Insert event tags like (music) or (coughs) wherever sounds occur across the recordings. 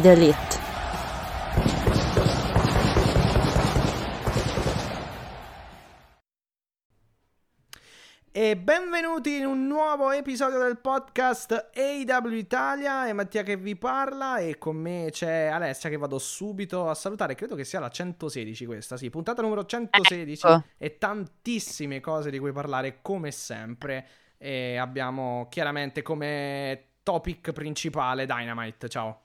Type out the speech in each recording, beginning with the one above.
The elite. E benvenuti in un nuovo episodio del podcast AW Italia, è Mattia che vi parla e con me c'è Alessia che vado subito a salutare, credo che sia la 116 questa, sì, puntata numero 116 Ecco. e tantissime cose di cui parlare come sempre e abbiamo chiaramente come topic principale Dynamite, ciao.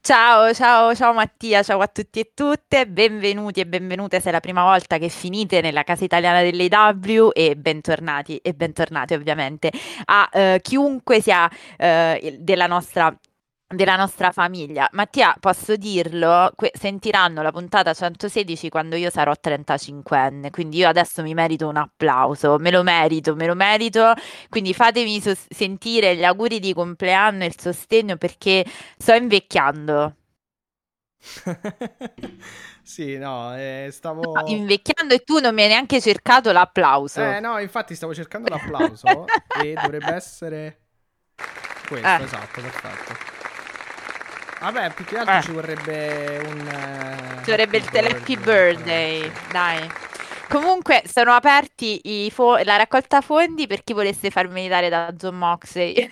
Ciao, ciao, ciao Mattia, ciao a tutti e tutte, benvenuti e benvenute se è la prima volta che finite nella casa italiana dell'AW e bentornati e bentornati ovviamente a eh, chiunque sia eh, della nostra della nostra famiglia. Mattia, posso dirlo, que- sentiranno la puntata 116 quando io sarò 35enne, quindi io adesso mi merito un applauso, me lo merito, me lo merito, quindi fatemi sos- sentire gli auguri di compleanno e il sostegno perché sto invecchiando. (laughs) sì, no, eh, stavo... No, invecchiando e tu non mi hai neanche cercato l'applauso. Eh no, infatti stavo cercando (laughs) l'applauso e dovrebbe essere questo, Eh. esatto, perfetto. Vabbè, più che altro Eh. ci vorrebbe un... eh, Ci vorrebbe il happy tele- happy birthday, birthday, dai. Comunque sono aperti i fo- la raccolta fondi per chi volesse farmi dare da John Moxley. (laughs)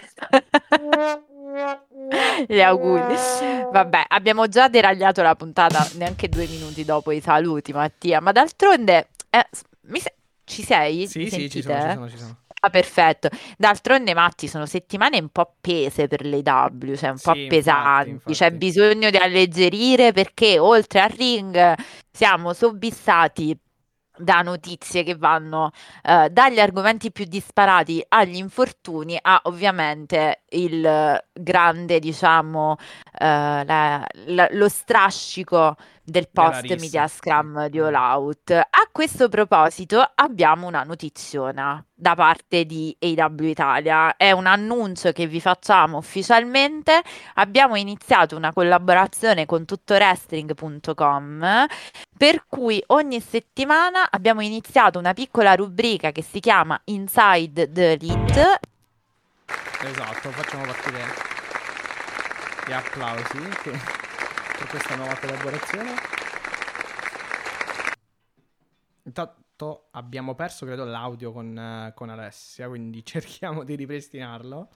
Gli auguri. Vabbè, abbiamo già deragliato la puntata neanche due minuti dopo i saluti, Mattia. Ma d'altronde, eh, se- ci sei? Sì, Mi sì, ci sono, ci sono, ci sono. Ah, perfetto. D'altronde, Matti, sono settimane un po' pese per le W, cioè un po' Sì, infatti, pesanti. C'è infatti. bisogno di alleggerire perché oltre al ring siamo sobbissati da notizie che vanno eh, dagli argomenti più disparati agli infortuni a ovviamente il grande, diciamo, eh, la- la- lo strascico del post media scrum di Mm. All Out. A questo proposito abbiamo una notiziona da parte di AW Italia. È un annuncio che vi facciamo ufficialmente. Abbiamo iniziato una collaborazione con tuttowrestling.com per cui ogni settimana abbiamo iniziato una piccola rubrica che si chiama Inside the Elite. Esatto, facciamo partire gli applausi che- per questa nuova collaborazione. Intanto abbiamo perso, credo, l'audio con, eh, con Alessia, quindi (laughs) cerchiamo di ripristinarlo.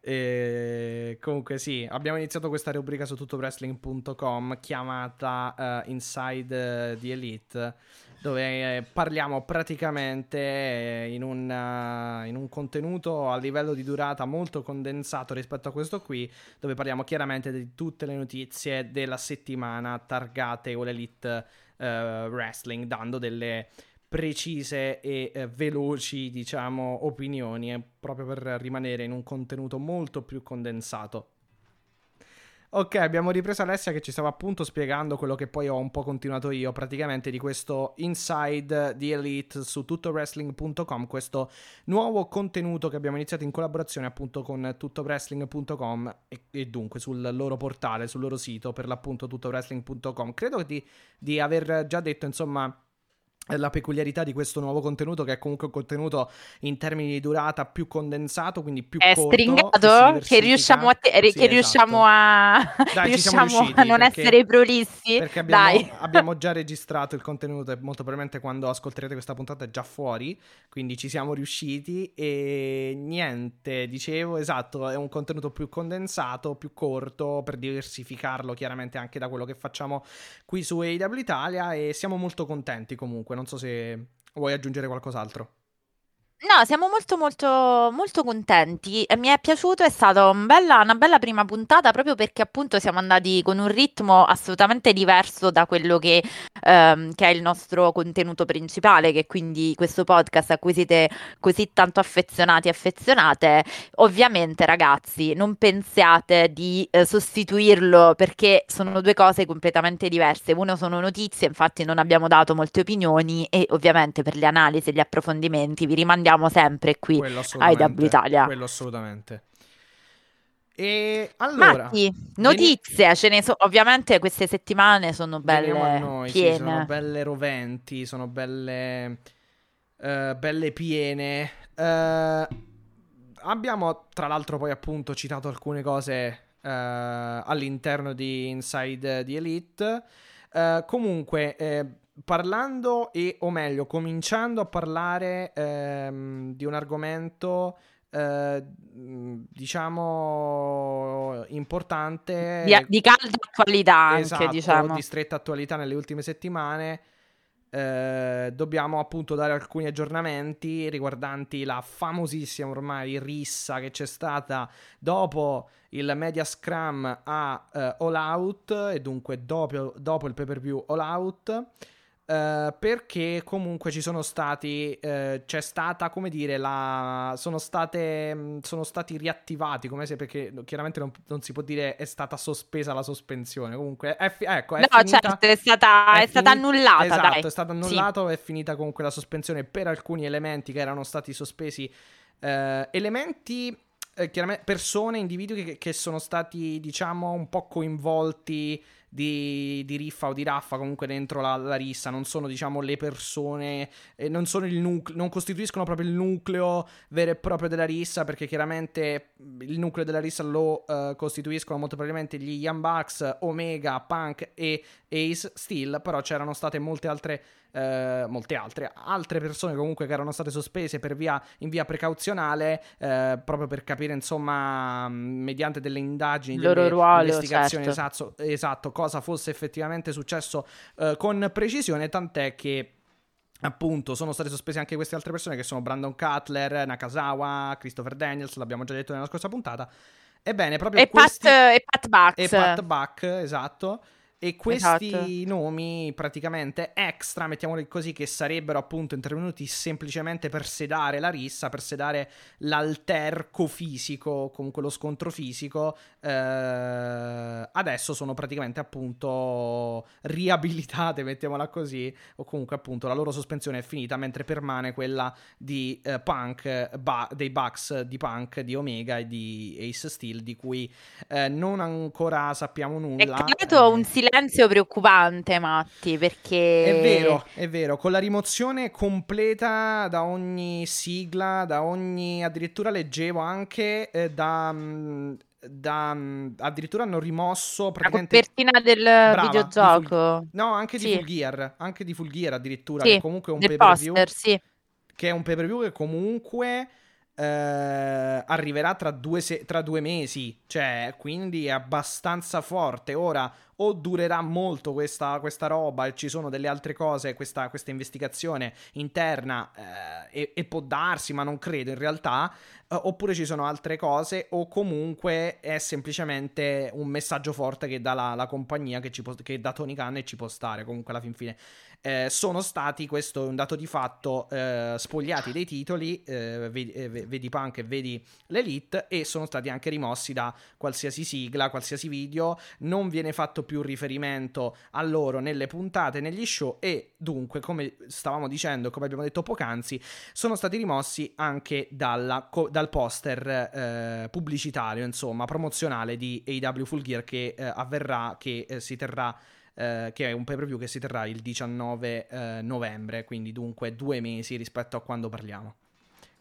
E comunque sì, abbiamo iniziato questa rubrica su tuttowrestling.com chiamata eh, Inside the Elite, dove eh, parliamo praticamente eh, in un, eh, in un contenuto a livello di durata molto condensato rispetto a questo qui, dove parliamo chiaramente di tutte le notizie della settimana targate All Elite eh, Wrestling, dando delle precise e eh, veloci, diciamo, opinioni, proprio per rimanere in un contenuto molto più condensato. Ok, abbiamo ripreso Alessia che ci stava appunto spiegando quello che poi ho un po' continuato io, praticamente di questo Inside the Elite su tuttowrestling.com, questo nuovo contenuto che abbiamo iniziato in collaborazione appunto con tuttowrestling.com e, e dunque sul loro portale, sul loro sito, per l'appunto tuttowrestling.com. Credo di, di aver già detto, insomma, la peculiarità di questo nuovo contenuto che è comunque un contenuto in termini di durata più condensato, quindi più È corto, stringato? che riusciamo a, te- diversifica. che Sì, riusciamo esatto. a, Dai, riusciamo riusciti, a non perché- essere prolissi? Perché abbiamo, Dai. abbiamo già (laughs) registrato il contenuto e molto probabilmente quando ascolterete questa puntata è già fuori, quindi ci siamo riusciti e niente, dicevo, esatto, è un contenuto più condensato, più corto per diversificarlo chiaramente anche da quello che facciamo qui su AW Italia e siamo molto contenti comunque, non so se vuoi aggiungere qualcos'altro. No, siamo molto molto molto contenti. Mi è piaciuto, è stata un bella- una bella prima puntata proprio perché appunto siamo andati con un ritmo assolutamente diverso da quello che, ehm, che è il nostro contenuto principale, che è quindi questo podcast a cui siete così tanto affezionati e affezionate. Ovviamente, ragazzi, non pensiate di eh, sostituirlo perché sono due cose completamente diverse. Uno sono notizie, infatti non abbiamo dato molte opinioni e ovviamente per le analisi e gli approfondimenti vi rimandiamo siamo sempre qui ai W Italia. Quello assolutamente. E allora, Matti, notizie, vieni... ce ne sono, ovviamente queste settimane sono belle noi, piene. Sì, sono belle roventi, sono belle, uh, belle piene. Uh, abbiamo tra l'altro poi appunto citato alcune cose uh, all'interno di Inside the Elite. comunque, parlando e, o meglio, cominciando a parlare ehm, di un argomento eh, diciamo importante di, di calda attualità anche esatto, diciamo. di stretta attualità nelle ultime settimane. Eh, dobbiamo appunto dare alcuni aggiornamenti riguardanti la famosissima ormai rissa che c'è stata dopo il Media Scrum a uh, All Out e dunque dopo, dopo il pay per view All Out Uh, perché comunque ci sono stati, uh, c'è stata, come dire, la, sono, state, mm, sono stati riattivati, come se, perché chiaramente non, non, si può dire è stata sospesa la sospensione, comunque è, fi- ecco, è no, finita, certo, è stata, è, è stata finita, annullata, esatto, dai. è stata annullata, sì. è finita comunque la sospensione per alcuni elementi che erano stati sospesi, uh, elementi chiaramente persone, individui che, che, sono stati, diciamo, un po' coinvolti di, di riffa o di raffa comunque dentro la, la rissa, non sono diciamo le persone, eh, non, sono il nucleo, non costituiscono proprio il nucleo vero e proprio della rissa perché chiaramente il nucleo della rissa lo uh, costituiscono molto probabilmente gli Young Bucks, Omega, Punk e Ace Steel, però c'erano state molte altre eh, molte altre, altre persone comunque che erano state sospese per via, in via precauzionale, eh, proprio per capire insomma mediante delle indagini, delle ruolo, investigazioni certo. esatto, esatto, cosa fosse effettivamente successo eh, con precisione, tant'è che Appunto, sono state sospese anche queste altre persone che sono Brandon Cutler, Nakazawa, Christopher Daniels, l'abbiamo già detto nella scorsa puntata. Ebbene, proprio e questi... Pat, e Pat Bucks. E Pat Buck, esatto. E questi esatto. nomi praticamente extra, mettiamoli così, che sarebbero appunto intervenuti semplicemente per sedare la rissa, per sedare l'alterco fisico, comunque lo scontro fisico, eh, adesso sono praticamente appunto riabilitate, (laughs) mettiamola così, o comunque appunto la loro sospensione è finita, mentre permane quella di eh, Punk, ba- dei Bucks di Punk, di Omega e di Ace Steel, di cui eh, non ancora sappiamo nulla. È creato un silenzio silenzio preoccupante, Matti, perché... È vero, è vero, con la rimozione completa da ogni sigla, da ogni... addirittura leggevo anche eh, da... Mm, da, mm, addirittura hanno rimosso praticamente la copertina del Brava, videogioco. Full... no, anche sì. di Full Gear, anche di Full Gear addirittura, sì, che comunque è un pay-per-view sì. che è un pay-per-view che comunque eh, arriverà tra due, se- tra due mesi, cioè quindi è abbastanza forte. Ora o durerà molto questa, questa roba e ci sono delle altre cose, questa, questa investigazione interna eh, e, e, può darsi, ma non credo in realtà, eh, oppure ci sono altre cose o comunque è semplicemente un messaggio forte che dà la, la compagnia che, può, che dà Tony Khan e ci può stare comunque alla fin fine. Eh, sono stati, questo è un dato di fatto, eh, spogliati dei titoli, eh, vedi, eh, vedi, Punk e vedi l'Elite, e sono stati anche rimossi da qualsiasi sigla, qualsiasi video, non viene fatto più riferimento a loro nelle puntate, negli show e dunque, come stavamo dicendo, come abbiamo detto poc'anzi, sono stati rimossi anche dalla, co- dal poster eh, pubblicitario, insomma, promozionale di AW Full Gear che eh, avverrà, che si terrà eh, che è un pay per view che si terrà il 19 eh, novembre, quindi dunque due mesi rispetto a quando parliamo.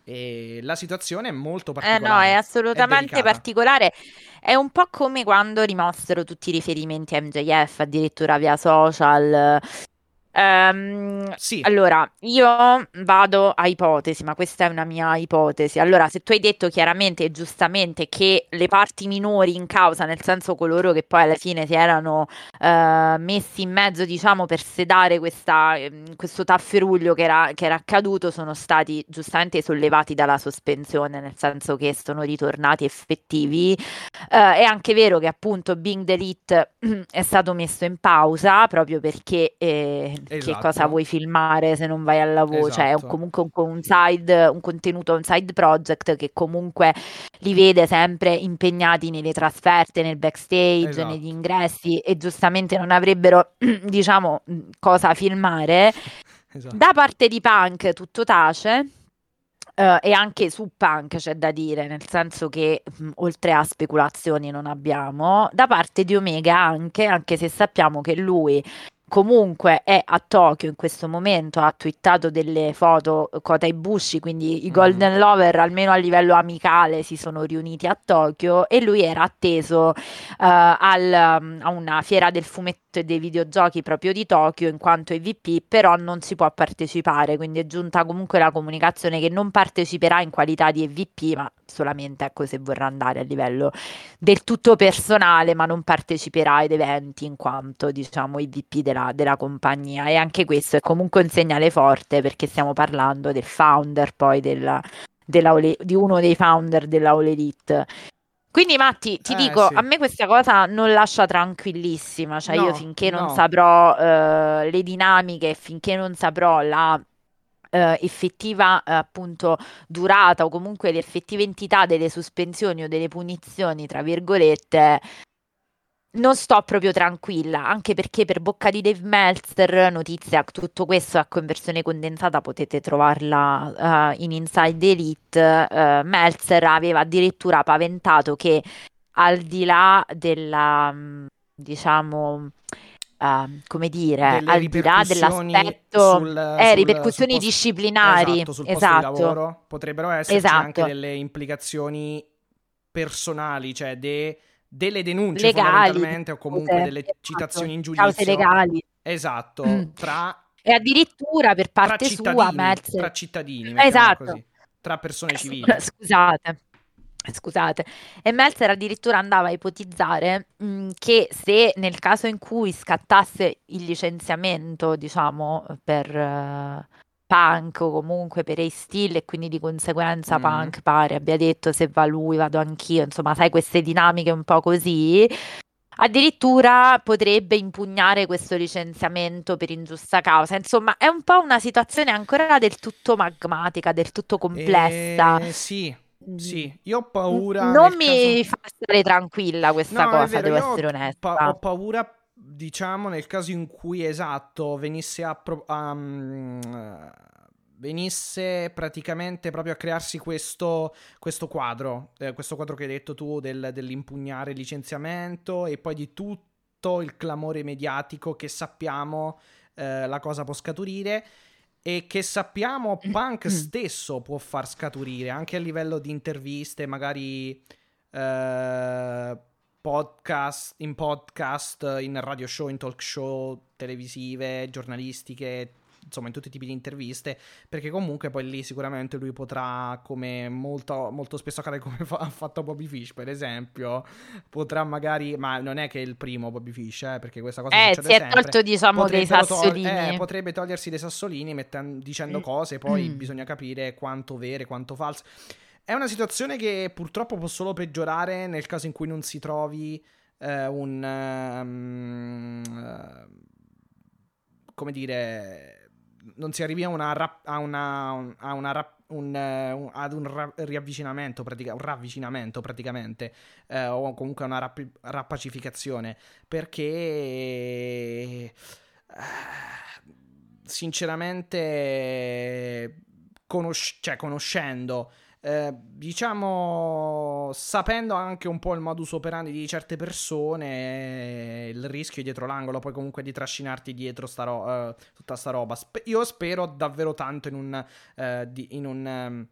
E la situazione è molto particolare. Eh no, è assolutamente è particolare. È un po' come quando rimossero tutti i riferimenti a MJF, addirittura via social. Um, sì. Allora, io vado a ipotesi, ma questa è una mia ipotesi. Allora, se tu hai detto chiaramente e giustamente che le parti minori in causa, nel senso coloro che poi alla fine si erano uh, messi in mezzo, diciamo, per sedare questa, ehm, questo tafferuglio che era, che era accaduto, sono stati giustamente sollevati dalla sospensione, nel senso che sono ritornati effettivi. Uh, è anche vero che appunto Bing Delete (clears throat) è stato messo in pausa proprio perché... Eh, esatto. che cosa vuoi filmare se non vai al lavoro, esatto. cioè è un, esatto. comunque un, un, side, un contenuto, un side project che comunque li vede sempre impegnati nelle trasferte, nel backstage, esatto. negli ingressi e giustamente non avrebbero, (clears throat) diciamo, cosa filmare. (laughs) Esatto. Da parte di Punk tutto tace. Uh, e anche su Punk c'è da dire, nel senso che mh, oltre a speculazioni non abbiamo, da parte di Omega anche, anche se sappiamo che lui comunque è a Tokyo in questo momento, ha twittato delle foto Kota Ibushi, quindi i mm. Golden Lover almeno a livello amicale si sono riuniti a Tokyo e lui era atteso uh, al, a una fiera del fumetto e dei videogiochi proprio di Tokyo in quanto EVP, però non si può partecipare, quindi è giunta comunque la comunicazione che non parteciperà in qualità di EVP, ma solamente ecco se vorrà andare a livello del tutto personale, ma non parteciperà ad eventi in quanto diciamo EVP della della, compagnia e anche questo è comunque un segnale forte perché stiamo parlando del founder poi della, della di uno dei founder della All Elite. Quindi Matti, ti eh, dico, sì. a me questa cosa non lascia tranquillissima, cioè no, io finché non no. saprò uh, le dinamiche, finché non saprò la Uh, effettiva uh, appunto durata o comunque l'effettiva entità delle sospensioni o delle punizioni, tra virgolette, non sto proprio tranquilla, anche perché per bocca di Dave Meltzer, notizia, tutto questo ecco in versione condensata potete trovarla uh, in Inside Elite, uh, Meltzer aveva addirittura paventato che al di là della, mm, diciamo, Uh, come dire, al di là dell'aspetto sul, eh, sul, ripercussioni sul posto, disciplinari, esatto, sul posto esatto. di lavoro, potrebbero esserci esatto. anche delle implicazioni personali, cioè de, delle denunce legali, fondamentalmente o comunque delle esatto, citazioni in giudizio. Cause legali. Esatto, mm. tra... E addirittura per parte sua Meltzer... Tra cittadini, esatto. Così, tra persone civili. Scusate. Scusate, e Meltzer addirittura andava a ipotizzare mh, che se nel caso in cui scattasse il licenziamento, diciamo, per, uh, punk o comunque per Ace Steel e quindi di conseguenza mm. punk pare abbia detto se va lui vado anch'io, insomma sai queste dinamiche un po' così. Addirittura potrebbe impugnare questo licenziamento per ingiusta causa. Insomma, è un po' una situazione ancora del tutto magmatica, del tutto complessa. Eh, sì, sì, io ho paura. Non mi caso... fa stare tranquilla questa no, cosa, vero, devo essere onesta. Pa- ho paura diciamo nel caso in cui esatto venisse a, pro- um, venisse praticamente proprio a crearsi questo, questo quadro, eh, questo quadro che hai detto tu del, dell'impugnare il licenziamento e poi di tutto il clamore mediatico che sappiamo eh, la cosa può scaturire e che sappiamo Punk stesso può far scaturire anche a livello di interviste, magari eh, podcast, in podcast, in radio show, in talk show televisive, giornalistiche, insomma in tutti i tipi di interviste, perché comunque poi lì sicuramente lui potrà, come molto, molto spesso accade (laughs) come fa, ha fatto Bobby Fish per esempio, potrà magari, ma non è che è il primo Bobby Fish, eh, perché questa cosa eh, si è tolto diciamo dei sassolini. To- eh, potrebbe togliersi dei sassolini metten- dicendo mm. cose, poi mm. bisogna capire quanto vere, quanto false. È una situazione che purtroppo può solo peggiorare nel caso in cui non si trovi eh, un... Um, uh, come dire... Non si arrivi a una... Rap- a una, a una rap- un, uh, ad un ra- riavvicinamento, pratica- un ravvicinamento praticamente, uh, o comunque una rap- rappacificazione, perché sinceramente conosc- cioè, conoscendo eh, diciamo, sapendo anche un po' il modus operandi di certe persone, il rischio dietro l'angolo, poi comunque di trascinarti dietro sta ro- uh, tutta sta roba. Sp- io spero davvero tanto in un, uh, di- in un um,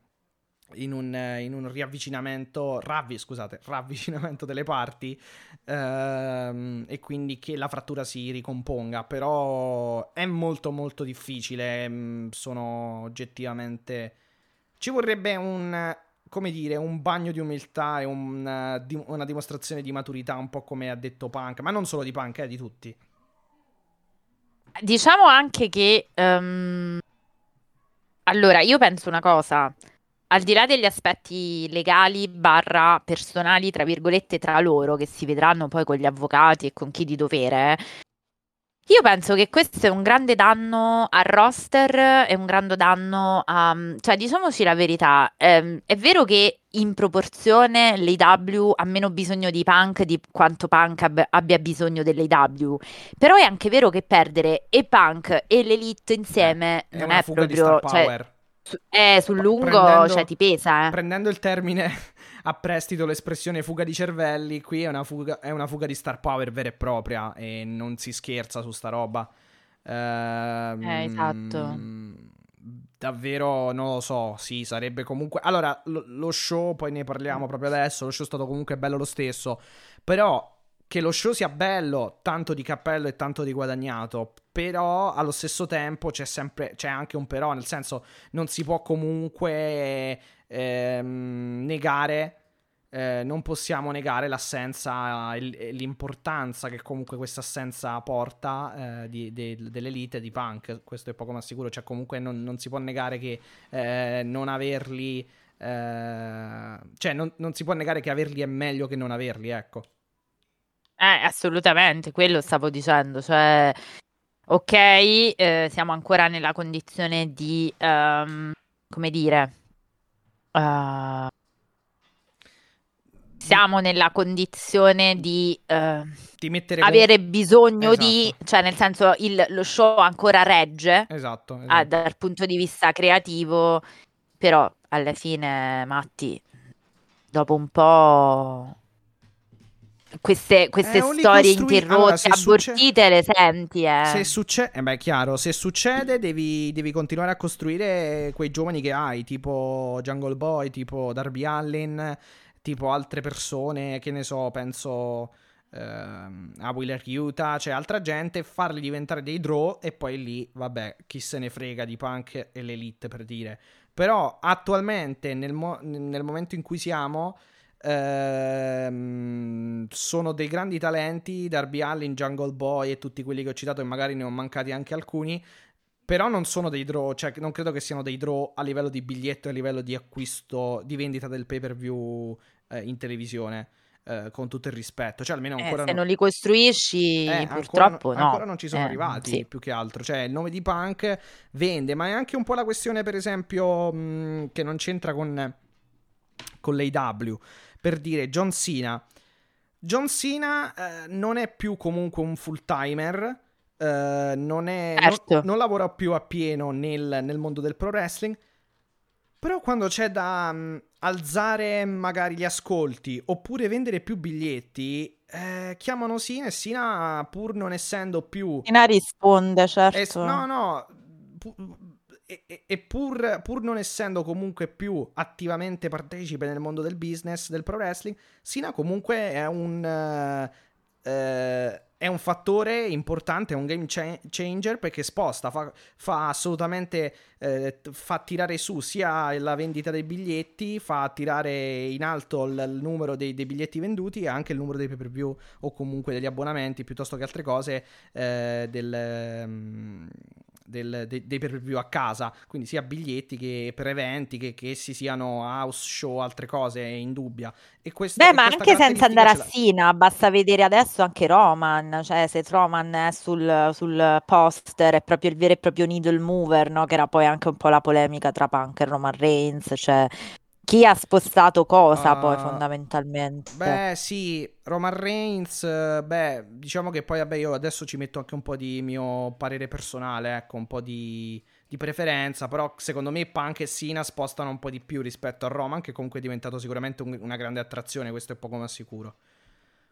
in un, in un riavvicinamento, ravvi, scusate, (laughs) ravvicinamento delle parti ehm, e quindi che la frattura si ricomponga, però è molto molto difficile, mm, sono oggettivamente... Ci vorrebbe un, come dire, un bagno di umiltà e un, una dimostrazione di maturità, un po' come ha detto Punk, ma non solo di Punk, eh, di tutti. Diciamo anche che... Um... Allora, io penso una cosa al di là degli aspetti legali barra personali, tra virgolette, tra loro, che si vedranno poi con gli avvocati e con chi di dovere, io penso che questo è un grande danno al roster, è un grande danno a... cioè diciamoci la verità, ehm, è vero che in proporzione l'AW ha meno bisogno di Punk di quanto Punk ab- abbia bisogno dell'AW, però è anche vero che perdere e Punk e l'Elite insieme è non è proprio... Cioè, su- eh, sul lungo, prendendo, cioè ti pesa, eh. Prendendo il termine a prestito, l'espressione fuga di cervelli, qui è una fuga, è una fuga di star power vera e propria e non si scherza su sta roba. Ehm, eh, esatto. Davvero non lo so, sì, sarebbe comunque... Allora, lo, lo show, poi ne parliamo proprio adesso, lo show è stato comunque bello lo stesso, però che lo show sia bello, tanto di cappello e tanto di guadagnato, però allo stesso tempo c'è sempre, c'è anche un però, nel senso non si può comunque ehm, negare, eh, non possiamo negare l'assenza, l'importanza che comunque questa assenza porta eh, di, de, dell'elite di punk, questo è poco ma sicuro, cioè comunque non, non si può negare che eh, non averli, eh, cioè non, non si può negare che averli è meglio che non averli, ecco. Eh, assolutamente, quello stavo dicendo, cioè, ok, eh, siamo ancora nella condizione di, um, come dire, uh, siamo nella condizione di, uh, di mettere avere con... bisogno esatto. di, cioè nel senso il, lo show ancora regge esatto, esatto. Ah, dal punto di vista creativo, però alla fine, Matti, dopo un po' queste, queste eh, storie interrotte, allora, abortite, succe... le senti. Eh. Se succede, eh beh, chiaro, se succede devi, devi, continuare a costruire quei giovani che hai, tipo Jungle Boy, tipo Darby Allen, tipo altre persone, che ne so, penso ehm, a Wheeler Utah, cioè altra gente, farli diventare dei draw e poi lì, vabbè, chi se ne frega di Punk e l'Elite per dire. Però attualmente, nel, mo- nel momento in cui siamo Ehm, sono dei grandi talenti, Darby Allin, Jungle Boy e tutti quelli che ho citato e magari ne ho mancati anche alcuni, però non sono dei draw, cioè non credo che siano dei draw a livello di biglietto e a livello di acquisto, di vendita del pay per view eh, in televisione. Eh, con tutto il rispetto, cioè almeno eh, ancora eh, se non, li costruisci, eh, purtroppo ancora, no. Ancora non ci sono eh, arrivati sì. più che altro. Cioè, il nome di Punk vende, ma è anche un po' la questione, per esempio, mh, che non c'entra con, con l'AW per dire John Cena. John Cena eh, non è più comunque un full timer. Eh, non, è, certo. non, non, lavora più a pieno nel, nel, mondo del pro wrestling. Però quando c'è da um, alzare magari gli ascolti oppure vendere più biglietti, eh, chiamano Sina e Sina, pur non essendo più. Sina risponde, certo. Es- no, no. Pu- e, pur, pur, non essendo comunque più attivamente partecipe nel mondo del business del pro wrestling, Sina comunque è un, uh, uh, è un fattore importante, è un game cha- changer perché sposta, fa, fa assolutamente, uh, fa tirare su sia la vendita dei biglietti, fa tirare in alto il, il numero dei, dei, biglietti venduti e anche il numero dei pay per view o comunque degli abbonamenti piuttosto che altre cose del... Um, del, de, dei per view a casa, quindi sia biglietti che per eventi, che, che essi siano house show, altre cose, è indubbia. E questa, Beh, ma anche senza andare a Sina, basta vedere adesso anche Roman, cioè se Roman è sul, sul poster è proprio il vero e proprio needle mover, no? che era poi anche un po' la polemica tra Punk e Roman Reigns, cioè chi ha spostato cosa uh, poi fondamentalmente? Beh sì, Roman Reigns, beh diciamo che poi vabbè io adesso ci metto anche un po' di mio parere personale, ecco un po' di, di preferenza, però secondo me Punk e Sina spostano un po' di più rispetto a Roman che comunque è diventato sicuramente un, una grande attrazione, questo è poco ma sicuro.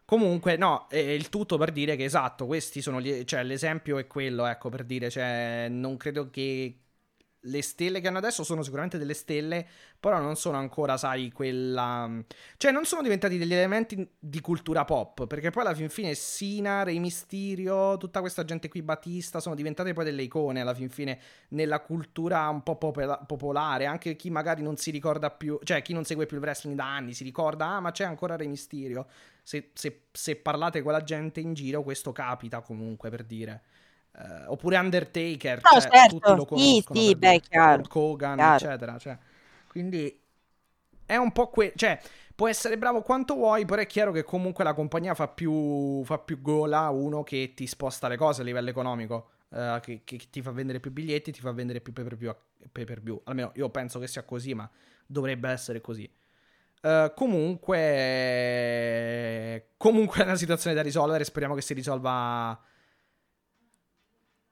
Comunque, no, è il tutto per dire che esatto, questi sono gli, cioè l'esempio è quello, ecco, per dire, cioè non credo che le stelle che hanno adesso sono sicuramente delle stelle, però non sono ancora, sai, quella... Cioè, non sono diventati degli elementi di cultura pop, perché poi alla fin fine Sina, Rey Mysterio, tutta questa gente qui, Batista, sono diventate poi delle icone alla fin fine nella cultura un po' popola- popolare, anche chi magari non si ricorda più, cioè chi non segue più il wrestling da anni si ricorda, ah ma c'è ancora Rey Mysterio. Se, se, se parlate con la gente in giro questo capita comunque per dire. Uh, oppure Undertaker, no, cioè, certo. tutti lo conoscono. Sì, sì, beh, chiaro. Hogan, chiaro. eccetera. Cioè. Quindi è un po' que... Cioè, può essere bravo quanto vuoi, però è chiaro che comunque la compagnia fa più, fa più gola uno che ti sposta le cose a livello economico, uh, che, che, ti fa vendere più biglietti, ti fa vendere più pay per view, pay per view. Almeno io penso che sia così, ma dovrebbe essere così. Uh, comunque, comunque è una situazione da risolvere. Speriamo che si risolva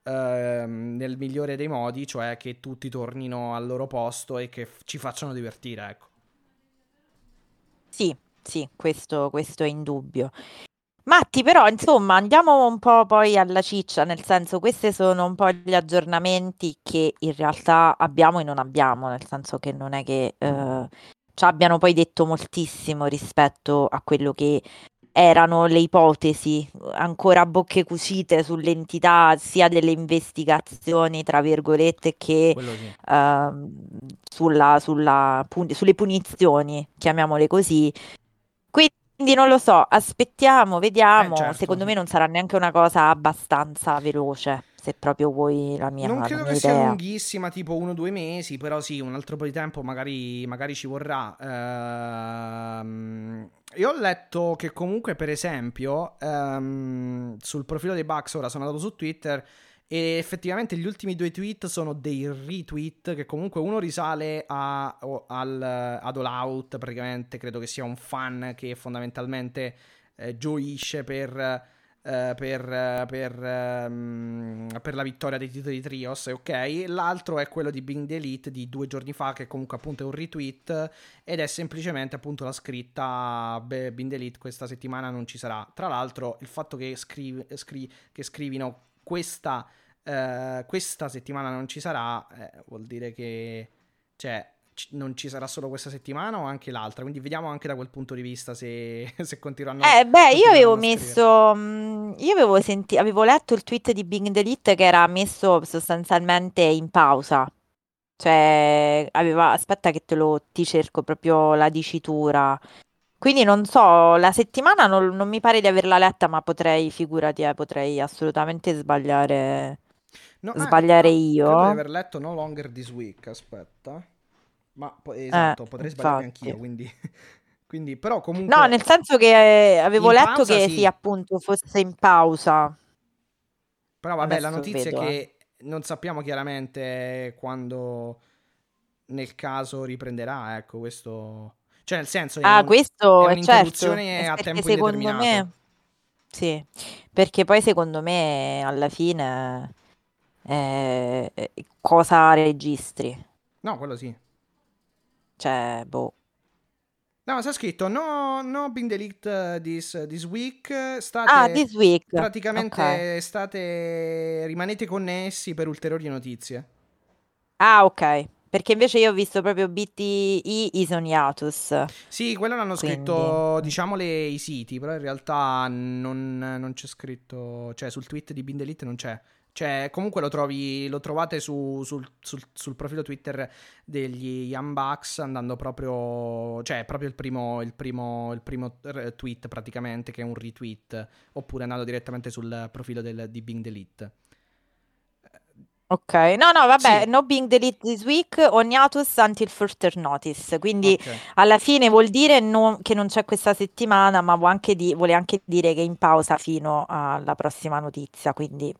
uh, nel migliore dei modi, cioè che tutti tornino al loro posto e che f- ci facciano divertire. Ecco. Sì, sì, questo, questo è indubbio. Matti, però, insomma, andiamo un po' poi alla ciccia, nel senso, questi sono un po' gli aggiornamenti che in realtà abbiamo e non abbiamo, nel senso che non è che eh, ci abbiano poi detto moltissimo rispetto a quello che erano le ipotesi ancora a bocche cucite sull'entità sia delle investigazioni, tra virgolette, che sì. uh, sulla, sulla pun- sulle punizioni, chiamiamole così. Quindi non lo so, aspettiamo, vediamo. Eh, certo. Secondo me non sarà neanche una cosa abbastanza veloce se proprio vuoi la mia Non credo che idea. sia lunghissima, tipo uno o due mesi, però sì, un altro po' di tempo magari, magari ci vorrà. Ehm, io ho letto che comunque, per esempio, ehm, sul profilo dei Bucks, ora sono andato su Twitter e effettivamente gli ultimi due tweet sono dei retweet che comunque uno risale a, al, ad All Out, praticamente credo che sia un fan che fondamentalmente eh, gioisce per eh, per, per, ehm, per la vittoria dei titoli Trios, ok? L'altro è quello di Bing the Elite di due giorni fa, che comunque appunto è un retweet ed è semplicemente appunto la scritta beh, Bing the Elite questa settimana non ci sarà. Tra l'altro il fatto che, scrivi, scri- che scrivino questa, eh, questa settimana non ci sarà eh, vuol dire che... Cioè, non ci sarà solo questa settimana o anche l'altra. Quindi vediamo anche da quel punto di vista se, (laughs) se continueranno Eh, beh, io avevo messo, mh, io avevo senti- avevo letto il tweet di Bing Delete che era messo sostanzialmente in pausa. Cioè, aveva, aspetta che te lo, ti cerco proprio la dicitura. Quindi non so, la settimana non, non mi pare di averla letta, ma potrei, figurati, eh, potrei assolutamente sbagliare, No, ah, sbagliare ah, Credo di io. aver letto No Longer This Week, aspetta. Ma po- esatto, potrei sbagliare Eh, infatti. anch'io, quindi... (laughs) quindi però comunque... No, nel senso che eh, avevo letto pausa che sì. sì, appunto, fosse in pausa. Però vabbè, la Adesso notizia vedo, è eh. che non sappiamo chiaramente quando nel caso riprenderà, ecco, questo... Cioè, nel senso, è, Ah, un- questo è è certo, un'interruzione è a perché tempo secondo indeterminato. me, sì, perché poi secondo me alla fine eh, eh, cosa registri? No, quello sì. Cioè, boh. No, sta scritto no, no being delete this, this week. State Ah, this week. praticamente Ok. state rimanete connessi per ulteriori notizie. Ah, ok. Perché invece io ho visto proprio BTI is on hiatus. Sì, quello l'hanno Quindi, scritto, diciamo, le- i siti, però in realtà non, non c'è scritto, cioè sul tweet di Bindelite non c'è. Cioè, comunque lo trovi, lo trovate su- sul, sul- sul profilo Twitter degli Bucks andando proprio, cioè, proprio il primo, il primo, il primo tweet praticamente, che è un retweet, oppure andando direttamente sul profilo del, di Bing Delete. Ok, no, no, vabbè, Sì. no being deleted this week on hiatus until further notice. Quindi Ok. alla fine vuol dire non- che non c'è questa settimana, ma vuol anche, di- vuole anche dire che è in pausa fino alla prossima notizia. Quindi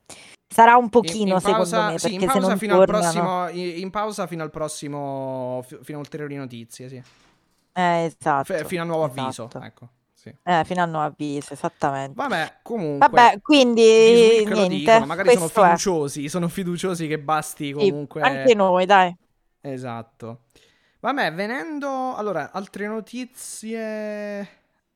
sarà un In, pochino, in secondo pausa, me, sì, in perché se pausa non fino al tornano... prossimo, in, in pausa fino al prossimo, fi- fino a ulteriori notizie, sì. Eh, F- esatto, fino a nuovo avviso, esatto. ecco. Sì. Eh, fino a nuovo avviso, esattamente. Vabbè, comunque, Vabbè, quindi niente, dicono, magari sono questo è. fiduciosi, sono fiduciosi che basti Sì, comunque. anche noi, dai. Esatto. Vabbè, venendo... Allora, altre notizie...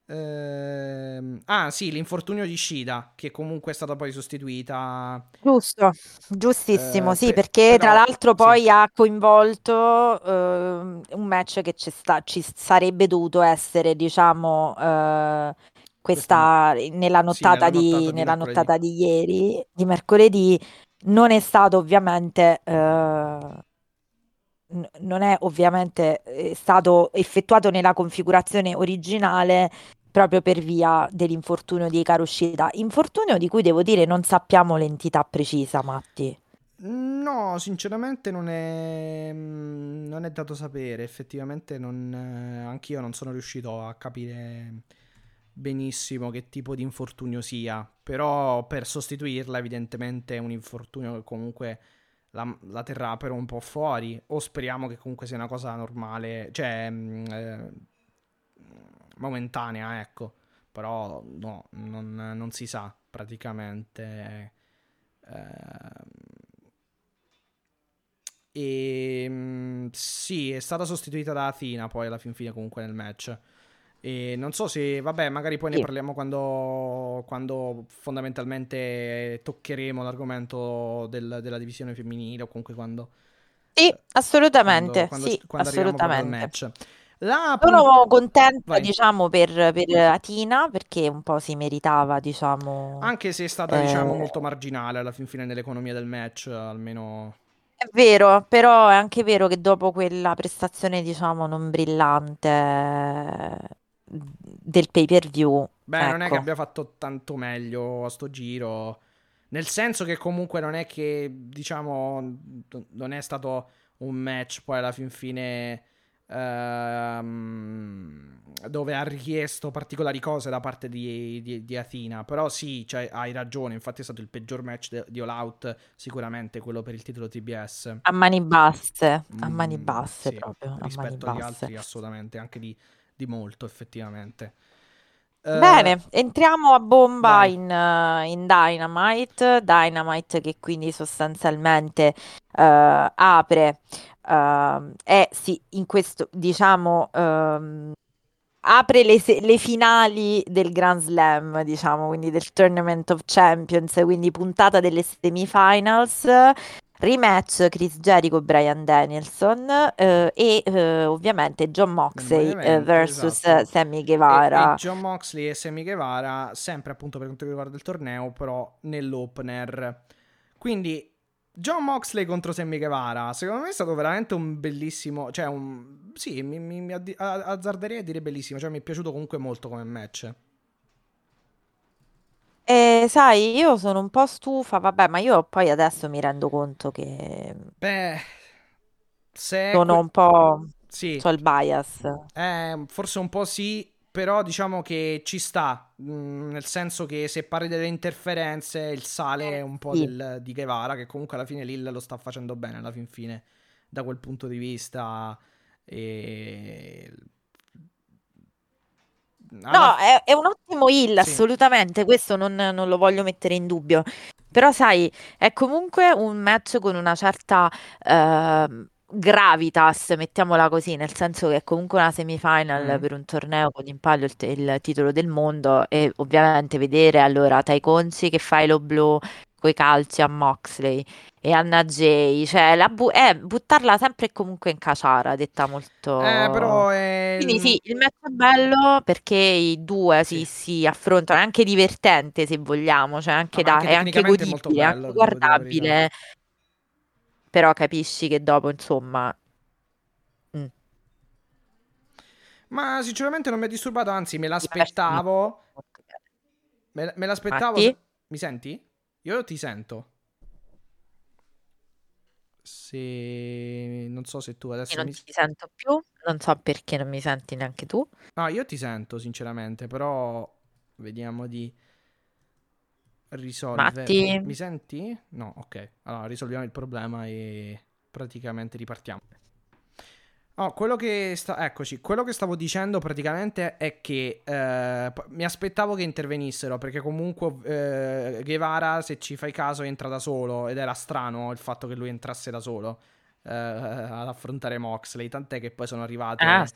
Ehm, ah, sì, l'infortunio di Shida, che comunque è stata poi sostituita. Giusto, giustissimo, Eh, sì, pe- perché tra però, l'altro sì. poi ha coinvolto ehm, un match che ci sta- ci sarebbe dovuto essere, diciamo, eh, questa nella Sì, nottata nella di, nottata di nella nottata di ieri, di mercoledì, non è stato ovviamente, eh, non è ovviamente eh, stato effettuato nella configurazione originale proprio per via dell'infortunio di Karushida. Infortunio di cui devo dire non sappiamo l'entità precisa, Matti. No, sinceramente non è, mm, non è dato sapere. Effettivamente non, eh, anch'io non sono riuscito a capire benissimo che tipo di infortunio sia. Però per sostituirla, evidentemente è un infortunio che comunque la, la terrà però un po' fuori. O speriamo che comunque sia una cosa normale, cioè mm, eh, momentanea, ecco. Però no, non, non si sa praticamente. Ehm, E mm, sì, è stata sostituita da Athena poi alla fin fine comunque nel match. E non so se, vabbè, magari poi ne Sì. parliamo quando, quando fondamentalmente toccheremo l'argomento del- della divisione femminile o comunque quando, Sì, eh, assolutamente, quando, quando, sì, quando assolutamente. match. La Sono contenta, Vai. diciamo, per, per Atina perché un po' si meritava, diciamo. Anche se è stata, diciamo, eh, molto marginale alla fin fine nell'economia del match, almeno... È vero, però è anche vero che dopo quella prestazione, diciamo, non brillante del pay-per-view, Beh, non è che ecco. abbia fatto tanto meglio a sto giro. Nel senso che comunque non è che, diciamo, non è stato un match poi alla fin fine ehm, dove ha richiesto particolari cose da parte di, di, di Athena. Però sì, cioè, hai ragione, infatti è stato il peggior match de- di All Out, sicuramente quello per il titolo TBS. A mani basse, a mani Mm, basse sì, proprio, a mani rispetto agli basse. altri assolutamente, anche di, di molto effettivamente. Eh, Bene, entriamo a bomba in, eh, in Dynamite. Dynamite che quindi sostanzialmente eh, apre, ehm, è sì, in questo diciamo ehm, apre le, se- le finali del Grand Slam, diciamo, quindi del Tournament of Champions, quindi puntata delle semifinals. Rematch Chris Jericho Brian Danielson eh, e eh, ovviamente John Moxley eh, event, versus esatto. Sammy E, e Guevara. John Moxley e Sammy Guevara, sempre appunto per quanto riguarda il torneo, però nell'opener. Quindi John Moxley contro Sammy Guevara, secondo me è stato veramente un bellissimo, cioè un... Sì, mi, mi- mi azzarderei a dire bellissimo, cioè mi è piaciuto comunque molto come match. E sai, io sono un po' stufa, vabbè, ma io poi adesso mi rendo conto che Beh, se è sono que- un po'... Sì, c'ho il bias. Eh, forse un po' sì, però diciamo che ci sta, mm, nel senso che se parli delle interferenze, il sale è un po' Sì. del, di Guevara, che comunque alla fine Lil lo sta facendo bene, alla fin fine, da quel punto di vista. E... alla- No, è, è un ottimo heal, Sì. assolutamente, questo non, non lo voglio mettere in dubbio. Però sai, è comunque un match con una certa ehm, gravitas, mettiamola così, nel senso che è comunque una semifinal Mm. per un torneo con in palio il, il titolo del mondo e ovviamente vedere allora Tai Consi che fa i low blow coi calci a Moxley e Anna Jay, cioè la bu- è buttarla sempre e comunque in caciara, detta molto... Eh, però è... Quindi sì, il match è bello perché i due Sì. si, si affrontano, è anche divertente se vogliamo, cioè anche No, da, anche è anche godibile, bello, anche guardabile, però capisci che dopo, insomma, mm, Ma sinceramente non mi ha disturbato, anzi me l'aspettavo. Me, me l'aspettavo. Matti? Mi senti? Io ti sento. Se... Non so se tu Io adesso non mi... ti sento più, non so perché non mi senti neanche tu. No, io ti sento sinceramente, però vediamo di risolvere. Matti? Mi senti? No, ok. Allora risolviamo il problema e praticamente ripartiamo. No, quello che sta... Eccoci, quello che stavo dicendo praticamente è che eh, mi aspettavo che intervenissero perché comunque eh, Guevara, se ci fai caso, entra da solo ed era strano il fatto che lui entrasse da solo. Eh, ad affrontare Moxley, tant'è che poi sono arrivati ah.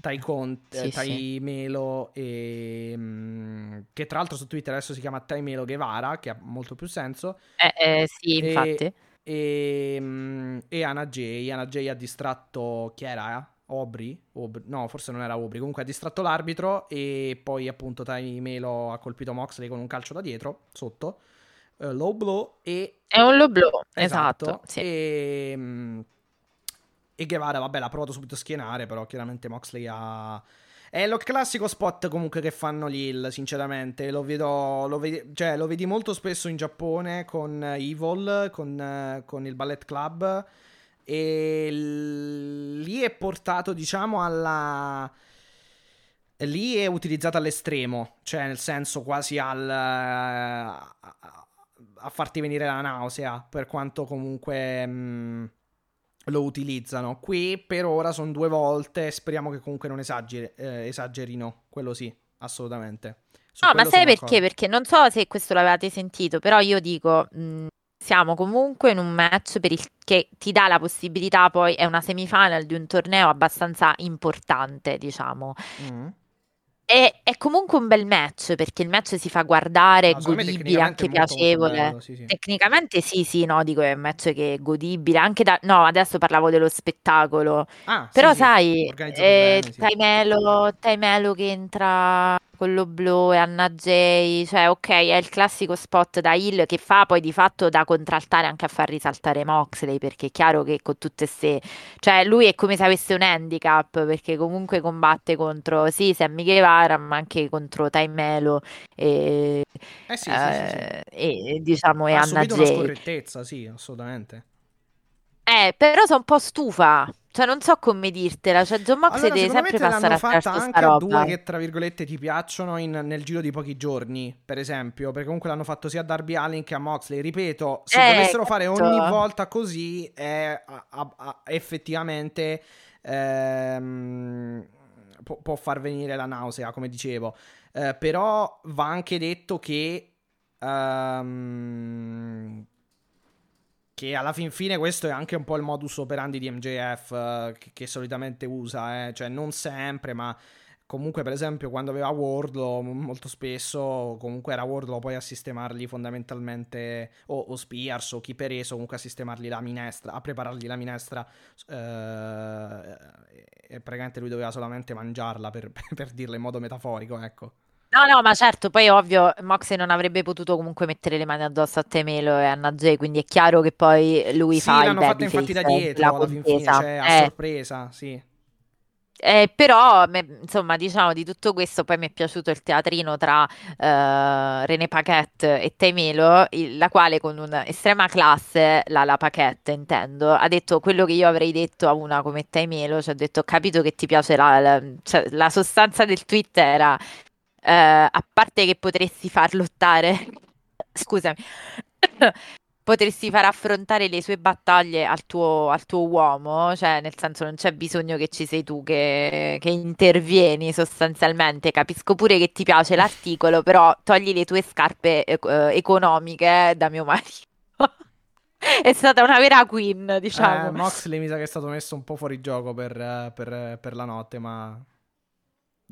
Tai, Conte, sì, Tai sì. Melo e mm, che tra l'altro su Twitter adesso si chiama Tai Melo Guevara, che ha molto più senso. Eh, eh, sì, infatti. E, mm, e, e Anna Jay, Anna Jay ha distratto chi era? Aubrey? Aubrey? No, forse non era Aubrey. Comunque ha distratto l'arbitro e poi appunto Tai Melo ha colpito Moxley con un calcio da dietro, sotto. Uh, low blow e... È un low blow, esatto. esatto sì. E, mm, e Guevara, vabbè, l'ha provato subito a schienare, però chiaramente Moxley ha... È lo classico spot comunque che fanno gli Hill, sinceramente. Lo vedo, lo vedi, cioè, lo vedi molto spesso in Giappone con Evil, con, con il Ballet Club. E lì è portato, diciamo, alla. Lì è utilizzato all'estremo, cioè nel senso quasi al. A, farti venire la nausea, per quanto comunque. Mh, lo utilizzano. Qui per ora sono due volte. Speriamo che comunque non esageri, eh, esagerino. Quello sì, assolutamente. Su no, ma sai perché? D'accordo. Perché non so se questo l'avete sentito, però io dico. Mh, siamo comunque in un match per il, che ti dà la possibilità, poi è una semifinal di un torneo abbastanza importante, diciamo. Mm. È, è, comunque un bel match perché il match si fa guardare, è godibile, anche piacevole. Bello, sì, sì. Tecnicamente sì, sì, no, dico è un match che è godibile, anche da... No, adesso parlavo dello spettacolo. Ah, Però sì, sai, eh, bene, Taimelo, Taimelo che entra con lo blow e Anna Jay, cioè ok, è il classico spot da Hill che fa poi di fatto da contraltare anche a far risaltare Moxley, perché è chiaro che con tutte ste... cioè lui è come se avesse un handicap, perché comunque combatte contro, sì, Sammy Guevara, ma anche contro Taimelo e, eh sì, eh, sì, e diciamo e ha Anna Jay. una scorrettezza, sì, assolutamente. Eh, però sono un po' stufa. Cioè, non so come dirtela. Cioè, John Moxley allora, deve sempre passare attraverso fatta anche a due che, tra virgolette, ti piacciono in, nel giro di pochi giorni, per esempio. Perché comunque l'hanno fatto sia a Darby Allin che a Moxley. Ripeto, se eh, dovessero fare certo. ogni volta così, è a, a, a, effettivamente... Ehm, può, può, far venire la nausea, come dicevo. Eh, però va anche detto che... Um, che alla fin fine questo è anche un po' il modus operandi di MJF eh, che, che, solitamente usa, eh? cioè non sempre, ma comunque per esempio quando aveva Wardlow molto spesso comunque era Wardlow poi a sistemargli fondamentalmente o, o Spears o chi per esso comunque a sistemargli la minestra, a preparargli la minestra eh, e praticamente lui doveva solamente mangiarla per, (laughs) per dirla in modo metaforico, ecco. No, no, ma certo, poi ovvio, Moxley non avrebbe potuto comunque mettere le mani addosso a Temelo e a Najee, quindi è chiaro che poi lui sì, fa il l'hanno fatto infatti da dietro alla fin fine, cioè a eh. sorpresa, sì. Eh, però, me, insomma, diciamo di tutto questo, poi mi è piaciuto il teatrino tra uh, René Paquette e Temelo, il, la quale con un'estrema classe, la, la Paquette intendo, ha detto quello che io avrei detto a una come Temelo, cioè ha detto ho capito che ti piace la, la, cioè, la sostanza del tweet era a parte che potresti far lottare, (laughs) scusami, (coughs) potresti far affrontare le sue battaglie al tuo, al tuo, uomo, cioè nel senso non c'è bisogno che ci sei tu che, che, intervieni sostanzialmente. Capisco pure che ti piace l'articolo, però togli le tue scarpe eh, economiche da mio marito. (laughs) è stata una vera queen, diciamo. Eh, Moxley mi sa che è stato messo un po' fuori gioco per, per, per la notte, ma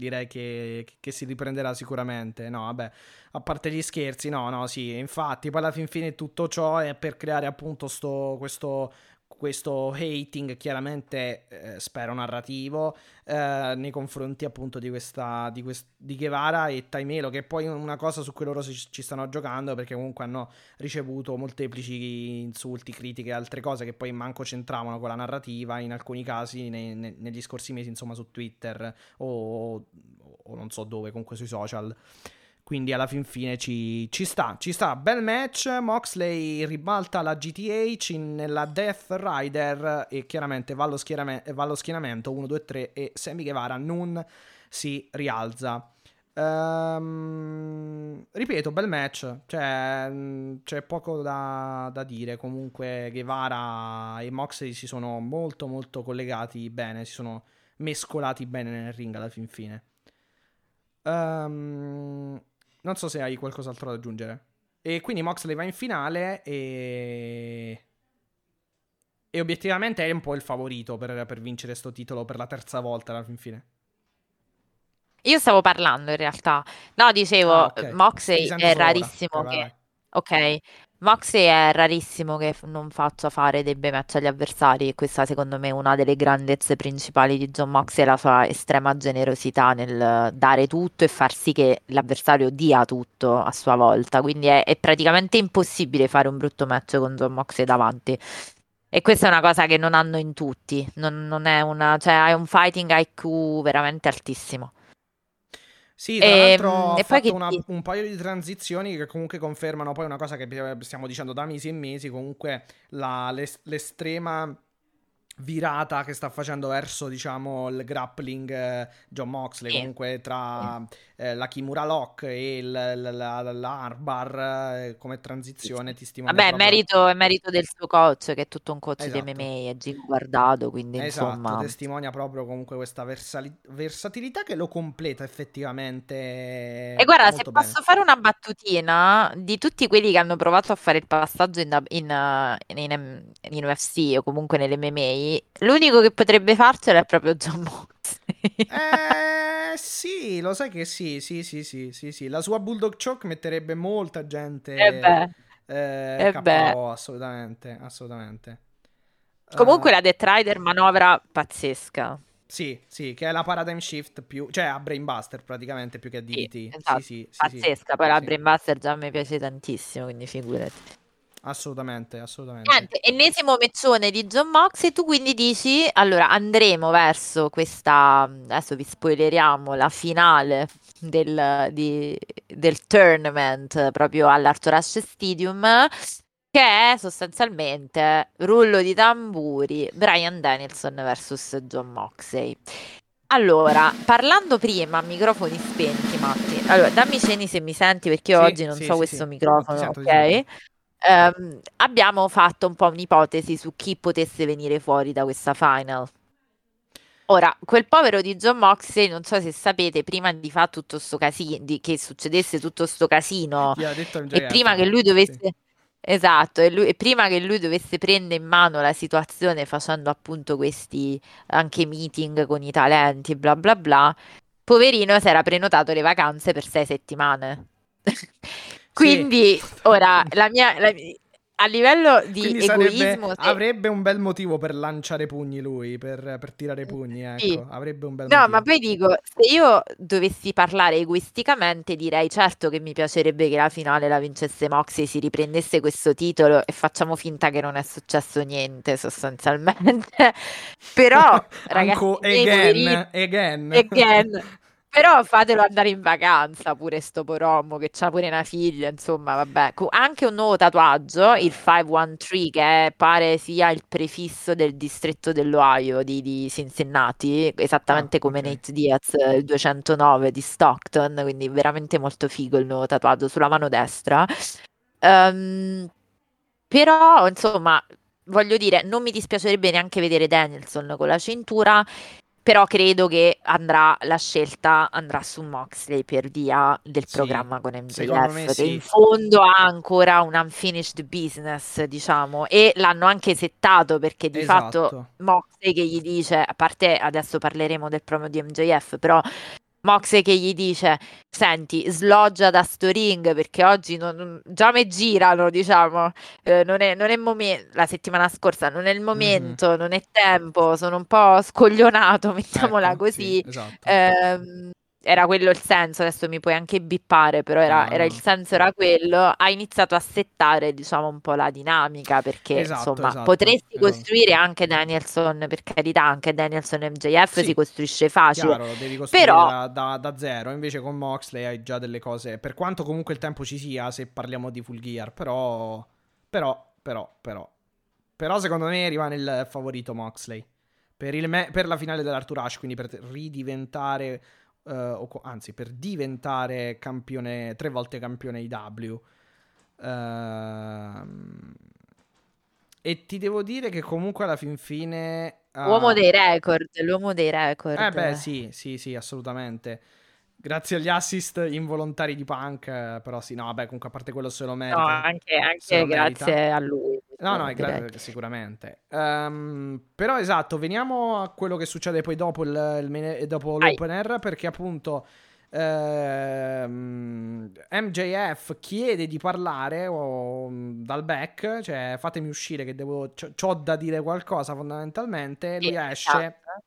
direi che, che, si riprenderà sicuramente. No, vabbè, a parte gli scherzi, no, no, sì, infatti, poi alla fin fine tutto ciò è per creare appunto sto, questo, questo hating chiaramente eh, spero narrativo eh, nei confronti appunto di questa di, quest- di Guevara e Taimelo che è poi una cosa su cui loro si, ci stanno giocando perché comunque hanno ricevuto molteplici insulti, critiche e altre cose che poi manco c'entravano con la narrativa in alcuni casi ne, ne, negli scorsi mesi insomma su Twitter o, o non so dove comunque sui social quindi alla fin fine ci, ci, sta, ci sta. Bel match. Moxley ribalta la GTH in, nella Death Rider e chiaramente va allo, va allo schienamento 1, 2, 3 e Sammy Guevara non si rialza. Um, ripeto, bel match. Cioè, c'è poco da, da, dire. Comunque, Guevara e Moxley si sono molto, molto collegati bene. Si sono mescolati bene nel ring alla fin fine. Um, non so se hai qualcos'altro da aggiungere. E quindi Moxley va in finale e... e obiettivamente è un po' il favorito per, per vincere sto titolo per la terza volta alla fin fine. Io stavo parlando in realtà. No, dicevo, Ah, ok. Moxley è ora. rarissimo vai, che... Ok, Moxley è rarissimo che non faccia fare dei bei match agli avversari e questa secondo me è una delle grandezze principali di John Moxley, è la sua estrema generosità nel dare tutto e far sì che l'avversario dia tutto a sua volta, quindi è, è praticamente impossibile fare un brutto match con John Moxley davanti. E questa è una cosa che non hanno in tutti, non, non è una, cioè hai un fighting IQ veramente altissimo. Sì, tra Ehm, l'altro e poi fatto una- ti- un paio di transizioni che comunque confermano poi una cosa che eh, stiamo dicendo da mesi e mesi, comunque la- l'es- l'estrema virata che sta facendo verso, diciamo, il grappling eh, John Moxley, comunque tra eh, la Kimura Lock e il, la, la- l'Arbar eh, come transizione ti stimola Vabbè, proprio- merito, è merito del suo coach, che è tutto un coach di Esatto. MMA, è Gino Guardado, quindi Esatto, insomma... testimonia proprio comunque questa versali- versatilità che lo completa effettivamente E guarda, se bene. posso fare una battutina, di tutti quelli che hanno provato a fare il passaggio in, in, eh, in- in UFC o comunque nell'MMA, l'unico che potrebbe farcela è proprio John Moxley. Eh sì, lo sai che sì, sì, sì, sì, sì, sì. La sua Bulldog Choke metterebbe molta gente Eh beh. eh, eh beh. KO, assolutamente, assolutamente. Comunque Eh, la Death Rider manovra pazzesca. Sì, sì, che è la Paradigm Shift più, cioè a Brainbuster praticamente più che a Sì, DDT. esatto, Sì, sì, sì, sì, pazzesca. Poi la sì. Brainbuster già mi piace tantissimo, quindi figurati. Assolutamente, assolutamente. Niente, ennesimo meccione di John Moxley, tu quindi dici, allora andremo verso questa, adesso vi spoileriamo, la finale del, di- del tournament proprio all'Arthur Ashe Stadium, che è sostanzialmente rullo di tamburi, Brian Danielson versus John Moxley. Allora, parlando prima microfoni spenti, Matti, allora dammi cenni se mi senti perché io Sì, oggi non sì, so sì, questo microfono, ok? Ehm, abbiamo fatto un po' un'ipotesi su chi potesse venire fuori da questa final. Ora, quel povero di John Moxley, non so se sapete, prima di fare tutto sto casino, di che succedesse tutto sto casino, e prima che lui sì. dovesse, esatto, e, lui- e prima che lui dovesse prendere in mano la situazione facendo appunto questi anche meeting con i talenti, bla bla bla, poverino si era prenotato le vacanze per sei settimane. (laughs) Quindi, ora, la mia, la- a livello di Quindi sarebbe- egoismo, se- avrebbe un bel motivo per lanciare pugni lui, per, per tirare pugni, ecco. Sì. Avrebbe un bel No, motivo. ma poi dico, se io dovessi parlare egoisticamente, direi certo che mi piacerebbe che la finale la vincesse Moxie, si riprendesse questo titolo e facciamo finta che non è successo niente, sostanzialmente. (laughs) Però, (laughs) ragazzi, Anco again, again. again. Però fatelo andare in vacanza pure sto porommo che c'ha pure una figlia, insomma, vabbè. Co- Anche un nuovo tatuaggio, il 513, che è- pare sia il prefisso del distretto dell'Ohio di, di Cincinnati, esattamente Ah, come ok. Nate Diaz, eh, il 209 di Stockton, quindi veramente molto figo il nuovo tatuaggio sulla mano destra. Ehm, però, insomma, voglio dire, non mi dispiacerebbe neanche vedere Danielson con la cintura, però credo che andrà, la scelta andrà su Moxley per via del Sì, programma con MJF, che sì. in fondo ha ancora un unfinished business, diciamo, e l'hanno anche settato perché di fatto Esatto. Moxley che gli dice, a parte adesso parleremo del promo di MJF, però Moxley che gli dice, senti, sloggia da sto ring perché oggi non- già mi girano, diciamo, eh, non è, non è momento, la settimana scorsa non è il momento, non è tempo, sono un po' scoglionato, (laughs) mettiamola Ecco, così. sì, esatto. Ehm, era quello il senso, adesso mi puoi anche bippare, però era, No, era il senso era quello. Ha iniziato a settare, diciamo, un po' la dinamica perché, Esatto, insomma, esatto, potresti esatto. costruire anche Danielson, per carità, anche Danielson MJF Sì, si costruisce facile. Chiaro, devi costruire Però- da, da- da zero. Invece con Moxley hai già delle cose. Per quanto comunque il tempo ci sia, se parliamo di Full Gear, però. Però, però, però. Però secondo me rimane il favorito Moxley. Per, il me- per la finale dell'Arthur Ashe, quindi per ridiventare. Eh, o anzi, per diventare campione. Tre volte campione IW. Ehm, e ti devo dire che comunque alla fin fine. Uomo ah, dei record, l'uomo dei record. eh beh, sì, sì, sì, assolutamente. Grazie agli assist involontari di Punk, eh, però sì, no, vabbè, comunque a parte quello se lo merita. No, anche, anche grazie a lui. No, no, gra- sicuramente. Um, però esatto, veniamo a quello che succede poi dopo, il, il, dopo l'open air, perché appunto ehm, MJF chiede di parlare o, dal back, cioè fatemi uscire che devo, ho da dire qualcosa fondamentalmente, lui esce esatto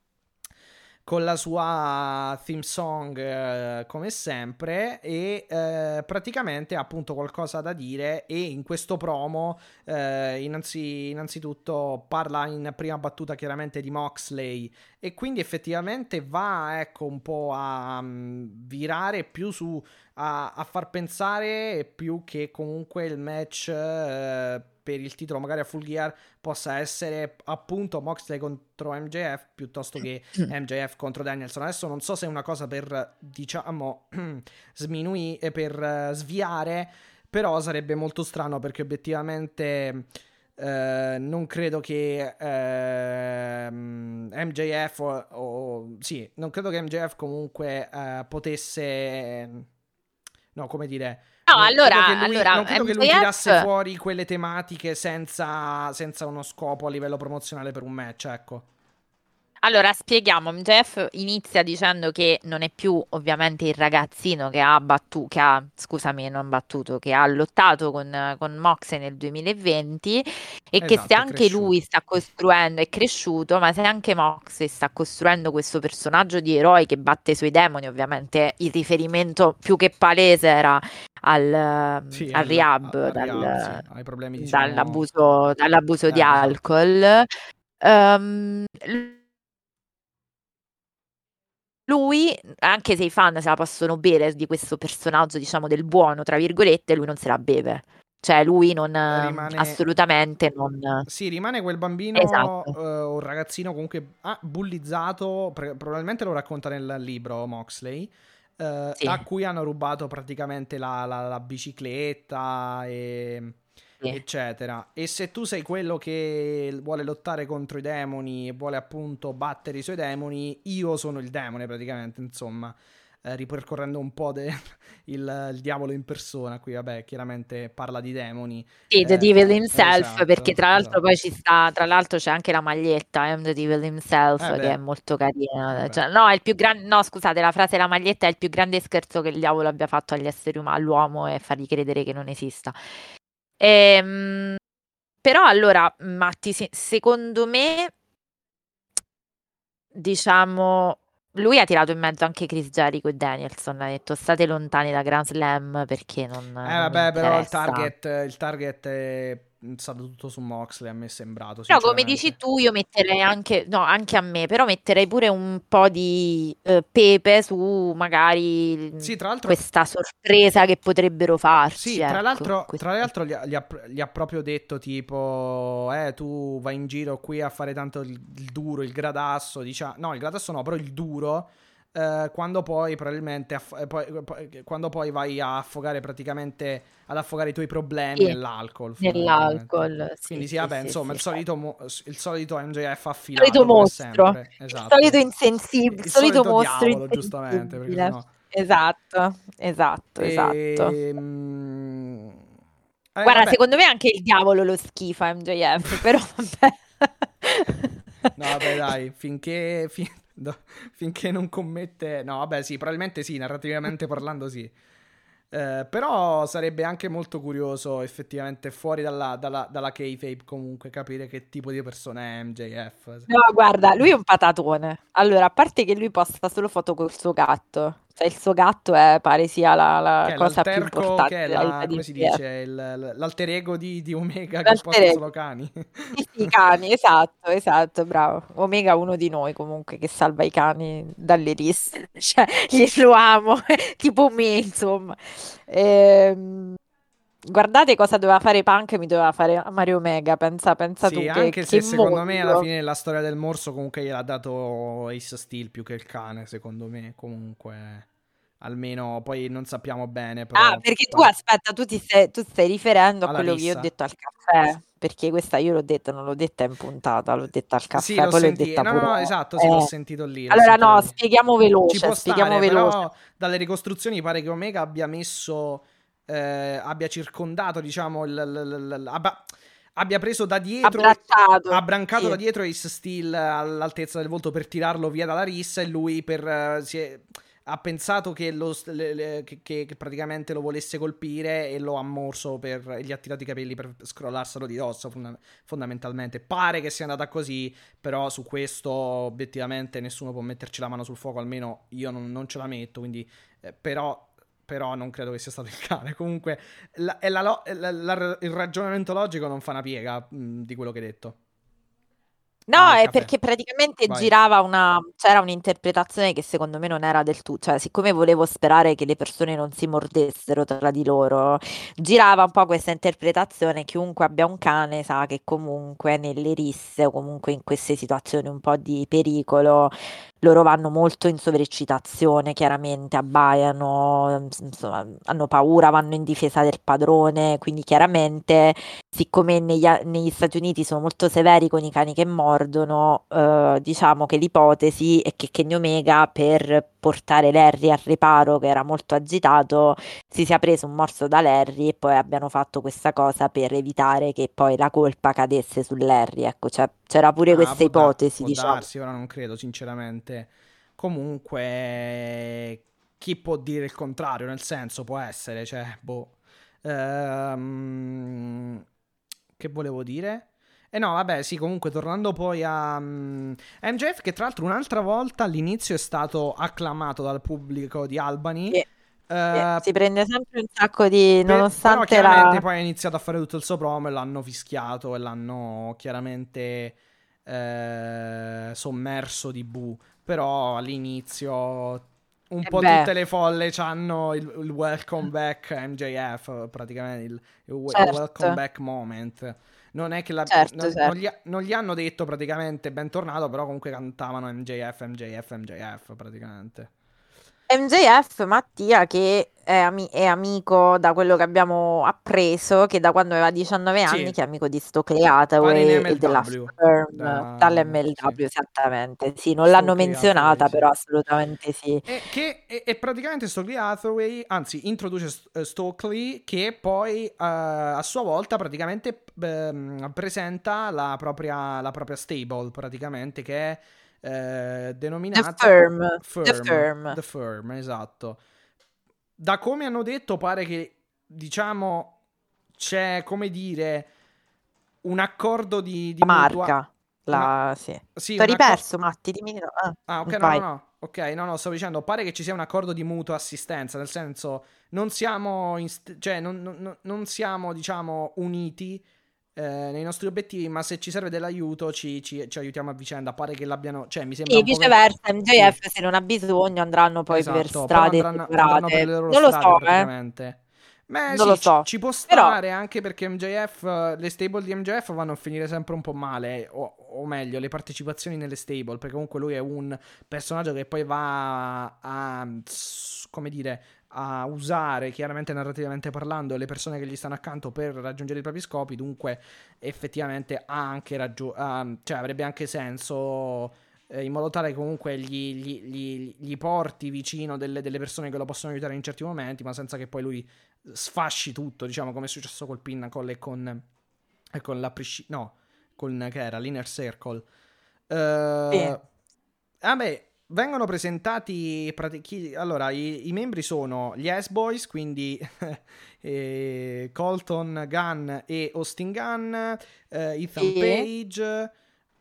con la sua theme song eh, come sempre e eh, praticamente ha appunto qualcosa da dire e in questo promo eh, innanzi, innanzitutto parla in prima battuta chiaramente di Moxley e quindi effettivamente va ecco un po' a um, virare più su a, a, far pensare più che comunque il match eh, per il titolo magari a Full Gear possa essere appunto Moxley contro MJF piuttosto che MJF mm. contro Danielson. Adesso non so se è una cosa per diciamo (clears throat) sminuire eh, per uh, sviare, però sarebbe molto strano perché obiettivamente Uh, non credo che uh, ehm, MJF o, o, sì, non credo che MJF comunque uh, potesse no, come dire No, non allora, credo lui, allora non credo MJF... che lui tirasse fuori quelle tematiche senza, senza uno scopo a livello promozionale per un match, ecco. Allora, spieghiamo, MJF inizia dicendo che non è più ovviamente il ragazzino che ha battuto, che ha, scusami, non battuto, che ha lottato con, con Moxley nel 2020 e esatto, che se anche lui sta costruendo, è cresciuto, ma se anche Moxley sta costruendo questo personaggio di eroe che batte i suoi demoni, ovviamente il riferimento più che palese era al, sì, al rehab, al, dal, rehab sì, ai problemi, diciamo... dall'abuso, dall'abuso di esatto. alcol. Um, lui, anche se i fan se la possono bere di questo personaggio, diciamo del buono, tra virgolette, lui non se la beve. Cioè, lui non rimane... assolutamente non. Sì, rimane quel bambino esatto. uh, un ragazzino comunque ah, bullizzato. Pre- probabilmente lo racconta nel libro Moxley. Uh, sì. A cui hanno rubato praticamente la, la, la bicicletta e eccetera. E se tu sei quello che vuole lottare contro i demoni e vuole appunto battere i suoi demoni, io sono il demone praticamente, insomma. Eh, ripercorrendo un po' de- (laughs) il, il, diavolo in persona, qui vabbè chiaramente parla di demoni. Sì, The eh, Devil Himself, esatto, perché tra l'altro esatto. poi ci sta, tra l'altro c'è anche la maglietta, I'm The Devil Himself, eh che è molto carina. Cioè, no, è il più grande, no scusate, la frase la maglietta è il più grande scherzo che il diavolo abbia fatto agli esseri umani, all'uomo e fargli credere che non esista. Ehm, però allora, Matti, se- secondo me, diciamo, lui ha tirato in mezzo anche Chris Jericho e Danielson, ha detto state lontani da Grand Slam perché non... Eh vabbè, però il target, il target è stato tutto su Moxley, a me è sembrato. Però come dici tu, io metterei anche, no, anche a me, però metterei pure un po' di uh, pepe su magari sì, tra l'altro, questa sorpresa che potrebbero farci. Sì, ecco, tra l'altro, tra l'altro gli, ha, gli, ha, gli, ha, proprio detto tipo, eh, tu vai in giro qui a fare tanto il, il duro, il gradasso, diciamo, no, il gradasso no, però il duro eh, quando poi probabilmente aff- eh, poi, poi, quando poi vai a affogare praticamente ad affogare i tuoi problemi sì. nell'alcol nell'alcol sì, quindi sì, vabbè insomma il solito, mo- il solito MJF affilato il solito mostro. esatto. il solito insensibile il, solito, solito mostro diavolo, giustamente perché sennò... esatto esatto e... esatto. Mm... eh, guarda vabbè. secondo me anche il diavolo lo schifa MJF però vabbè. No vabbè dai finché fin- No, finché non commette... No, vabbè, sì, probabilmente sì, narrativamente parlando sì. Eh, però sarebbe anche molto curioso effettivamente fuori dalla, dalla, dalla kayfabe comunque capire che tipo di persona è MJF. No, guarda, lui è un patatone. Allora, a parte che lui posta solo foto col suo gatto, cioè il suo gatto è, pare sia la, la cosa più importante. Che è la, come si dice, il, l'alter ego di, di Omega l'alter che posta solo cani. Sì, sì, cani, (laughs) esatto, esatto, bravo. Omega è uno di noi comunque che salva i cani dalle liste, (laughs) cioè gli lo amo, (laughs) tipo me insomma. Ehm... Guardate cosa doveva fare Punk mi doveva fare Mario Omega. Pensa, pensa sì, tu. Che, anche che se secondo me alla fine la storia del morso comunque gliel'ha dato Ace Steel più che il cane. Secondo me, comunque. almeno poi non sappiamo bene. Però, ah, perché tu aspetta, tu ti stai, tu stai riferendo a quello rissa. che io ho detto al caffè. Perché questa io l'ho detta, non l'ho detta in puntata, l'ho detta al caffè, sì, poi l'ho senti... detta no, pure. No, esatto, sì, eh. l'ho sentito lì. L'ho allora, sentito no, lì. spieghiamo veloce. Ci può spieghiamo stare, veloce. dalle ricostruzioni pare che Omega abbia messo, eh, abbia circondato, diciamo, il, il, il, abbia, abbia preso da dietro, Abbracciato, abbrancato sì. da dietro Ace Steel all'altezza del volto per tirarlo via dalla rissa e lui per, eh, si è, ha pensato che, lo, le, le, che, che, praticamente lo volesse colpire e lo ha morso per gli ha tirato i capelli per scrollarselo di dosso fonda- fondamentalmente pare che sia andata così però su questo obiettivamente nessuno può metterci la mano sul fuoco almeno io non, non ce la metto quindi eh, però però non credo che sia stato il cane. Comunque, la, la, la, il ragionamento logico non fa una piega mh, di quello che hai detto. No, ah, è perché praticamente Vai. girava una. c'era un'interpretazione che secondo me non era del tutto. Cioè, siccome volevo sperare che le persone non si mordessero tra di loro, girava un po' questa interpretazione. Chiunque abbia un cane sa che comunque nelle risse o comunque in queste situazioni un po' di pericolo loro vanno molto in sovreccitazione, chiaramente abbaiano, insomma, hanno paura, vanno in difesa del padrone, quindi chiaramente, siccome negli, negli Stati Uniti sono molto severi con i cani che mordono, eh, diciamo che l'ipotesi è che Kenny Omega per portare Larry al riparo, che era molto agitato, si sia preso un morso da Larry e poi abbiano fatto questa cosa per evitare che poi la colpa cadesse su Larry, ecco, cioè, c'era pure ah, questa ipotesi, da, diciamo. Darsi, ora non credo, sinceramente. Comunque, chi può dire il contrario? Nel senso, può essere, cioè, boh. Ehm, che volevo dire? E eh no, vabbè, sì, comunque tornando poi a um, MJF, che tra l'altro un'altra volta all'inizio è stato acclamato dal pubblico di Albany. Sì. Uh, si prende sempre un sacco di. Per, nonostante però chiaramente la... poi ha iniziato a fare tutto il suo promo e l'hanno fischiato e l'hanno chiaramente eh, sommerso di bu. Però all'inizio un Eh po' beh. tutte le folle hanno il, il welcome back MJF, praticamente il, il Certo. welcome back moment. Non è che la, Certo, non, certo. non gli, non gli hanno detto praticamente bentornato, però comunque cantavano MJF, MJF, MJF praticamente. MJF Mattia che è, ami- è amico da quello che abbiamo appreso che da quando aveva 19 Sì. anni che è amico di Stokely Hathaway e della Firm da- dall'MLW sì. esattamente sì non l'hanno Stokely menzionata Hathaway, sì. però assolutamente sì E che e, e praticamente Stokely Hathaway, anzi, introduce St- eh, Stokely che poi eh, a sua volta praticamente ehm, presenta la propria, la propria stable, praticamente, che è eh, denominata The Firm, Firm, The Firm. The Firm, esatto. Da come hanno detto, pare che diciamo c'è come dire un accordo di, di la mutua- marca la... sì Sì, t'ho riperso Matti dimmi di no ah, Ah, ok, no, no, no. Ok, no, no, stavo dicendo, pare che ci sia un accordo di mutua assistenza, nel senso, non siamo, st- cioè, non, non- non siamo, diciamo, uniti eh, nei nostri obiettivi, ma se ci serve dell'aiuto ci, ci- ci aiutiamo a vicenda. Pare che l'abbiano, cioè, mi sembra e viceversa MJF Sì. se non ha bisogno andranno poi per Esatto, poi strade andranno, andranno per le loro non lo strade, so eh praticamente. Beh, Non sì, lo ci- so. Ci, può Però- stare anche perché MJF, eh, le stable di MJF vanno a finire sempre un po' male, o, o meglio, le partecipazioni nelle stable, perché comunque lui è un personaggio che poi va a, come dire, a usare, chiaramente narrativamente parlando, le persone che gli stanno accanto per raggiungere i propri scopi, dunque effettivamente ha anche ragione, cioè avrebbe anche senso eh, in modo tale che comunque gli, gli- gli- gli porti vicino delle, delle persone che lo possono aiutare in certi momenti, ma senza che poi lui sfasci tutto, diciamo come è successo col Pinnacle e con, e con la Prisci- no, con che era l'Inner Circle. Eh, Sì. Vabbè, vengono presentati prati- chi- allora i, i membri sono gli S-Boys, quindi (laughs) eh, Colton Gunn e Austin Gunn, eh, Ethan Sì. Page.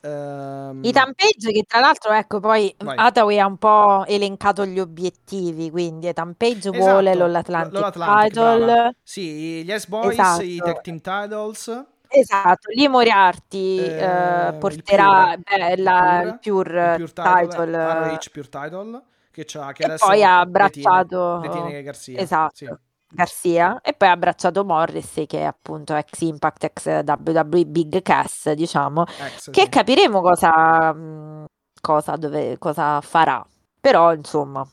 ehm, Ethan Page che tra l'altro ecco poi Vai. Hathaway ha un po' elencato gli obiettivi quindi Ethan Page Esatto, vuole l'All-Atlantic, l'All-Atlantic, Title brava. Sì, gli S-Boys, Esatto. i Tag Team Titles. Esatto lì Moriarty Eh, eh, il porterà Pure, beh, il la- Pure, il Pure, il Pure Title, Title, ROH Pure Title, che, c'ha, che adesso poi ha detiene- abbracciato detiene Garcia. esatto Sì. Garcia e poi ha abbracciato Morris che è appunto ex Impact ex WWE Big Cass diciamo Ex, che sì. capiremo cosa, cosa, dove, cosa farà. Però, insomma,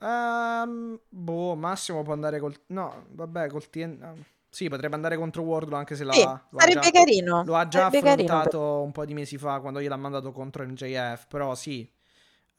Um, boh, Massimo può andare col... No, vabbè, col TN... Sì, potrebbe andare contro Wardlow anche se sì, l'ha, lo sarebbe già, carino. lo ha già sarebbe affrontato carino. un po' di mesi fa quando gliel'ha mandato contro MJF, però sì,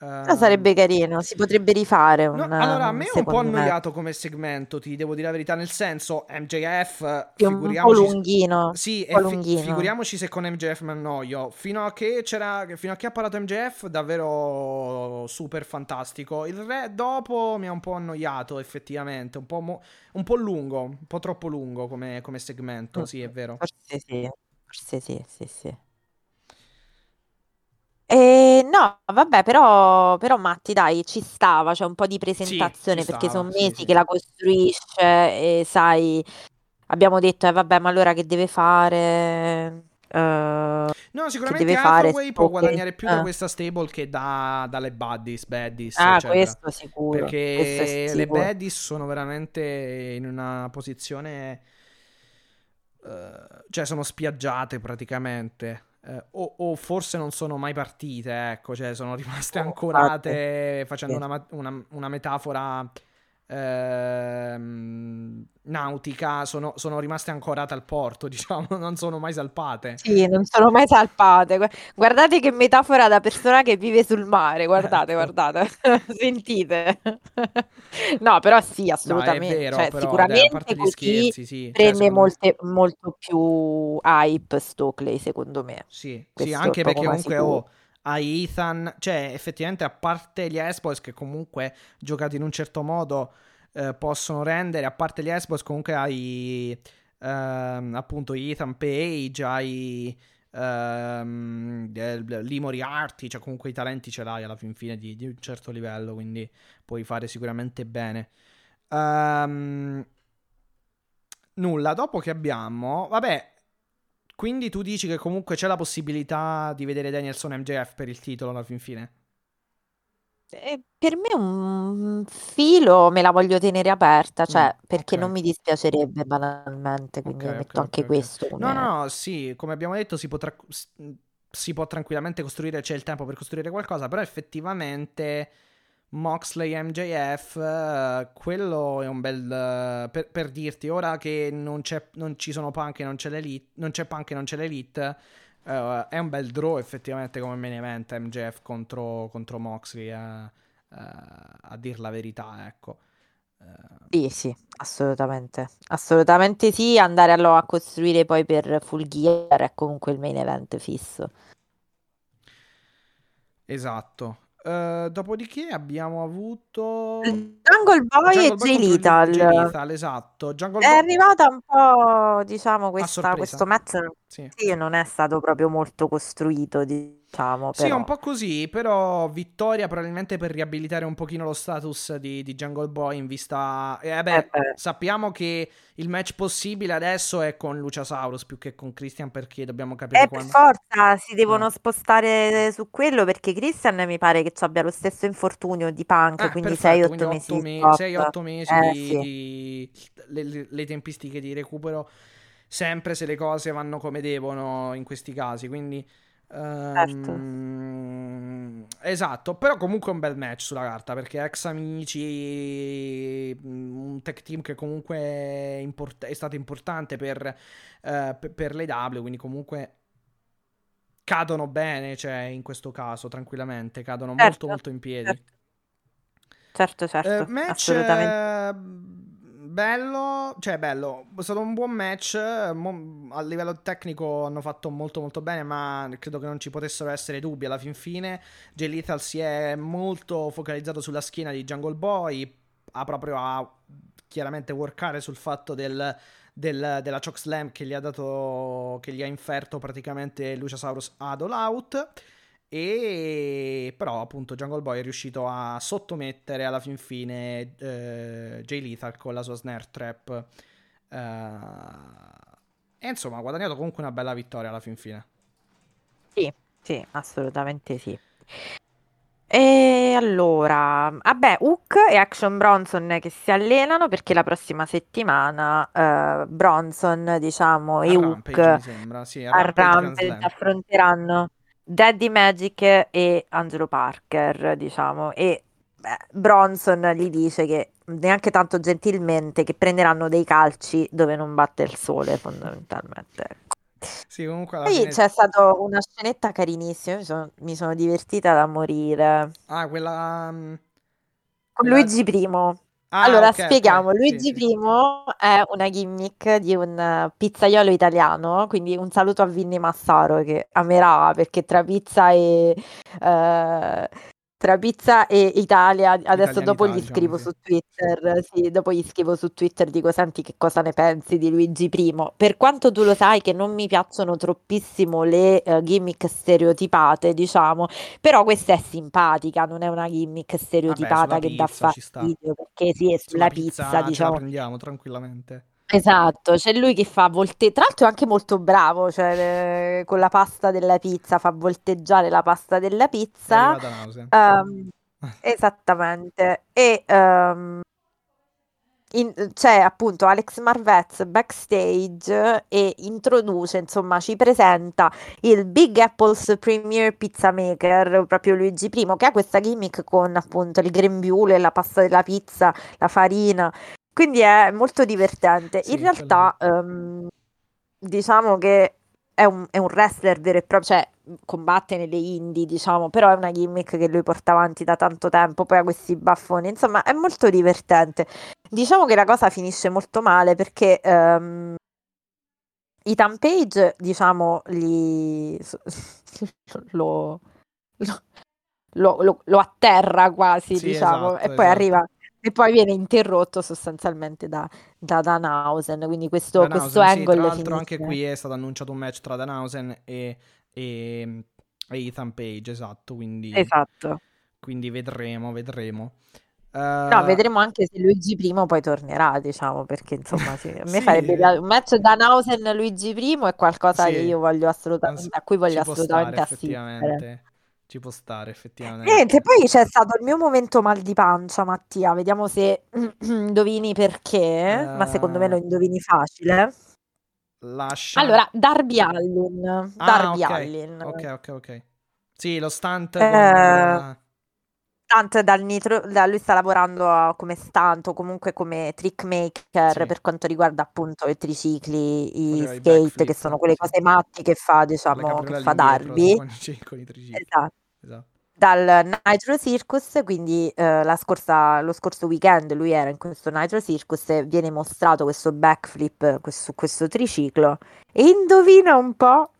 Uh, sarebbe carino, si potrebbe rifare. Un, no, allora, a me è un po' annoiato me. come segmento, ti devo dire la verità, nel senso, MJF, è un po' lunghino. Sì, po lunghino. figuriamoci se con MJF mi annoio. Fino a che c'era, fino a che ha parlato MJF, davvero super fantastico. Il re dopo mi ha un po' annoiato, effettivamente, un po', mo- un po lungo, un po' troppo lungo come, come segmento, mm, sì, è vero. Forse sì, forse sì, sì, sì. Eh, no, vabbè, però, però Matti, dai, ci stava, c'è un po' di presentazione Sì, perché stava, sono sì, mesi sì. che la costruisce e sai, abbiamo detto, eh, vabbè, ma allora che deve fare? Uh, no, sicuramente deve Hathaway può guadagnare più eh. da questa stable che da, dalle Buddies, Baddies, ah, eccetera. questo sicuro. Perché questo le Baddies sono veramente in una posizione... Uh, cioè sono spiaggiate praticamente. Eh, o, o, forse non sono mai partite, ecco, cioè sono rimaste ancorate facendo una, una, una metafora eh, nautica, sono, sono, rimaste ancorate al porto, (laughs) diciamo, non sono mai salpate. Sì, non sono mai salpate. Guardate che metafora da persona che vive sul mare, guardate, ecco. guardate, (laughs) sentite. (laughs) no, però sì, assolutamente. No, vero, cioè, però, sicuramente dai, scherzi, sì. prende cioè, molte, me... molto più hype Stockley, secondo me. Sì, sì anche perché comunque ho... Oh, hai Ethan, cioè effettivamente a parte gli Espois che comunque giocati in un certo modo eh, possono rendere, a parte gli Espois comunque hai ehm, appunto Ethan Page, hai ehm, Lee Moriarty, cioè comunque i talenti ce l'hai alla fin fine di, di un certo livello, quindi puoi fare sicuramente bene. Um, nulla, dopo che abbiamo, vabbè, quindi tu dici che comunque c'è la possibilità di vedere Danielson MJF per il titolo alla fin fine? Eh, per me un filo me la voglio tenere aperta, cioè Mm, perché ok. non mi dispiacerebbe banalmente, quindi Ok, metto ok, anche questo No, come... no, no, sì, come abbiamo detto si potrà si può tranquillamente costruire, c'è il tempo per costruire qualcosa, però effettivamente Moxley MJF, eh, quello è un bel eh, per, per dirti, ora che non, c'è, non ci sono punk e non c'è l'elite, non c'è punk e non c'è l'elite, eh, è un bel draw effettivamente come main event MJF contro, contro Moxley, eh, eh, a dir la verità, ecco. Sì, sì, assolutamente. Assolutamente sì, andare allora a costruire poi per Full Gear è comunque il main event fisso. Esatto. Uh, dopodiché abbiamo avuto Jungle Boy Jungle e Jay Lethal. Lethal, esatto. Jungle È Boy... arrivata un po', diciamo, questa, questo match Sì. sì, non è stato proprio molto costruito, diciamo. Sì, però. un po' così, però vittoria probabilmente per riabilitare un pochino lo status di, di Jungle Boy in vista... Eh, vabbè, Eh, beh. sappiamo che il match possibile adesso è con Luciasaurus più che con Christian perché dobbiamo capire Eh, per quando... forza si devono Eh. spostare su quello perché Christian mi pare che abbia lo stesso infortunio di Punk, Ah, quindi perfetto, 6-8 quindi mesi otto di me- stop. 6-8 mesi Eh, di, sì. di- le, le- le tempistiche di recupero sempre se le cose vanno come devono in questi casi quindi Certo. ehm, esatto però comunque è un bel match sulla carta perché ex amici mm, un tech team che comunque è, import- è stato importante per, eh, per, per le W quindi comunque cadono bene cioè in questo caso tranquillamente cadono molto Certo, molto in piedi certo. Certo, certo, eh, match assolutamente. eh, bello, cioè bello, è stato un buon match, a livello tecnico hanno fatto molto molto bene, ma credo che non ci potessero essere dubbi alla fin fine. Jay Lethal si è molto focalizzato sulla schiena di Jungle Boy, ha proprio a chiaramente workare sul fatto del, del- della chokeslam che gli ha dato, che gli ha inferto praticamente Luciasaurus ad All Out. E però appunto Jungle Boy è riuscito a sottomettere alla fin fine eh, Jay Lethal con la sua snare trap. Eh, e insomma ha guadagnato comunque una bella vittoria alla fin fine. Sì, sì, assolutamente sì. E allora, vabbè, Hook e Action Bronson che si allenano perché la prossima settimana eh, Bronson, diciamo, e A Hook Rampage mi sembra, sì, a Rampage Slam. affronteranno Daddy Magic e Angelo Parker, diciamo, e beh, Bronson gli dice che neanche tanto gentilmente che prenderanno dei calci dove non batte il sole, fondamentalmente. ecco. Sì, comunque alla Poi fine... c'è stata una scenetta carinissima, mi sono, mi sono divertita da morire. Ah, quella... mm, Con quella- Luigi I. Ah, Allora, ok, ok, spieghiamo, sì, Luigi sì. I è una gimmick di un pizzaiolo italiano, quindi un saluto a Vinny Massaro che amerà perché tra pizza e, eh, tra pizza e Italia, adesso dopo gli Italianità, scrivo diciamo, su Twitter, sì, dopo gli scrivo su Twitter, dico senti che cosa ne pensi di Luigi I. Per quanto tu lo sai che non mi piacciono troppissimo le eh, gimmick stereotipate, diciamo, però questa è simpatica, non è una gimmick stereotipata sulla che dà pizza sta. fastidio, perché sì, è Sulla sulla pizza pizza, ce la diciamo. prendiamo tranquillamente. Esatto, c'è lui che fa volte, tra l'altro è anche molto bravo, cioè eh, con la pasta della pizza fa volteggiare la pasta della pizza. Ehm, (laughs) esattamente. E ehm, in- c'è appunto Alex Marvez backstage e introduce, insomma, ci presenta il Big Apple's Premier Pizza Maker, proprio Luigi I, che ha questa gimmick con appunto il grembiule, la pasta della pizza, la farina. Quindi è molto divertente. Sì, In realtà, ehm, diciamo che è un, è un wrestler vero e proprio, cioè combatte nelle indie, diciamo, però è una gimmick che lui porta avanti da tanto tempo, poi ha questi baffoni, insomma, è molto divertente. Diciamo che la cosa finisce molto male perché ehm, Ethan Page, diciamo, gli... (laughs) lo, lo, lo- lo- lo atterra quasi, Sì, diciamo, esatto, e poi esatto. arriva... E poi viene interrotto sostanzialmente da, da Danhausen, quindi questo, questo Danhausen, sì, tra angle l'altro anche finisce- qui è stato annunciato un match tra Danhausen e, e, e Ethan Page, esatto, quindi, Esatto. quindi vedremo, vedremo. No, Eh, vedremo anche se Luigi I poi tornerà, diciamo, perché insomma, sì, a me (laughs) Sì. farebbe. Un match Danhausen Luigi I è qualcosa Sì. che io voglio assolutamente, a cui voglio può stare assolutamente assistere. Ci può stare effettivamente. Niente, poi c'è stato il mio momento mal di pancia, Mattia. Vediamo se (clears throat) indovini perché, ma secondo me lo Eh. indovini facile. Lascia. Allora, Darby Allin. Ah, Darby ok. Allin. Ok, ok, ok. Sì, lo stunt Eh, con la- Stunt dal nitro, da- lui sta lavorando a- come stunt o comunque come trick maker Sì. per quanto riguarda appunto i tricicli, i Faceva i skate, backflip, che sono quelle sì. cose matti che fa, con le diciamo, che capriola fa all'indietro, Darby. Con, i- (laughs) con i tricicli. Esatto. Esatto. Dal Nitro Circus, quindi eh, la scorsa- lo scorso weekend lui era in questo Nitro Circus e viene mostrato questo backflip questo- su questo triciclo. E indovina un po'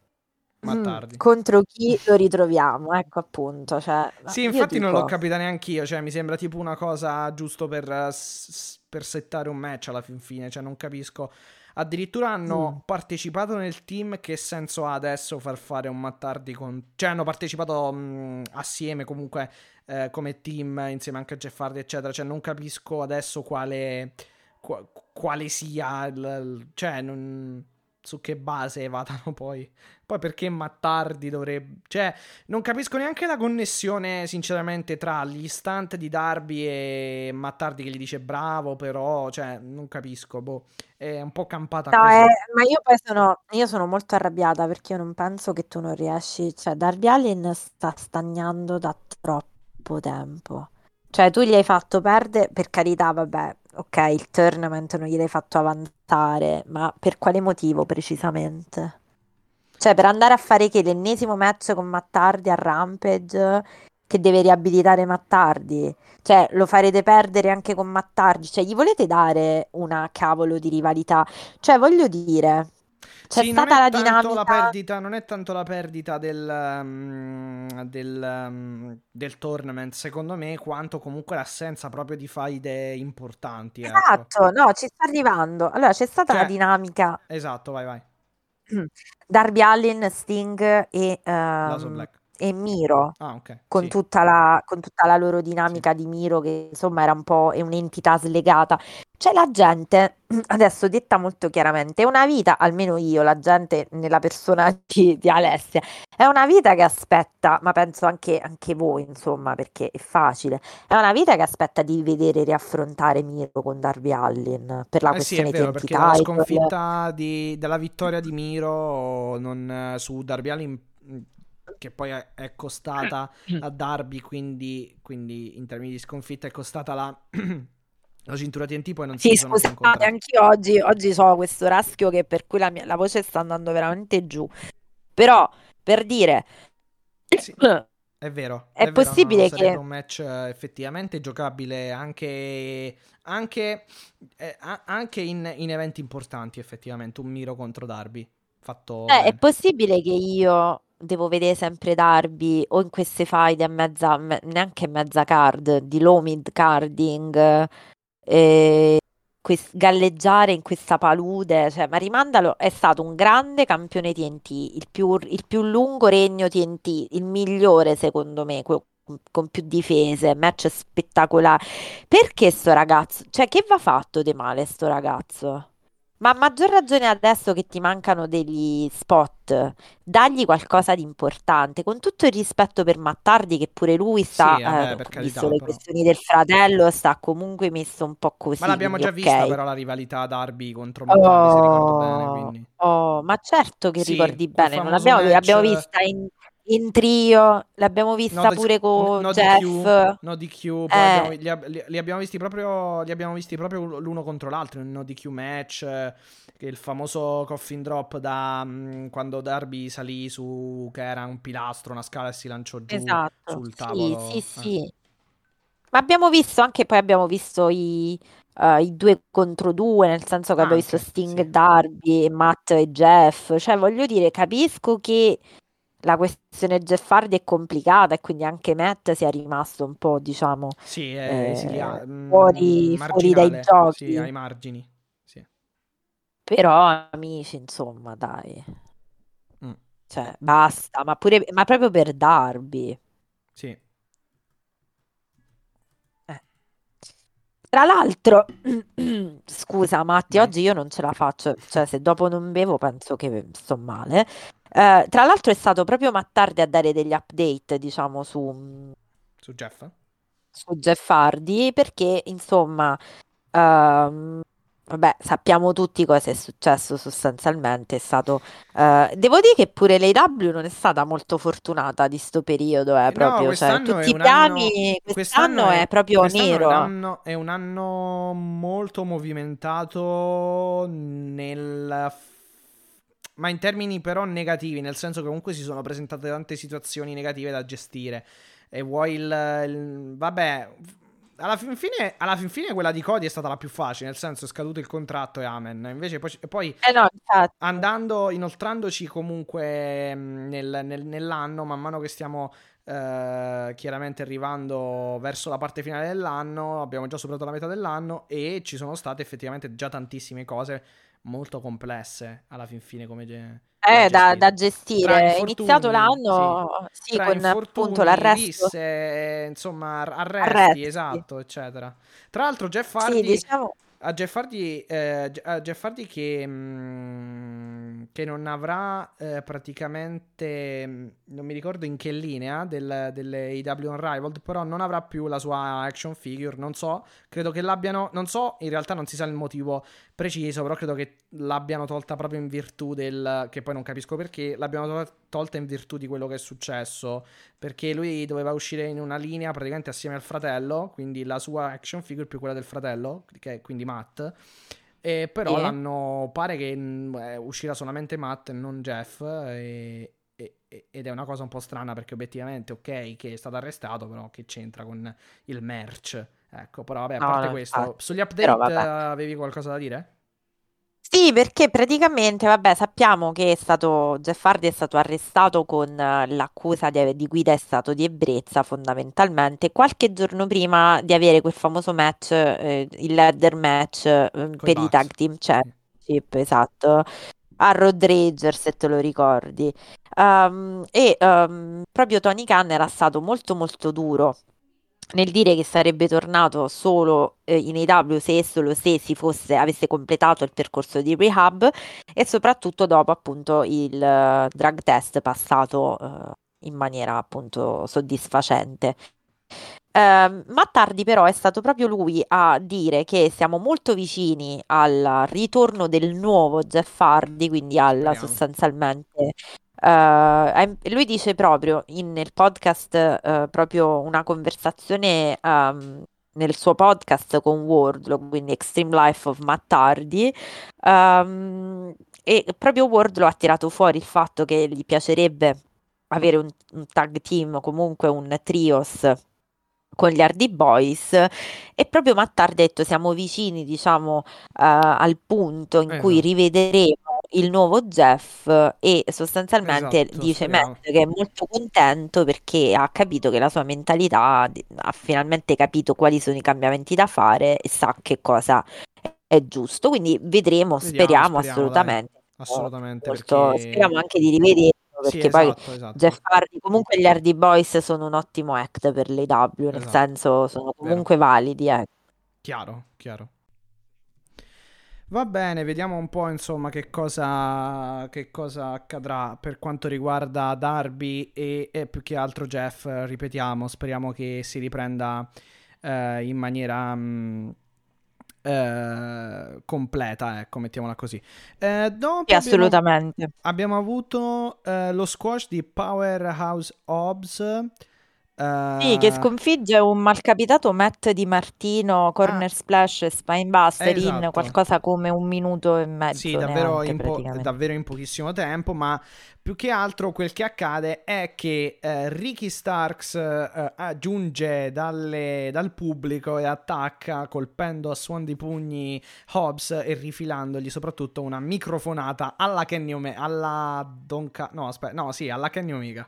Matt mm, Hardy. contro chi lo ritroviamo, ecco appunto. Cioè, Sì, infatti non l'ho dico- capita neanche io, cioè mi sembra tipo una cosa giusto per, per settare un match alla fin fine, cioè non capisco. Addirittura hanno Mm. partecipato nel team, che senso ha adesso far fare un Matt Hardy con... Cioè hanno partecipato mh, assieme comunque eh, come team, insieme anche a Jeff Hardy eccetera, cioè non capisco adesso quale, qua- quale sia il... il- cioè non... su che base vadano poi. Poi perché Matt Hardy dovrebbe... Cioè, non capisco neanche la connessione, sinceramente, tra gli stunt di Darby e Matt Hardy che gli dice bravo, però, cioè, non capisco, boh, è un po' campata No, eh, ma io poi sono, io sono molto arrabbiata perché io non penso che tu non riesci, cioè Darby Allin sta stagnando da troppo tempo. Cioè tu gli hai fatto perdere, per carità, vabbè, ok, il tournament non gliel'hai fatto avanzare, ma per quale motivo precisamente? Cioè per andare a fare che l'ennesimo match con Matt Hardy a Rampage che deve riabilitare Matt Hardy? Cioè lo farete perdere anche con Matt Hardy? Cioè gli volete dare una cavolo di rivalità? Cioè voglio dire, c'è Sì, stata la tanto la dinamica... perdita, non è tanto la perdita del, um, del, um, del tournament, secondo me, quanto comunque l'assenza proprio di faide importanti, ecco. Esatto, no, ci sta arrivando. Allora c'è stata la Cioè- dinamica Esatto, vai, vai. (clears throat) Darby Allin, Sting e, ehm, Black. E Miro. Ah, ok. con sì. tutta la, con tutta la loro dinamica di Miro, che insomma era un po' è un'entità slegata. Cioè la gente, (clears throat) adesso detta molto chiaramente, è una vita, almeno io, la gente nella persona (laughs) di, di Alessia, è una vita che aspetta, ma penso anche, anche voi, insomma, perché è facile, è una vita che aspetta di vedere riaffrontare Miro con Darby Allin per la Eh sì, è questione vero, perché title. sconfitta di, dalla vittoria di Miro non, su Darby Allin che poi è, costata a Darby, quindi, quindi, in termini di sconfitta è costata la, (clears throat) la cintura TNT, poi non sì, si sono scusate, incontrati. anch'io oggi, oggi ho questo raschio che per cui la, mia, la voce sta andando veramente giù. Però, per dire... Sì. (clears throat) È vero, è, è possibile vero, no, che un match effettivamente giocabile anche, anche, eh, anche in, in, eventi importanti, effettivamente, un Miro contro Darby. Fatto eh, è possibile che io devo vedere sempre Darby o in queste fight a mezza, me, neanche mezza card, di low mid carding, eh, quest- galleggiare in questa palude, cioè, ma rimandalo, è stato un grande campione TNT, il più, il più lungo regno TNT, il migliore secondo me, que- con più difese, match spettacolare. Perché sto ragazzo, cioè che va fatto di male sto ragazzo? Ma a maggior ragione adesso che ti mancano degli spot, dagli qualcosa di importante, con tutto il rispetto per Mattardi che pure lui sta, Sì, vabbè, eh, per carità, visto le però. questioni del fratello, sta comunque messo un po' così, Ma l'abbiamo già quindi vista ok. però la rivalità Darby contro Mattardi, se ricordo bene, Oh, quindi... oh, ma certo che Sì, ricordi quel bene, non famoso l'abbiamo, match l'abbiamo vista in, in trio, l'abbiamo No, vista dis- pure con no Jeff. DQ, no DQ, Eh, li, ab- li- abbiamo visti proprio, li abbiamo visti proprio l'uno contro l'altro in no DQ match, eh, che il famoso coffin drop da mm, quando Darby salì su, che era un pilastro, una scala e si lanciò giù esatto, sul sì, tavolo. sì, eh. sì. Ma abbiamo visto anche, poi abbiamo visto i, eh, i due contro due, nel senso che abbiamo visto Anche, Sting sì. Darby, Matt e Jeff. Cioè, voglio dire, capisco che la questione Jeff Hardy è complicata e quindi anche Matt sia rimasto un po', diciamo, Sì, è eh, esilia- mm, fuori, fuori dai marginale, sì, giochi. ai margini. Sì. Però, amici, insomma, dai, Mm, cioè, basta, ma pure, ma proprio per Darby. sì. Tra l'altro, (clears throat) scusa Matti, oggi io non ce la faccio, cioè se dopo non bevo penso che sto male. Eh, tra l'altro è stato proprio Mattardi a dare degli update, diciamo, su, Su Jeff? su Jeff Hardy, perché insomma, ehm, vabbè, sappiamo tutti cosa è successo sostanzialmente, è stato... eh, devo dire che pure l'AEW non è stata molto fortunata di sto periodo, eh, No, proprio, cioè quest'anno è tutti i un anno. piani, Quest'anno quest'anno è, è proprio quest'anno è un nero. anno, è un anno molto movimentato nel. Ma in termini però negativi, nel senso che comunque si sono presentate tante situazioni negative da gestire. E vuoi il. il- vabbè. Alla fin, fine, alla fin fine quella di Cody è stata la più facile, nel senso è scaduto il contratto e amen. Invece poi, poi Eh no, andando, inoltrandoci comunque mh, nel- nel- nell'anno, man mano che stiamo eh, chiaramente arrivando verso la parte finale dell'anno, abbiamo già superato la metà dell'anno e ci sono state effettivamente già tantissime cose molto complesse alla fin fine come ge- da Eh, da, gestire. da gestire. È iniziato sì, l'anno, sì, tra con appunto l'arresto. risse, insomma, ar- arresti, Arresti. esatto, eccetera. Tra l'altro Jeff Sì, Hardy diciamo. A Jeff Hardy, eh, a Jeff Hardy che, mm, che non avrà eh, praticamente, mm, non mi ricordo in che linea del, delle AW Unrivaled, però non avrà più la sua action figure, non so, credo che l'abbiano, non so, in realtà non si sa il motivo preciso, però credo che l'abbiano tolta proprio in virtù del, che poi non capisco perché, l'abbiano tol- tolta in virtù di quello che è successo, perché lui doveva uscire in una linea praticamente assieme al fratello, quindi la sua action figure più quella del fratello, che è quindi Matt. E però Sì. l'hanno. Pare che mm, eh, uscirà solamente Matt e non Jeff. E, e- e- ed è una cosa un po' strana perché obiettivamente, ok, che è stato arrestato, però che c'entra con il merch. Ecco, però vabbè, a No, parte no, questo, infatti. sugli update avevi qualcosa da dire? Sì, perché praticamente, vabbè, sappiamo che è stato, Jeff Hardy è stato arrestato con eh, l'accusa di, di guida in stato di ebbrezza, fondamentalmente, qualche giorno prima di avere quel famoso match, eh, il ladder match eh, per i Bucks. tag team championship, esatto, a Road Rager, se te lo ricordi. Um, e um, proprio Tony Khan era stato molto molto duro nel dire che sarebbe tornato solo eh, in AEW se e solo se si fosse, avesse completato il percorso di rehab e soprattutto dopo appunto il eh, drug test passato eh, in maniera appunto soddisfacente. Ehm, ma tardi però è stato proprio lui a dire che siamo molto vicini al ritorno del nuovo Jeff Hardy, quindi al sostanzialmente Uh, lui dice proprio in, nel podcast, uh, proprio una conversazione um, nel suo podcast con Wardlow, quindi Extreme Life of Matt Hardy, um, e proprio Wardlow ha tirato fuori il fatto che gli piacerebbe avere un, un tag team o comunque un trios con gli Hardy Boys e proprio Matt ha detto siamo vicini diciamo uh, al punto in esatto. cui rivedremo il nuovo Jeff e sostanzialmente esatto, dice speriamo. Matt che è molto contento perché ha capito che la sua mentalità ha finalmente capito quali sono i cambiamenti da fare e sa che cosa è giusto quindi vedremo, Vediamo, speriamo, speriamo assolutamente dai. assolutamente molto, perché... speriamo anche di rivederlo perché sì, poi esatto, esatto. Jeff Hardy, comunque gli Hardy Boys sono un ottimo act per l'AW, nel esatto. senso sono comunque Vero. validi. Eh. Chiaro, chiaro. Va bene, vediamo un po' insomma che cosa, che cosa accadrà per quanto riguarda Darby e, e, più che altro Jeff, ripetiamo, speriamo che si riprenda eh, in maniera... Mh, mm, eh, completa, ecco, mettiamola così. Eh, sì, assolutamente. Abbiamo, abbiamo avuto eh, lo squash di Powerhouse Hobbs sì, che eh, sconfigge un malcapitato Matt Di Martino, corner ah, splash e spinebuster esatto. in qualcosa come un minuto e mezzo. Sì, davvero in, po- davvero in, pochissimo tempo, ma più che altro quel che accade è che eh, Ricky Starks eh, aggiunge dalle, dal pubblico e attacca colpendo a suon di pugni Hobbs e rifilandogli soprattutto una microfonata alla Kenny Omega, alla Donka... No, aspetta, no, sì, alla Kenny Omega.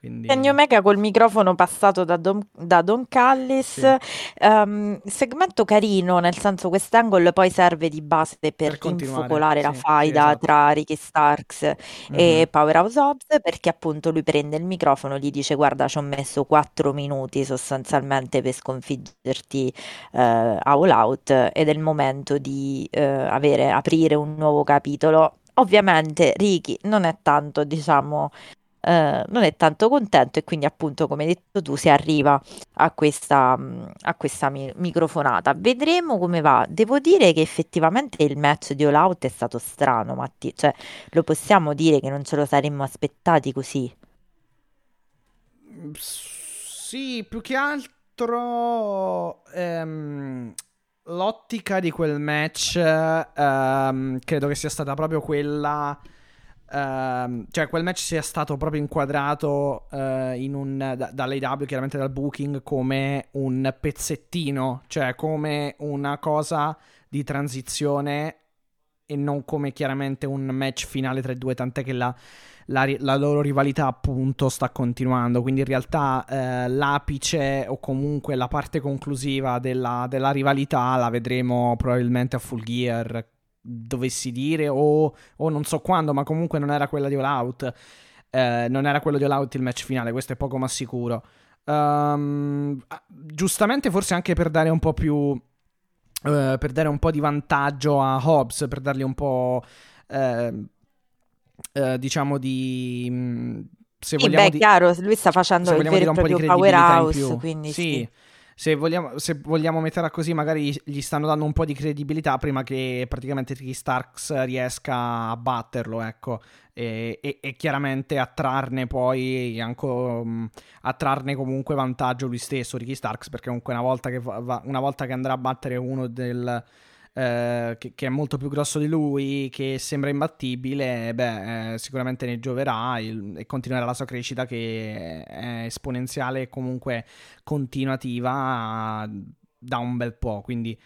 Quindi... Kenny Omega col microfono passato da Don, da Don Callis, sì. um, segmento carino, nel senso quest'angle poi serve di base per, per infocolare la faida esatto. tra Ricky Starks mm-hmm. e mhm. Powerhouse Hobbs, perché appunto lui prende il microfono, gli dice guarda ci ho messo 4 minuti sostanzialmente per sconfiggerti uh, All Out ed è il momento di uh, avere, aprire un nuovo capitolo. Ovviamente Ricky non è tanto, diciamo, eh, non è tanto contento e quindi appunto come hai detto tu si arriva a questa, mm, a questa mi- microfonata. Vedremo come va. Devo dire che effettivamente il match di All Out è stato strano, Matti, cioè lo possiamo dire che non ce lo saremmo aspettati così. Sì, più che altro ehm, l'ottica di quel match ehm, credo che sia stata proprio quella Uh, cioè quel match sia stato proprio inquadrato uh, in un, da, dall'AW, chiaramente dal booking, come un pezzettino, cioè come una cosa di transizione e non come chiaramente un match finale tra i due, tant'è che la, la, la loro rivalità appunto sta continuando, quindi in realtà uh, l'apice o comunque la parte conclusiva della, della rivalità la vedremo probabilmente a Full Gear dovessi dire o, o, non so quando, ma comunque non era quella di All Out. Eh, non era quello di All Out il match finale, questo è poco ma sicuro. Um, giustamente forse anche per dare un po' più... Uh, per dare un po' di vantaggio a Hobbs, per dargli un po'... Uh, uh, diciamo di... Mm, se sì, vogliamo beh, di... chiaro, lui sta facendo il vero e proprio powerhouse, quindi sì. sì se vogliamo, se vogliamo metterla così, magari gli stanno dando un po' di credibilità prima che praticamente Ricky Starks riesca a batterlo, ecco, e, e, e chiaramente a trarne poi ancora, mm, a trarne comunque vantaggio lui stesso, Ricky Starks, perché comunque una volta che, va, una volta che andrà a battere uno del eh, che, che, è molto più grosso di lui, che sembra imbattibile, beh, eh, sicuramente ne gioverà il, e continuerà la sua crescita che è esponenziale e comunque continuativa da un bel po'. Quindi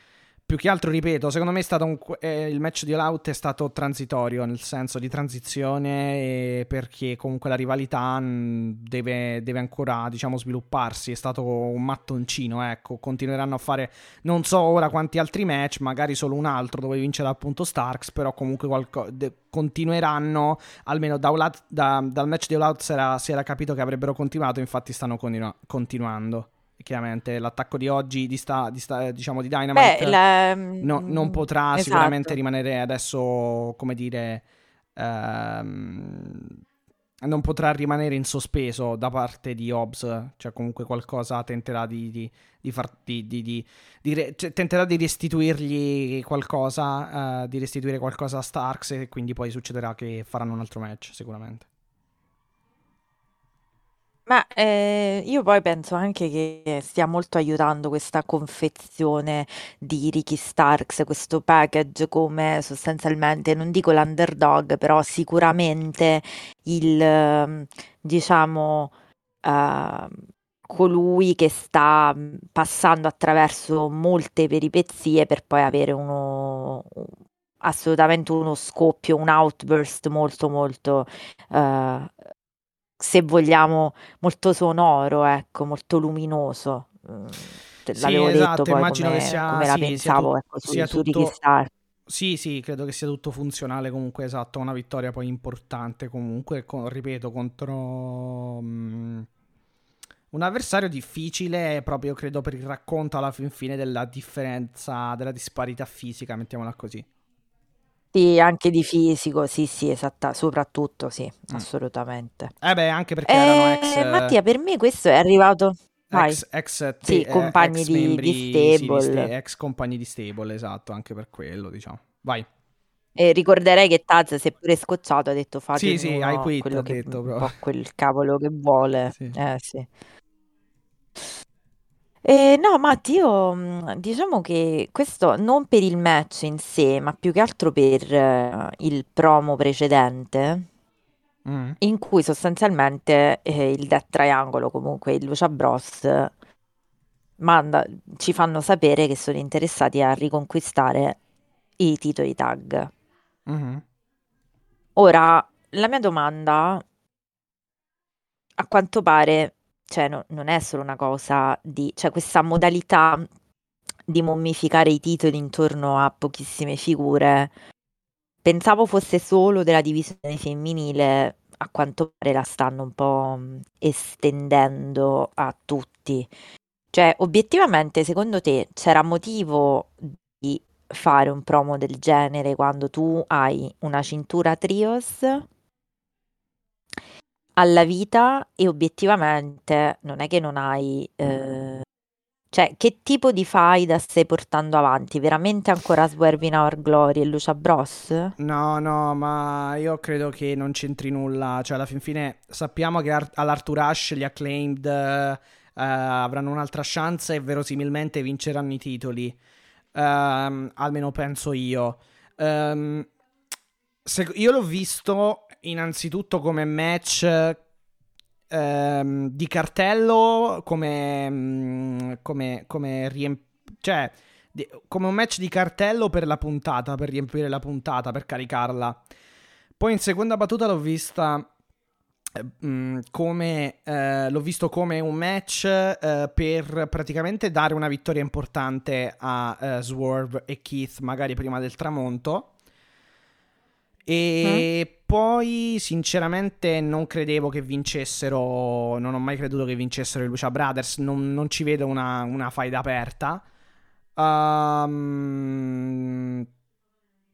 più che altro, ripeto, secondo me un, eh, il match di All Out è stato transitorio, nel senso di transizione, perché comunque la rivalità mh, deve, deve, ancora, diciamo, svilupparsi. È stato un mattoncino, ecco. Continueranno a fare, non so ora quanti altri match, magari solo un altro dove vincerà appunto Starks, però comunque qualco, de- continueranno, almeno da da, dal match di All Out si era, si era, capito che avrebbero continuato, infatti stanno continu- continuando chiaramente l'attacco di oggi di, sta, di sta, diciamo di Dynamite Beh, la... no, non potrà esatto. sicuramente rimanere adesso come dire ehm, non potrà rimanere in sospeso da parte di Hobbs, cioè comunque qualcosa tenterà di, di, di, far, di re, cioè, tenterà di restituirgli qualcosa, uh, di restituire qualcosa a Starks e quindi poi succederà che faranno un altro match sicuramente. Ma eh, io poi penso anche che stia molto aiutando questa confezione di Ricky Starks, questo package come sostanzialmente, non dico l'underdog, però sicuramente il, ehm, diciamo, uh, colui che sta passando attraverso molte peripezie per poi avere uno, assolutamente uno scoppio, un outburst molto molto uh, se vogliamo, molto sonoro, ecco, molto luminoso. Mm, l'avevo sì, esatto, detto immagino come, che sia, come la pensavo sia, ecco, su, sia su tutto... Star. Sì, sì, credo che sia tutto funzionale comunque, esatto, una vittoria poi importante comunque, con, ripeto, contro um, un avversario difficile proprio credo per il racconto alla fin fine della differenza, della disparità fisica, mettiamola così. Sì, anche di fisico, sì, sì, esatta, soprattutto sì, mm. assolutamente. Eh beh, anche perché erano Eh, ex, Mattia, per me questo è arrivato... Vai. ex, ex, Sì, te- eh, compagni ex di, di membri, sì, di Stable. sta- ex compagni di Stable, esatto, anche per quello, diciamo. Vai. E ricorderei che Taz si è pure scocciato, ha detto Sì, fate sì, I ognuno quit, quello ha che, detto un proprio. po' quel cavolo che vuole. Sì. Eh sì. Eh, no, Matti, io mm, diciamo che questo non per il match in sé, ma più che altro per eh, il promo precedente, Mm. in cui sostanzialmente eh, il Death Triangle, o comunque il Lucia Bros, manda- ci fanno sapere che sono interessati a riconquistare i titoli tag. Mhm. Ora, la mia domanda, a quanto pare, cioè, no- non è solo una cosa di, cioè, questa modalità di mommificare i titoli intorno a pochissime figure, pensavo fosse solo della divisione femminile, a quanto pare la stanno un po' mh, estendendo a tutti. Cioè, obiettivamente, secondo te c'era motivo di fare un promo del genere quando tu hai una cintura trios alla vita e obiettivamente non è che non hai... eh, cioè, che tipo di faida stai portando avanti? Veramente ancora Swerving Our Glory e Lucia Bros? No, no, ma io credo che non c'entri nulla. Cioè, alla fin fine sappiamo che Ar- all'Arthur Ashe gli acclaimed eh, avranno un'altra chance e verosimilmente vinceranno i titoli. Ehm, almeno penso io. Ehm, se- io l'ho visto innanzitutto come match ehm, di cartello, come, mm, come, come riemp- cioè, come un match di cartello per la puntata, per riempire la puntata, per caricarla. Poi in seconda battuta l'ho vista eh, mm, come eh, l'ho visto come un match eh, per praticamente dare una vittoria importante a eh, Swerve e Keith, magari prima del tramonto. E poi, sinceramente, non credevo che vincessero. Non ho mai creduto che vincessero i Lucia Brothers. Non, non ci vedo una, una faida aperta. Ehm,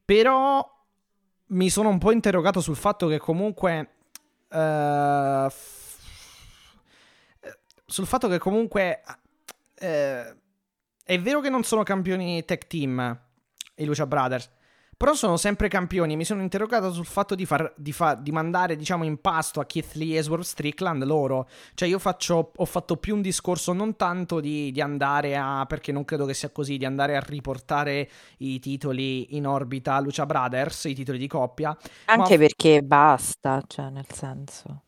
però mi sono un po' interrogato sul fatto che comunque. eh, f- sul fatto che comunque. eh, è vero che non sono campioni tech team i Lucia Brothers. Però sono sempre campioni. Mi sono interrogato sul fatto di, far, di, fa- di mandare, diciamo, in pasto a Keith Lee e Swerve Strickland loro. Cioè, io faccio, ho fatto più un discorso non tanto di, di andare a. perché non credo che sia così, di andare a riportare i titoli in orbita a Lucia Brothers, i titoli di coppia. Anche ma- perché basta, cioè, nel senso...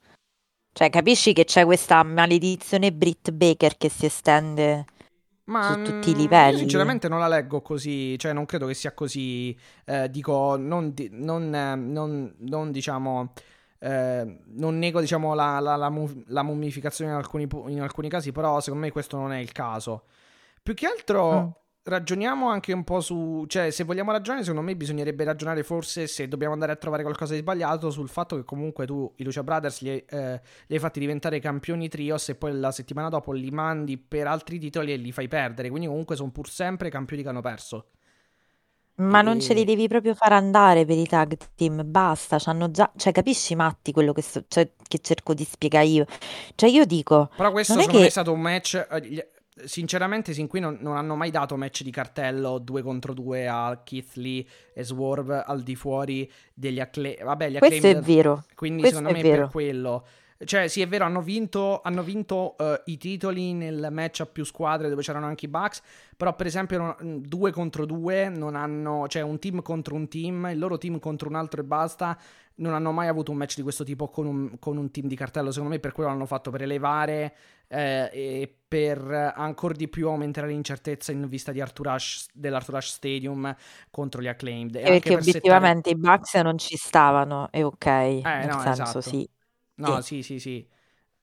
Cioè, capisci che c'è questa maledizione Britt Baker che si estende Ma su tutti i mm, livelli? Io sinceramente non la leggo così, cioè non credo che sia così, eh, dico, non, non, eh, non- non, diciamo, eh, non nego diciamo la, la- la la mummificazione in alcuni, in alcuni casi, però secondo me questo non è il caso. Più che altro Mm. Ragioniamo anche un po' su, cioè se vogliamo ragionare, secondo me bisognerebbe ragionare forse se dobbiamo andare a trovare qualcosa di sbagliato sul fatto che comunque tu i Lucia Brothers li, hai- eh, li hai fatti diventare campioni trios e poi la settimana dopo li mandi per altri titoli e li fai perdere, quindi comunque sono pur sempre campioni che hanno perso. Ma non ce li devi proprio far andare per i tag team, basta, c'hanno già, cioè capisci Matti quello che, sto- cioè, che cerco di spiegare io? Cioè io dico, Però questo non è secondo me è che... stato un match. Sinceramente, sin qui non, non hanno mai dato match di cartello 2 contro 2 a Keith Lee e Swerve al di fuori degli acclaim. Vabbè, gli Questo è vero, Quindi questo secondo è me per vero. quello. Cioè, sì, è vero, hanno vinto, hanno vinto eh, i titoli nel match a più squadre dove c'erano anche i Bucks. Però, per esempio, non- due contro due non hanno. Cioè, un team contro un team, il loro team contro un altro e basta. Non hanno mai avuto un match di questo tipo con un, con un team di cartello. Secondo me, per quello l'hanno fatto per elevare eh, e per ancora di più aumentare l'incertezza in vista di Arthur Ashe, dell'Arthur Ashe Stadium contro gli acclaimed. E perché per settare. obiettivamente i Bucks non ci stavano, e ok, Eh, nel no, senso esatto. sì, No, sì. sì, sì, sì.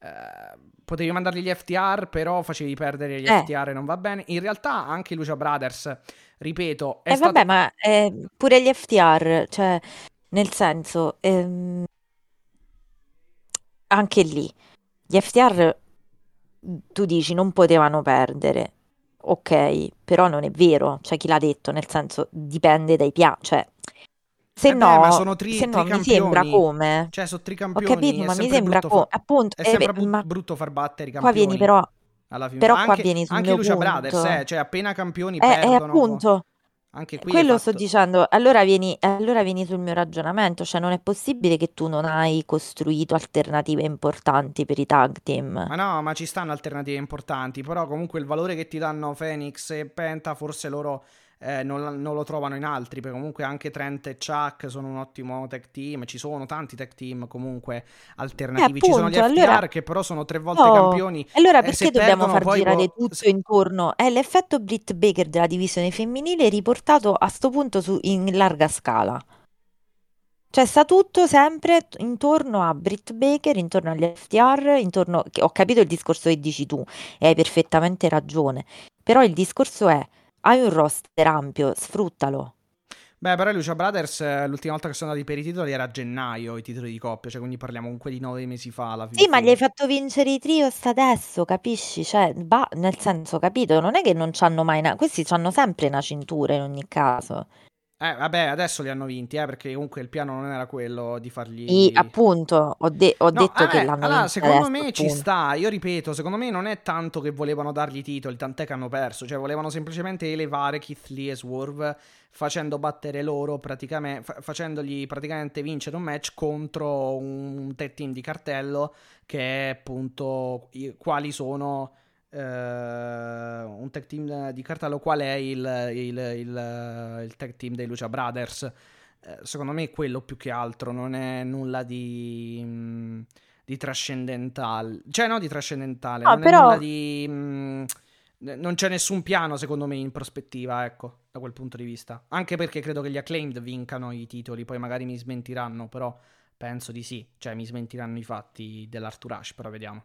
Eh, potevi mandargli gli FTR, però facevi perdere gli Eh, FTR e non va bene. In realtà anche Lucia Brothers, ripeto, è e stato... vabbè, ma eh, pure gli FTR, cioè, nel senso, ehm, anche lì, gli FTR, tu dici, non potevano perdere, ok, però non è vero, cioè chi l'ha detto, nel senso, dipende dai piani, cioè, se Eh beh, no, sono tri, se no mi sembra come, Cioè, sono ho tricampioni, capito, è ma mi sembra come, fa- appunto, È eh, sempre beh, bu- ma brutto far battere i qua vieni campioni però, alla fine. però qua Anche, vieni sul anche mio Lucia Brothers, punto. eh, cioè appena campioni Eh, eh, perdono. appunto, Anche qui hai quello sto fatto... dicendo. Allora vieni, allora vieni sul mio ragionamento, cioè non è possibile che tu non hai costruito alternative importanti per i tag team. Ma no, ma ci stanno alternative importanti, però comunque il valore che ti danno Phoenix e Penta forse loro eh, non, non lo trovano in altri, perché comunque anche Trent e Chuck sono un ottimo tag team, ci sono tanti tag team comunque Eh, alternativi, ci sono gli appunto, FTR allora, che però sono tre volte no. campioni Allora e perché se dobbiamo perdono far girare può- tutto se- intorno? È l'effetto Britt Baker della divisione femminile riportato a sto punto su- in larga scala. Cioè sta tutto sempre intorno a Britt Baker, intorno agli FTR, intorno... Ho capito il discorso che dici tu e hai perfettamente ragione, però il discorso è, hai un roster ampio, sfruttalo. Beh, però i Lucia Brothers eh, l'ultima volta che sono andati per i titoli era a gennaio, i titoli di coppia, cioè quindi parliamo comunque di nove mesi fa alla fin Sì, ma gli hai fine. fatto vincere i trios adesso, capisci? Cioè, va, nel senso, capito? Non è che non c'hanno mai una... Questi c'hanno sempre una cintura in ogni caso. Eh, vabbè, adesso li hanno vinti, eh, perché comunque il piano non era quello di fargli... appunto, ho, de- ho No, detto che eh, l'hanno allora, secondo adesso, me ci appunto. sta, io ripeto, secondo me non è tanto che volevano dargli i titoli, tant'è che hanno perso, cioè volevano semplicemente elevare Keith Lee e Swerve facendo battere loro praticamente, fa- facendogli praticamente vincere un match contro un tag team di cartello che è appunto i- quali sono eh, un tag team di cartello, qual è il, il, il, il tag team dei Lucia Brothers. Eh, secondo me è quello più che altro, non è nulla di, mm, di trascendentale. Cioè, no, di trascendentale, No, non è nulla però... di... mm, non c'è nessun piano, secondo me, in prospettiva, ecco, da quel punto di vista. Anche perché credo che gli acclaimed vincano i titoli, poi magari mi smentiranno, però penso di sì. Cioè, mi smentiranno i fatti dell'Arthur Ashe, però vediamo.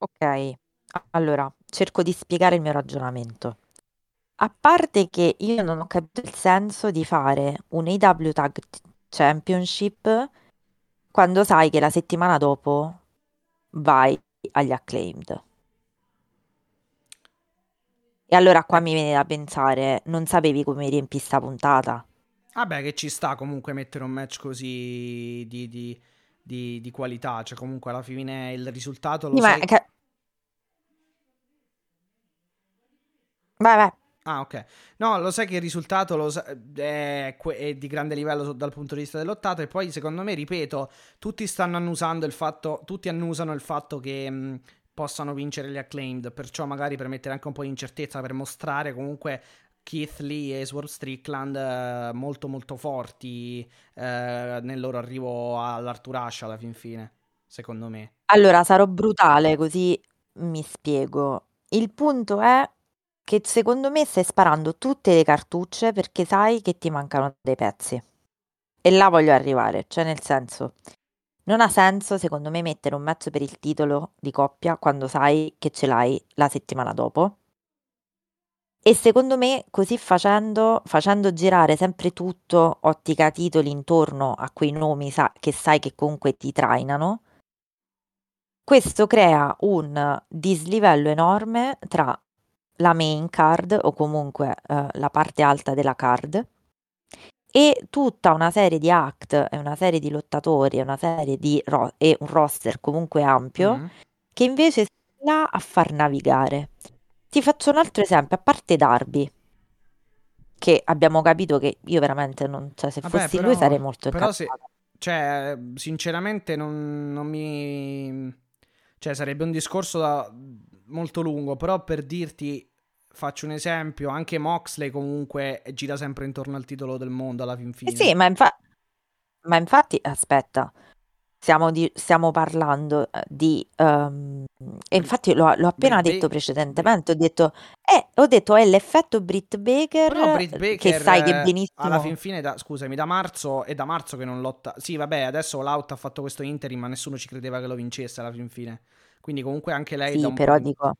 Ok, allora, cerco di spiegare il mio ragionamento. A parte che io non ho capito il senso di fare un AW Tag Championship quando sai che la settimana dopo vai agli acclaimed. E allora qua mi viene da pensare, non sapevi come riempi sta puntata? vabbè, che ci sta comunque mettere un match così di, di- di- di qualità. Cioè, comunque alla fine il risultato lo Sì, sai. ca- Vai, vai. Ah, ok. No, lo sai che il risultato lo sa- è, que- è di grande livello dal punto di vista dell'ottato. E poi, secondo me, ripeto, tutti stanno annusando il fatto. Tutti annusano il fatto che mh, possano vincere gli acclaimed. Perciò, magari per mettere anche un po' di incertezza, per mostrare comunque Keith Lee e Swerve Strickland eh, molto, molto forti eh, nel loro arrivo all'Arthur Ashe alla fin fine. Secondo me. Allora, sarò brutale così mi spiego. Il punto è che secondo me stai sparando tutte le cartucce perché sai che ti mancano dei pezzi. E là voglio arrivare, cioè nel senso, non ha senso secondo me mettere un match per il titolo di coppia quando sai che ce l'hai la settimana dopo. E secondo me così facendo, facendo girare sempre tutto ottica titoli intorno a quei nomi sa- che sai che comunque ti trainano, questo crea un dislivello enorme tra la main card o comunque uh, la parte alta della card e tutta una serie di act e una serie di lottatori e una serie di ro- e un roster comunque ampio mm. che invece sta a far navigare. Ti faccio un altro esempio, a parte Darby, che abbiamo capito che io veramente non, cioè se Vabbè, fossi però, lui sarei molto però se, cioè, sinceramente non, non mi cioè sarebbe un discorso da, molto lungo, però per dirti Faccio un esempio, anche Moxley comunque gira sempre intorno al titolo del mondo alla fin eh fine. Eh sì, ma, infa- ma infatti, aspetta, stiamo, di- stiamo parlando eh, di... Um, e infatti l'ho, l'ho appena Britt detto Ba- precedentemente, ho detto, eh, ho detto è l'effetto Britt Baker, Però Britt Baker che sai che benissimo... Alla fin fine, da, scusami, da marzo, è da marzo che non lotta... Sì, vabbè, adesso l'Out ha fatto questo interim, ma nessuno ci credeva che lo vincesse alla fin fine. Quindi comunque anche lei... Sì, però dico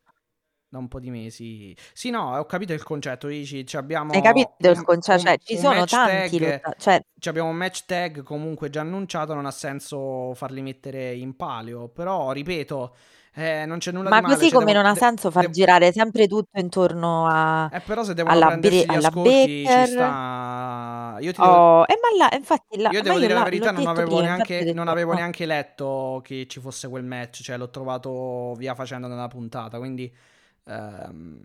da un po' di mesi. Sì, no, ho capito il concetto. Dici, abbiamo Hai capito il concetto? Cioè, ci sono tanti. Tag, cioè... Abbiamo un match tag comunque già annunciato. Non ha senso farli mettere in palio. Però, ripeto. Eh, non c'è nulla Ma di male. così come devo, non ha senso far devo... girare sempre tutto intorno a. Eh, però se devono alla prendersi be- gli ascolti, Baker... ci sta. Io ti devo... Oh, eh, ma là, infatti, la... io devo dire io la verità, non avevo, prima, neanche, non avevo neanche letto che ci fosse quel match. Cioè, l'ho trovato via facendo nella puntata. Quindi. Um,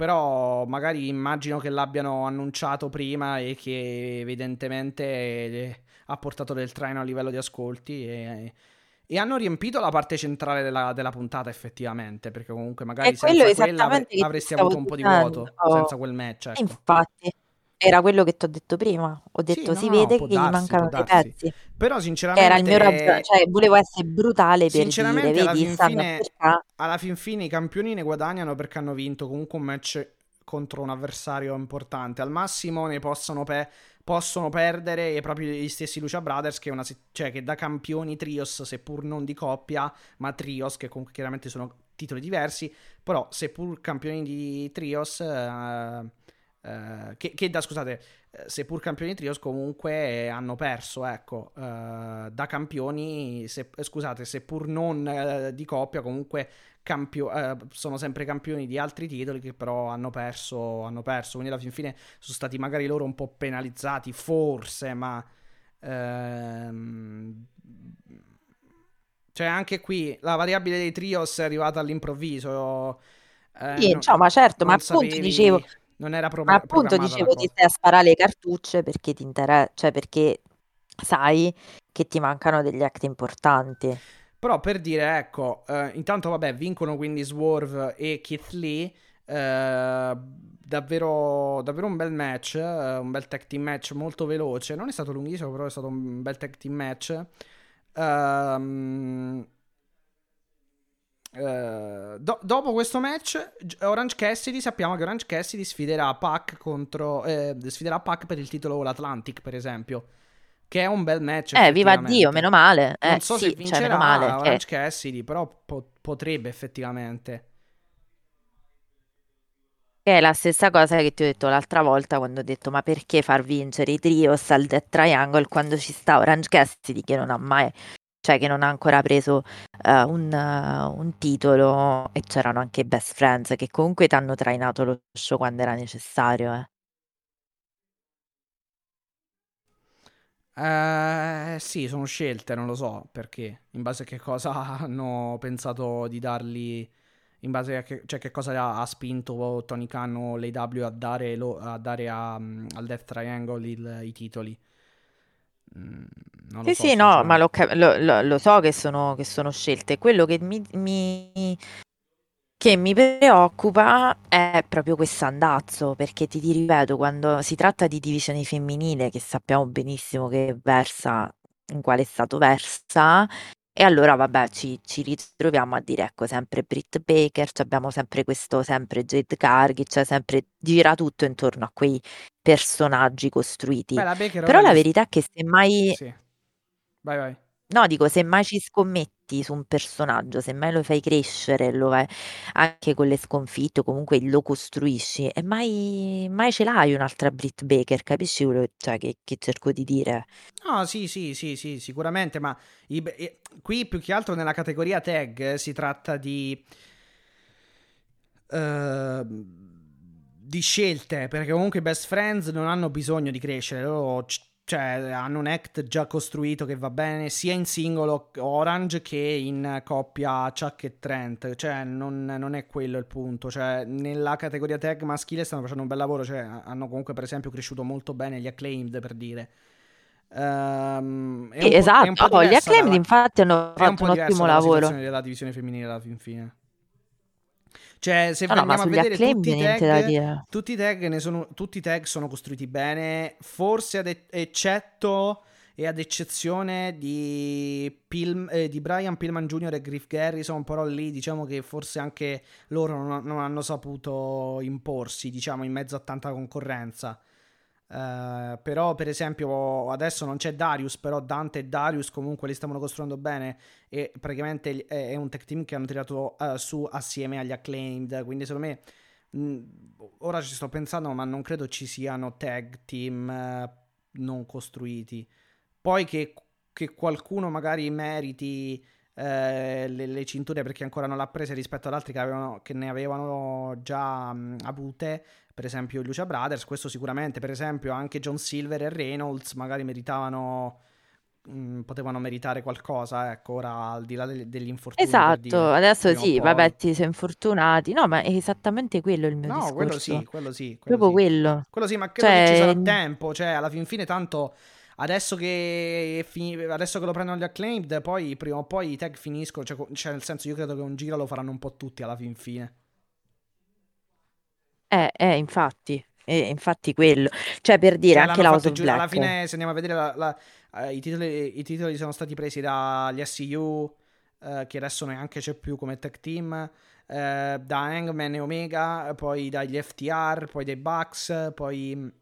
però magari immagino che l'abbiano annunciato prima e che evidentemente eh, ha portato del traino a livello di ascolti e, e hanno riempito la parte centrale della, della puntata effettivamente perché comunque magari senza quella avresti avuto un po' di vuoto senza quel match ecco. infatti era quello che ti ho detto prima. Ho detto, sì, si no, vede che darsi, gli mancano dei pezzi. Però, sinceramente. Era il mio ragionamento, cioè, volevo essere brutale per sinceramente, dire, vedi, alla fin, fine, alla fin fine i campioni ne guadagnano perché hanno vinto comunque un match contro un avversario importante. Al massimo ne possono, pe- possono perdere e proprio gli stessi Lucia Brothers che, una, cioè, che da campioni trios, seppur non di coppia, ma trios, che comunque chiaramente sono titoli diversi, però seppur campioni di trios... Eh, Uh, che, che, da scusate, eh, seppur campioni trios comunque hanno perso, ecco, uh, da campioni, se, scusate, seppur non uh, di coppia, comunque campio, sono sempre campioni di altri titoli che però hanno perso, hanno perso, quindi alla fin fine sono stati magari loro un po' penalizzati, forse, ma... Ehm, cioè anche qui la variabile dei trios è arrivata all'improvviso. Eh, sì, no, ma certo, ma appunto sapevi... dicevo non era proprio. Ma appunto dicevo ti stai a sparare le cartucce perché ti interessa, cioè perché sai che ti mancano degli act importanti. Però per dire, ecco, eh, intanto vabbè, vincono quindi Swerve e Keith Lee. Eh, davvero, davvero un bel match, eh, un bel tag team match molto veloce. Non è stato lunghissimo, però è stato un bel tag team match. Um, Uh, do- dopo questo match, Orange Cassidy sappiamo che Orange Cassidy sfiderà Pac contro eh, sfiderà Pac per il titolo l'Atlantic, per esempio. Che è un bel match. Eh, viva Dio, meno male. Eh, non so sì, se vincerà cioè, male, Orange eh. Cassidy, però po- potrebbe effettivamente. È la stessa cosa che ti ho detto l'altra volta quando ho detto ma perché far vincere i trios al Death Triangle quando ci sta Orange Cassidy che non ha mai cioè che non ha ancora preso uh, un, uh, un, titolo e c'erano anche Best Friends che comunque ti hanno trainato lo show quando era necessario. Eh. Uh, sì, sono scelte, non lo so perché, in base a che cosa (laughs) hanno pensato di dargli, in base a che, cioè che cosa ha, ha spinto Tony Khan o l'AW a dare, lo, a dare a, um, al Death Triangle il, i titoli. Mm, sì, so, sì, no, ma lo, lo, lo, lo so che sono, che sono, scelte. Quello che mi, mi, che mi preoccupa è proprio questo andazzo, perché ti, ti ripeto, quando si tratta di divisione femminile, che sappiamo benissimo che versa in quale stato versa, e allora, vabbè, ci, ci ritroviamo a dire, ecco, sempre Britt Baker, abbiamo sempre questo, sempre Jade Cargill, cioè sempre gira tutto intorno a quei personaggi costruiti. Beh, la Però la verità è che se mai... Sì. Vai, vai. No, dico, se mai ci scommetti su un personaggio, se mai lo fai crescere, lo fai anche con le sconfitte, comunque lo costruisci, e mai, mai ce l'hai un'altra Brit Baker, capisci quello cioè, che, che cerco di dire? No, sì, sì, sì, sì, sicuramente, ma i, qui più che altro nella categoria tag si tratta di... Uh, di scelte, perché comunque i best friends non hanno bisogno di crescere, loro cioè, hanno un act già costruito che va bene sia in singolo Orange che in coppia Chuck e Trent. Cioè, non, non, è quello il punto. Cioè, nella categoria tag maschile stanno facendo un bel lavoro. Cioè, hanno comunque, per esempio, cresciuto molto bene gli acclaimed per dire. Um, esatto, oh, gli acclaimed, dalla... infatti, hanno fatto un, un ottimo lavoro. della divisione femminile alla fin fine. Cioè, se no, andiamo no, a vedere tutti i, tag, tutti i tag, sono, tutti i tag sono costruiti bene, forse ad eccetto e ad eccezione di, Pil- eh, di, Brian Pillman Jr. e Griff Garrison, però lì diciamo che forse anche loro non, non hanno saputo imporsi, diciamo, in mezzo a tanta concorrenza. Uh, però per esempio adesso non c'è Darius però Dante e Darius comunque li stavano costruendo bene e praticamente è, un tech team che hanno tirato uh, su assieme agli acclaimed. Quindi secondo me mh, ora ci sto pensando ma non credo ci siano tag team uh, non costruiti. Poi che, che qualcuno magari meriti le, le, cinture perché ancora non l'ha prese rispetto ad altri che, avevano, che ne avevano già mh, avute per esempio Lucia Brothers, questo sicuramente, per esempio anche John Silver e Reynolds magari meritavano mh, mm, potevano meritare qualcosa, ecco, ora al di là degli, degli infortuni. Esatto, adesso sì, vabbè, ti sei infortunati. No, ma è esattamente quello il mio no, discorso. No, quello sì, quello sì. Quello Proprio sì. quello. Quello sì, ma credo cioè... che ci sarà tempo, cioè alla fin fine tanto... Adesso che, fin- adesso che lo prendono gli acclaimed, poi prima o poi i tag finiscono. Cioè, cioè, nel senso, io credo che un giro lo faranno un po' tutti alla fin fine. Eh, eh, infatti, eh, infatti quello. Cioè, per dire, Cioè, anche la House of giù. Alla fine, se andiamo a vedere, la- la- eh, i, titoli, i titoli sono stati presi dagli SCU, eh, che adesso neanche c'è più come tech team, eh, da Hangman e Omega, poi dagli FTR, poi dai Bucks, poi,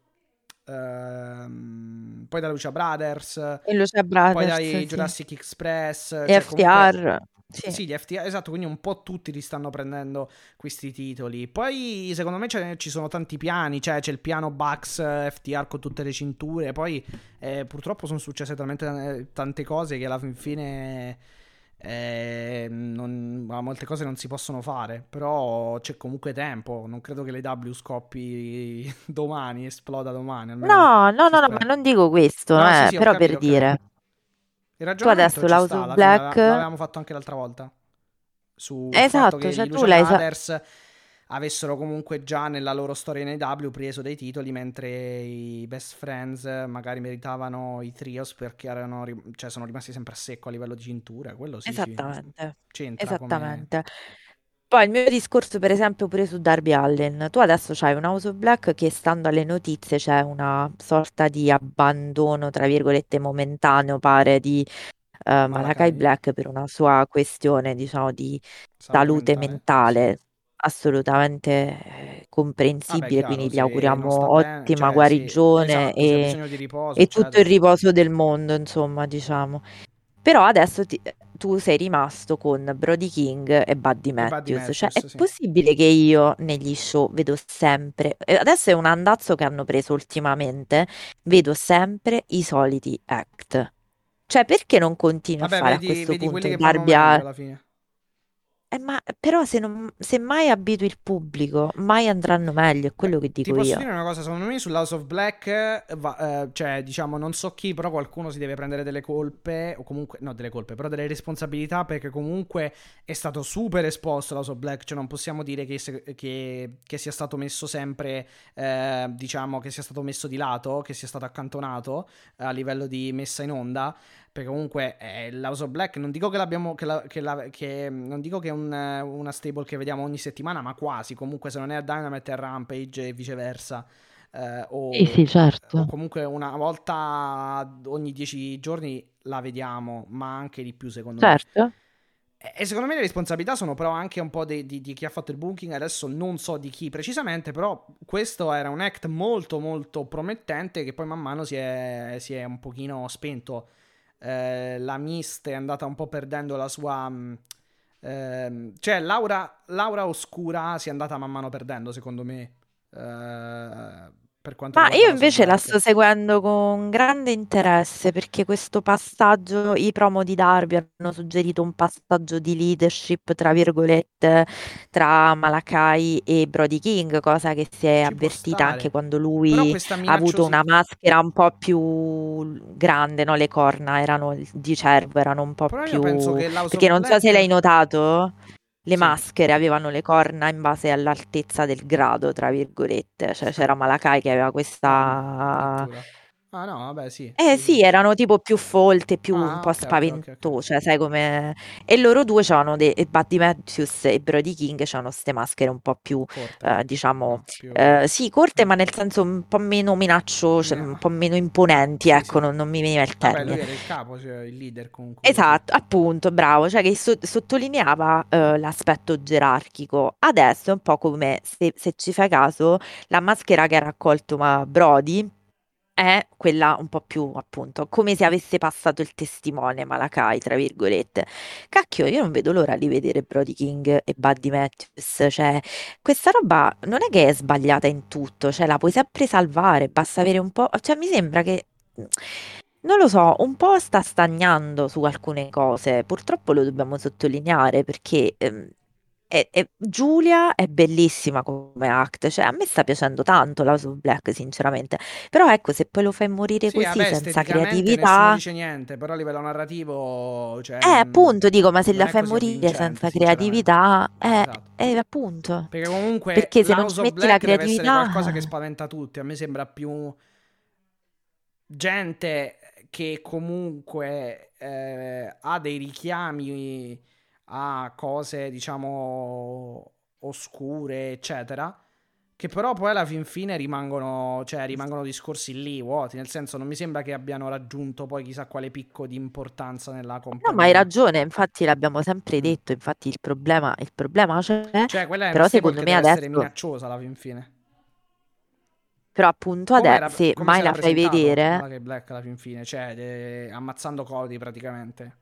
ehm, poi da Lucia Brothers, E Lucia poi dai sì. Jurassic Express. Cioè, comunque FTR. Sì. sì, gli FTA, esatto, quindi un po' tutti li stanno prendendo questi titoli. Poi, secondo me, ci sono tanti piani, cioè c'è il piano Bucks eh, FTR con tutte le cinture, poi eh, purtroppo sono successe talmente eh, tante cose che alla fine eh, non, molte cose non si possono fare, però c'è comunque tempo, non credo che le W scoppi (laughs) domani, esploda domani. No, no, no, no, ma non dico questo, no, eh, sì, sì, però capito, per dire... Il tu adesso l'House of Black l'avevamo fatto anche l'altra volta. Su esatto, cioè tu l'hai Brothers avessero comunque già nella loro storia in AW preso dei titoli mentre i Best Friends magari meritavano i trios perché erano cioè sono rimasti sempre a secco a livello di cintura, quello sì. Esattamente. Sì, Esattamente. Come... Poi il mio discorso, per esempio, pure su Darby Allen. Tu adesso c'hai un House of Black che, stando alle notizie, c'è una sorta di abbandono, tra virgolette, momentaneo, pare, di uh, Malakai. Black per una sua questione, diciamo, di salute mentale, mentale. Assolutamente eh, comprensibile, chiaro, quindi gli auguriamo ottima cioè sì, guarigione esatto, se ha e, riposo, e tutto il riposo del mondo, insomma, diciamo. Però adesso ti- tu sei rimasto con Brody King e Buddy E Buddy Matthews. Cioè, è Matthews, sì. possibile che io negli show vedo sempre, adesso è un andazzo che hanno preso ultimamente, vedo sempre i soliti act. Cioè, perché non continui a fare a vedi, questo vedi quelli punto che vanno Darby alla fine. Eh, ma però se, non, se mai abitui il pubblico, mai andranno meglio, è quello che ti dico posso io. dire una cosa, secondo me sull'House of Black, eh, va- eh, cioè diciamo non so chi, però qualcuno si deve prendere delle colpe, o comunque, no delle colpe, però delle responsabilità perché comunque è stato super esposto l'House of Black, cioè non possiamo dire che, se- che- che sia stato messo sempre, eh, diciamo che sia stato messo di lato, che sia stato accantonato a livello di messa in onda. Perché comunque eh, l'House of Black non dico che l'abbiamo. Che la- che la- che- non dico che è un, eh, una stable che vediamo ogni settimana, ma quasi. Comunque, se non è a Dynamite è a Rampage e viceversa. eh, o, Sì, sì, o certo. comunque una volta ogni dieci giorni la vediamo, ma anche di più, secondo me. Certo. E e secondo me le responsabilità sono però anche un po' di, di- di chi ha fatto il booking, adesso non so di chi precisamente, però questo era un act molto molto promettente che poi man mano si è, si è un pochino spento. Eh, la Mist è andata un po' perdendo la sua... mh, ehm, cioè Laura, Laura Oscura si è andata man mano perdendo secondo me. Eh, Ma io invece la sto seguendo con grande interesse perché questo passaggio, i promo di Darby hanno suggerito un passaggio di leadership, tra virgolette, tra Malakai e Brody King, cosa che si è Ci avvertita anche quando lui ha avuto una maschera un po' più grande, no? Le corna erano di cervo, erano un po' Però più... Perché non so se l'hai notato, le Sì, maschere avevano le corna in base all'altezza del grado, tra virgolette, cioè c'era Malakai che aveva questa... addirittura. Ah no, vabbè, sì, Eh sì, erano tipo più folte, più un Ah, po' ok, ok, ok, ok. spaventose, cioè sai come... E loro due c'hanno dei... e Buddy Matthews e Brody King c'hanno queste maschere un po' più, eh, diciamo, più... eh, sì, corte, ma nel senso un po' meno minacciose, Ne- un po' meno imponenti, ecco, sì. non, non mi veniva il Vabbè, lui termine. era il capo, cioè il leader comunque. Esatto, appunto, bravo, cioè che so- sottolineava eh, l'aspetto gerarchico. Adesso è un po' come se, se ci fai caso, la maschera che ha raccolto ma Brody è quella un po' più, appunto, come se avesse passato il testimone Malakai, tra virgolette. Cacchio, io non vedo l'ora di vedere Brody King e Buddy Matthews, cioè questa roba non è che è sbagliata in tutto, cioè la puoi sempre salvare, basta avere un po', cioè mi sembra che non lo so, un po' sta stagnando su alcune cose, purtroppo lo dobbiamo sottolineare perché ehm, è- è- Giulia è bellissima come act, cioè a me sta piacendo tanto House of Black, sinceramente, però ecco, se poi lo fai morire Sì, così vabbè, senza creatività, dice niente, però a livello narrativo, cioè, eh, mm, appunto, dico, ma se non la è fai morire senza creatività, eh, Esatto. eh, appunto, Perché comunque perché se non ci metti la Black deve essere qualcosa che creatività... spaventa tutti. A me sembra più gente che comunque eh, ha dei richiami a cose, diciamo, oscure, eccetera. Che però poi alla fin fine rimangono, cioè, rimangono discorsi lì, vuoti. Nel senso, non mi sembra che abbiano raggiunto poi chissà quale picco di importanza nella No, ma hai compagnia. ragione, infatti l'abbiamo sempre detto, infatti il problema, il problema c'è, Cioè, quella è però stable secondo me deve essere adesso, minacciosa alla fin fine. però appunto Come, adesso, se mai la fai vedere, Black alla fin fine, cioè de- ammazzando Cody praticamente.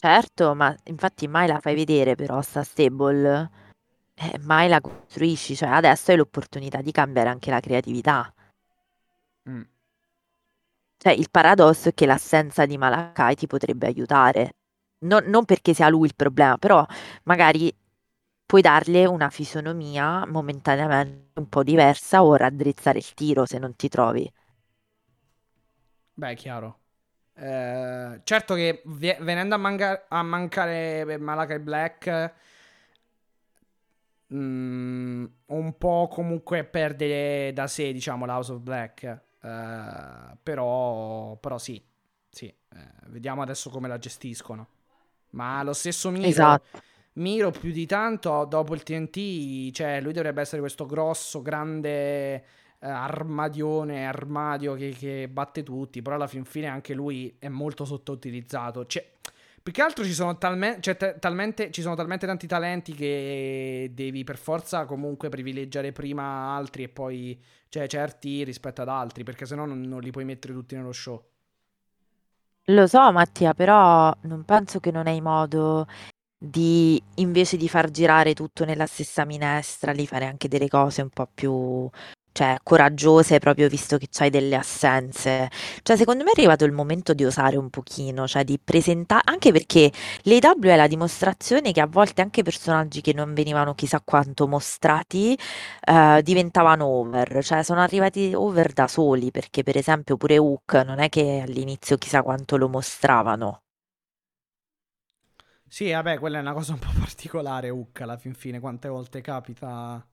Certo, ma infatti mai la fai vedere però sta stable, eh, mai la costruisci, cioè adesso hai l'opportunità di cambiare anche la creatività. Mm. Cioè il paradosso è che l'assenza di Malakai ti potrebbe aiutare, non, non perché sia lui il problema, però magari puoi darle una fisionomia momentaneamente un po' diversa o raddrizzare il tiro se non ti trovi. Beh, è chiaro. Eh, certo che venendo a, manca- a mancare Malachi Black, mm, un po' comunque perde da sé, diciamo, l'House of Black. Eh, però, però sì, sì. Eh, vediamo adesso come la gestiscono. Ma lo stesso Miro, Esatto. Miro più di tanto dopo il TNT, cioè lui dovrebbe essere questo grosso, grande armadione, armadio che, che batte tutti, però alla fin fine anche lui è molto sottoutilizzato. Cioè, più che altro ci sono, talme- cioè, ta- talmente, ci sono talmente tanti talenti che devi per forza comunque privilegiare prima altri e poi, cioè, certi rispetto ad altri, perché sennò non, non li puoi mettere tutti nello show. Lo so, Mattia, però non penso che non hai modo di, invece di far girare tutto nella stessa minestra, di fare anche delle cose un po' più, cioè, coraggiose, proprio visto che c'hai delle assenze. Cioè, secondo me è arrivato il momento di osare un pochino, cioè di presentare, anche perché l'AW è la dimostrazione che a volte anche personaggi che non venivano chissà quanto mostrati, eh, diventavano over, cioè sono arrivati over da soli, perché per esempio pure Hook non è che all'inizio chissà quanto lo mostravano. Sì, vabbè, quella è una cosa un po' (laughs) particolare, Hook, alla fin fine, quante volte capita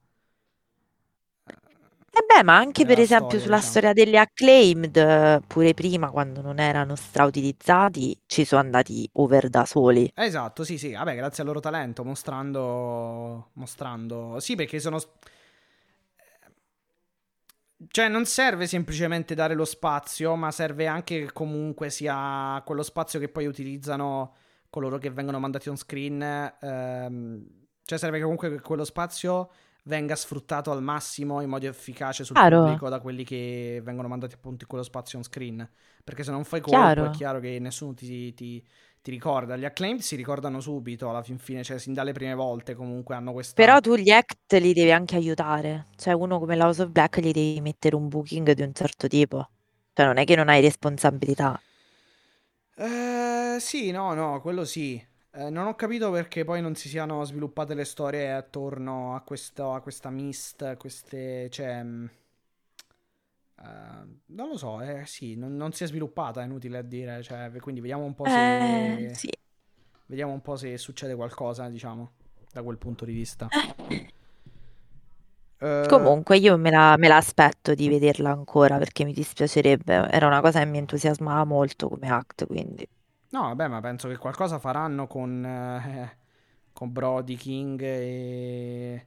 E beh, ma anche per nella esempio storia, sulla diciamo. storia delle acclaimed, eh, pure prima quando non erano strautilizzati, ci sono andati over da soli. Esatto, sì, sì, vabbè, grazie al loro talento, mostrando, mostrando, sì, perché sono, cioè non serve semplicemente dare lo spazio, ma serve anche che comunque sia quello spazio che poi utilizzano coloro che vengono mandati on screen, ehm, cioè serve comunque che quello spazio venga sfruttato al massimo in modo efficace sul Chiaro, pubblico da quelli che vengono mandati appunto in quello spazio on screen, perché se non fai colpo è chiaro. chiaro che nessuno ti, ti- ti ricorda. Gli acclaimed si ricordano subito alla fin fine, cioè sin dalle prime volte comunque hanno questa... Però tu gli act li devi anche aiutare. Cioè uno come l'House of Black gli devi mettere un booking di un certo tipo. Cioè non è che non hai responsabilità. Eh, sì, no, no, quello sì. Eh, non ho capito perché poi non si siano sviluppate le storie attorno a, questo, a questa mist, queste... cioè... Uh, non lo so, eh, sì, non, non, si è sviluppata, è inutile a dire, cioè, quindi vediamo un po' se... Eh, sì. Vediamo un po' se succede qualcosa, diciamo, da quel punto di vista. Uh, Comunque io me la, me la, aspetto di vederla ancora perché mi dispiacerebbe, era una cosa che mi entusiasmava molto come act, quindi... No, vabbè, ma penso che qualcosa faranno con, eh, con Brody King e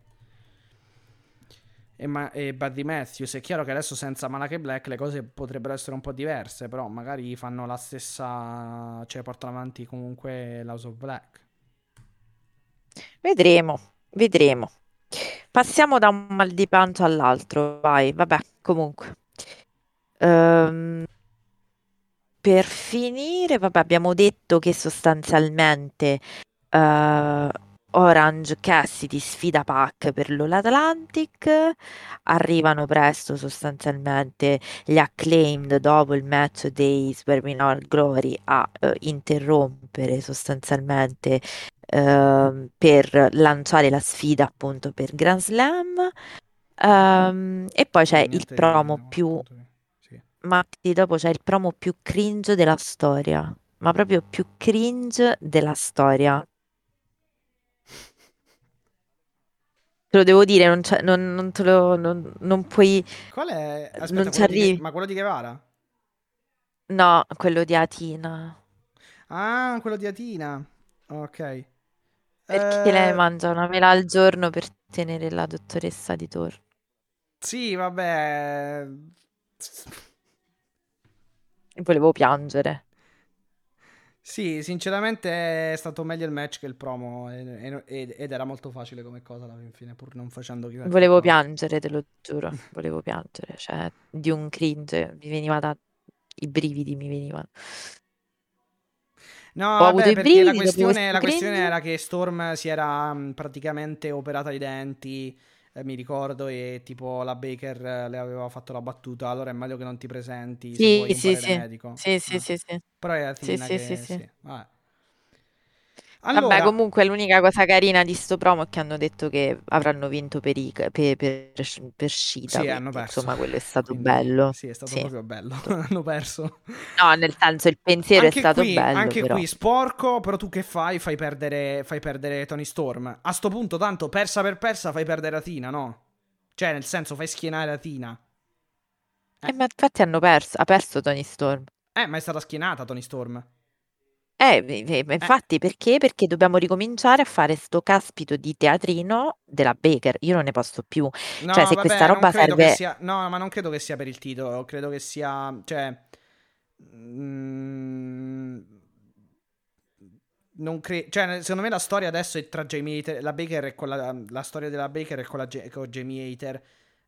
e, Ma- e Buddy Matthews. È chiaro che adesso senza Malake Black le cose potrebbero essere un po' diverse, però magari fanno la stessa, cioè portano avanti comunque l'House of Black. Vedremo, vedremo. Passiamo da un mal di pancia all'altro, vai, vabbè, comunque. Um, per finire, vabbè, abbiamo detto che sostanzialmente uh, Orange Cassidy sfida Pac per l'All Atlantic, arrivano presto sostanzialmente gli acclaimed dopo il match dei Swerving Glory a uh, interrompere sostanzialmente uh, per lanciare la sfida appunto per Grand Slam. Um, e poi c'è il promo più. Matti, dopo c'è il promo più cringe della storia, ma proprio più cringe della storia Te lo devo dire, non, non, non te lo, non, non puoi... Qual è? Aspetta, non ci arrivi. Di, ma quello di Guevara? No, quello di Atina. Ah, quello di Atina. Ok. Perché eh... lei mangia una mela al giorno per tenere la dottoressa di torno. Sì, vabbè. Volevo piangere. Sì, sinceramente è stato meglio il match che il promo ed era molto facile come cosa alla fine, pur non facendo chissà Volevo piangere, te lo giuro, (laughs) volevo piangere, cioè di un cringe, mi veniva da... i brividi mi venivano. No, Ho vabbè, perché brividi, la, questione, la questione, era che Storm si era praticamente operata i denti eh, mi ricordo, e tipo la Baker le aveva fatto la battuta, allora è meglio che non ti presenti sì, sì, sì. medico. Sì, sì, sì, sì. Però è sì, sì, sì, sì. Vabbè. Allora... Vabbè, comunque l'unica cosa carina di sto promo è che hanno detto che avranno vinto per, i, per, per, per Scita. Sì, hanno perso. Insomma, quello è stato quindi, bello. Sì, è stato sì. proprio bello. (laughs) hanno perso. No, nel senso, il pensiero anche è stato qui, bello. Anche però. qui, sporco, però tu che fai? Fai perdere, fai perdere Tony Storm. A sto punto, tanto, persa per persa, fai perdere Atina, no? Cioè, nel senso, fai schienare Atina. Eh. eh, ma infatti hanno perso, ha perso Tony Storm. Eh, ma è stata schienata Tony Storm. Eh, infatti, eh. perché? Perché dobbiamo ricominciare a fare sto caspito di teatrino della Baker. Io non ne posso più. No, cioè, se vabbè, questa roba serve. Sia... No, ma non credo che sia per il titolo. Credo che sia. Cioè. Mm... Non cre... Cioè, secondo me la storia adesso è tra Jamie Hater. La Baker è con la, la storia della Baker è con, la, con Jamie Hater.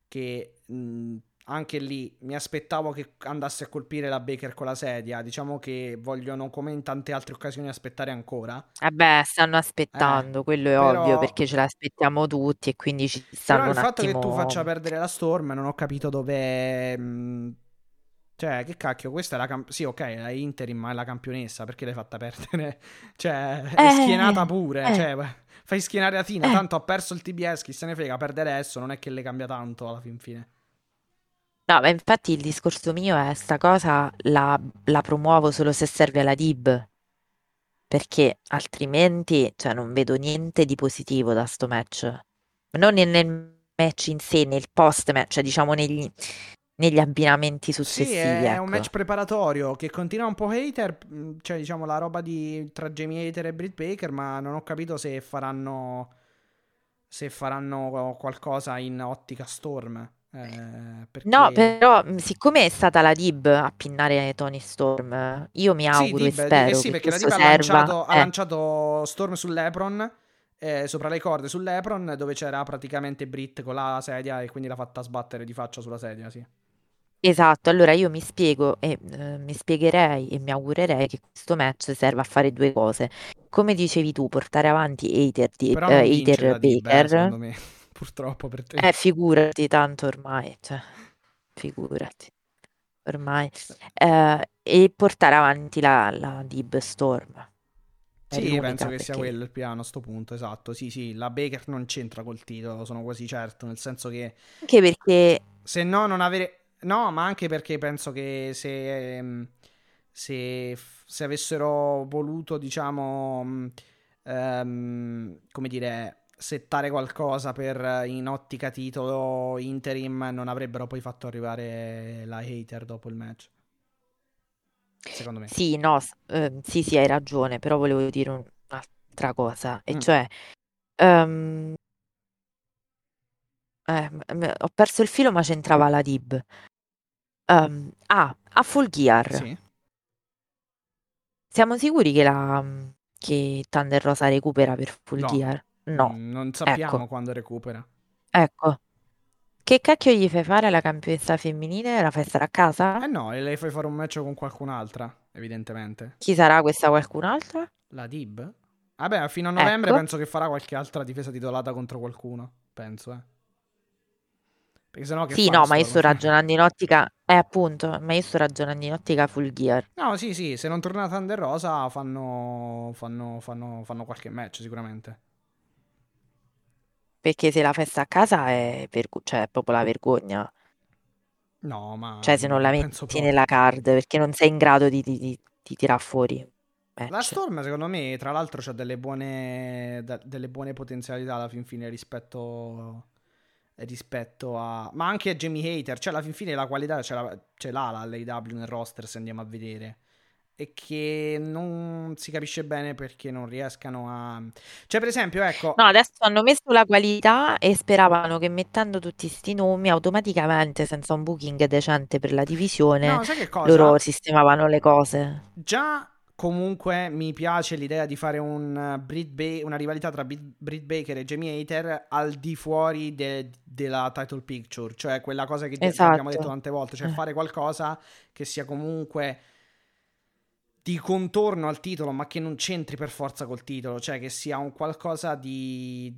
Che. Mh anche lì mi aspettavo che andasse a colpire la Baker con la sedia. Diciamo che vogliono, come in tante altre occasioni, aspettare ancora. Vabbè, stanno aspettando, eh, quello è però... ovvio, perché ce l'aspettiamo tutti e quindi ci stanno però il fatto attimo... che tu faccia perdere la Storm, non ho capito dove... Mh... Cioè, che cacchio, questa è la camp- Sì, ok, è interim, ma è la campionessa, perché l'hai fatta perdere? (laughs) cioè, è eh, schienata pure, eh. cioè, fai schienare a Tina, eh. tanto ha perso il TBS, chi se ne frega, perde adesso, non è che le cambia tanto alla fin fine. No, ma infatti il discorso mio è sta cosa la, la promuovo solo se serve alla DIB, perché altrimenti cioè, non vedo niente di positivo da sto match. Non nel match in sé, nel post match, cioè diciamo negli, negli abbinamenti successivi. Sì, è, ecco. un match preparatorio che continua un po' hater, cioè diciamo la roba di, tra Jamie Hater e Britt Baker, ma non ho capito se faranno se faranno qualcosa in ottica Storm. Eh, perché... No, però siccome è stata la Dib a pinnare Tony Storm, io mi auguro sì, e spero eh sì, perché la Dib ha lanciato, eh. ha lanciato, Storm sull'Epron, eh, sopra le corde sull'Epron, dove c'era praticamente Brit con la sedia e quindi l'ha fatta sbattere di faccia sulla sedia, sì. Esatto, allora io mi spiego e eh, mi spiegherei e mi augurerei che questo match serva a fare due cose. Come dicevi tu, portare avanti Hater, di, eh, Hater la Dib, eh, Baker. secondo me. Purtroppo per te. Eh, figurati tanto ormai, cioè, figurati, ormai. Eh, e portare avanti la, la Dib Storm. È Sì, penso che sia perché- quello il piano a sto punto, esatto. Sì, sì, la Baker non c'entra col titolo, sono quasi certo, nel senso che Anche perché se no non avere... No, ma anche perché penso che se, ehm, se, se avessero voluto, diciamo, ehm, come dire, settare qualcosa per in ottica titolo interim, non avrebbero poi fatto arrivare la hater dopo il match. Secondo me. Sì, no, ehm, sì, sì, hai ragione, però volevo dire un- un'altra cosa, e Mm. cioè, ehm, eh, ho perso il filo, ma c'entrava la Dib. Ehm, ah, a Full Gear, Sì. siamo sicuri che, la, che Thunder Rosa recupera per Full No. Gear? No, Mm, non sappiamo ecco. quando recupera. ecco. Che cacchio gli fai fare alla campionessa femminile? La fai stare a casa? Eh no, e lei fai fare un match con qualcun'altra, evidentemente. Chi sarà questa qualcun'altra? La Dib? Vabbè, fino a novembre Ecco. penso che farà qualche altra difesa titolata contro qualcuno. Penso, eh. Perché sennò che Sì, no, ma io sto (laughs) ragionando in ottica, eh appunto, ma io sto ragionando in ottica Full Gear. No, sì, sì, se non torna Thunder Rosa fanno, fanno, fanno, fanno qualche match sicuramente. Perché se la festa a casa è, vergo- cioè, è proprio la vergogna. No, ma Cioè, se non la metti proprio. nella card, perché non sei in grado di, di, di, di tirar fuori La match. Storm, secondo me, tra l'altro, ha delle buone, da- delle buone potenzialità alla fin fine rispetto, rispetto a... Ma anche a Jamie Hater, cioè alla fin fine la qualità ce l'ha, ce l'ha la l'AEW nel roster, se andiamo a vedere. E che non si capisce bene perché non riescano a... Cioè, per esempio, ecco... No, adesso hanno messo la qualità e speravano che mettendo tutti sti nomi automaticamente, senza un booking decente per la divisione, No, loro sistemavano le cose. Già comunque mi piace l'idea di fare un uh, Britt Ba- una rivalità tra Brit- Britt Baker e Jamie Hater al di fuori de- della title picture, cioè quella cosa che Esatto. abbiamo detto tante volte, cioè fare qualcosa che sia comunque di contorno al titolo, ma che non c'entri per forza col titolo, cioè che sia un qualcosa di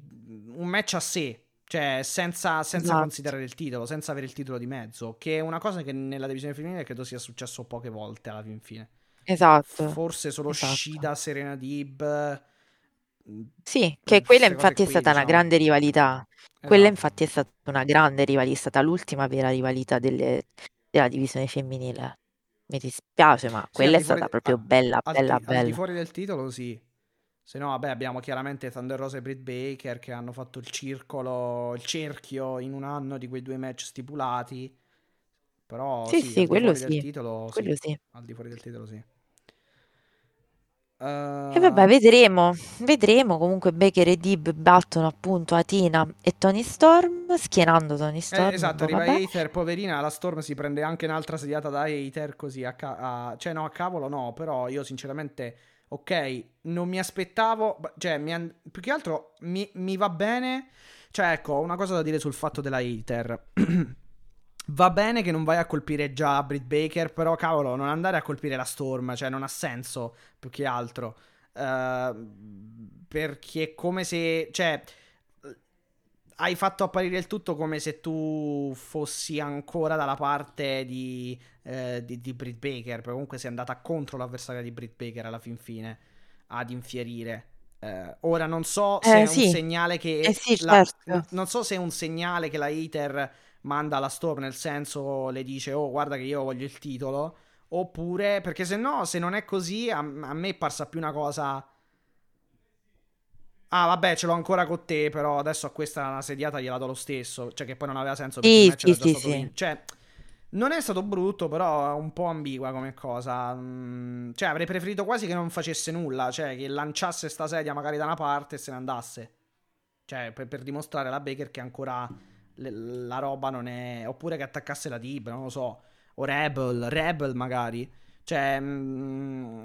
un match a sé, cioè senza, senza Esatto. considerare il titolo, senza avere il titolo di mezzo, che è una cosa che nella divisione femminile credo sia successo poche volte alla fin fine. Esatto. Forse solo Esatto. Shida, Serena Dib. Sì, che quella infatti è stata una diciamo. grande rivalità. Quella Esatto. infatti è stata una grande rivalità, è stata l'ultima vera rivalità delle- della divisione femminile. Mi dispiace, ma Sì, quella al è stata proprio bella, al bella, di, al di bella. fuori del titolo, sì. Se no, vabbè, abbiamo chiaramente Thunder Rosa e Britt Baker che hanno fatto il circolo, il cerchio in un anno di quei due match stipulati. Però Sì, sì, sì, al quello sì, titolo, sì. quello sì. Al di fuori del titolo, sì. E vabbè, Eh, vedremo, vedremo. Comunque Baker e Dib battono appunto Atina e Tony Storm, schienando Tony Eh, Storm. esatto, boh, arriva vabbè. Hater, poverina, la Storm si prende anche un'altra sediata da Hater così a, ca- a- cioè no, a cavolo no, però io sinceramente, ok, non mi aspettavo, b- cioè mi an- più che altro mi, mi va bene, cioè ecco, ho una cosa da dire sul fatto della Hater. (clears throat) Va bene che non vai a colpire già Britt Baker, però cavolo, non andare a colpire la Storm, cioè non ha senso più che altro. Eh, perché è come se, cioè, hai fatto apparire il tutto come se tu fossi ancora dalla parte di, eh, di, di Britt Baker, perché comunque sei andata contro l'avversaria di Britt Baker alla fin fine ad infierire. Eh, ora non so se Eh, è un sì. segnale che Eh sì, la- certo. non so se è un segnale che la hater manda alla Storm, nel senso le dice "Oh, guarda che io voglio il titolo", oppure perché se no, se non è così, a, a me è parsa più una cosa Ah, vabbè, ce l'ho ancora con te, però adesso a questa una sediata gliela do lo stesso. Cioè, che poi non aveva senso perché Sì, il sì, sì, sì. Cioè, non è stato brutto, però è un po' ambigua come cosa. Mm, Cioè, avrei preferito quasi che non facesse nulla. Cioè, che lanciasse sta sedia magari da una parte e se ne andasse. Cioè, per, per dimostrare alla Baker che ancora la roba non è... Oppure che attaccasse la Dib, non lo so. O Rebel, Rebel magari. Cioè... mm,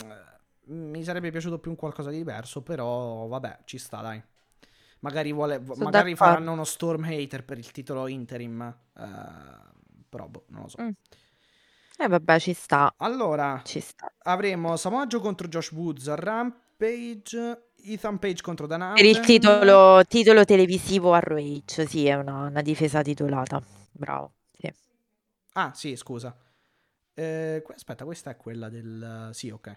mi sarebbe piaciuto più un qualcosa di diverso, però vabbè, ci sta, dai. Magari, vuole, magari faranno uno Storm Hater per il titolo interim. eh, però, boh, non lo so. Mm. Eh vabbè, ci sta, Allora, ci sta. avremo Joe contro Josh Woods, Rampage, Ethan Page contro Dan Per il titolo, titolo televisivo a ROH, sì, è una, una difesa titolata. Bravo. Sì. Ah, sì, scusa. Eh, aspetta, questa è quella del... Sì, ok.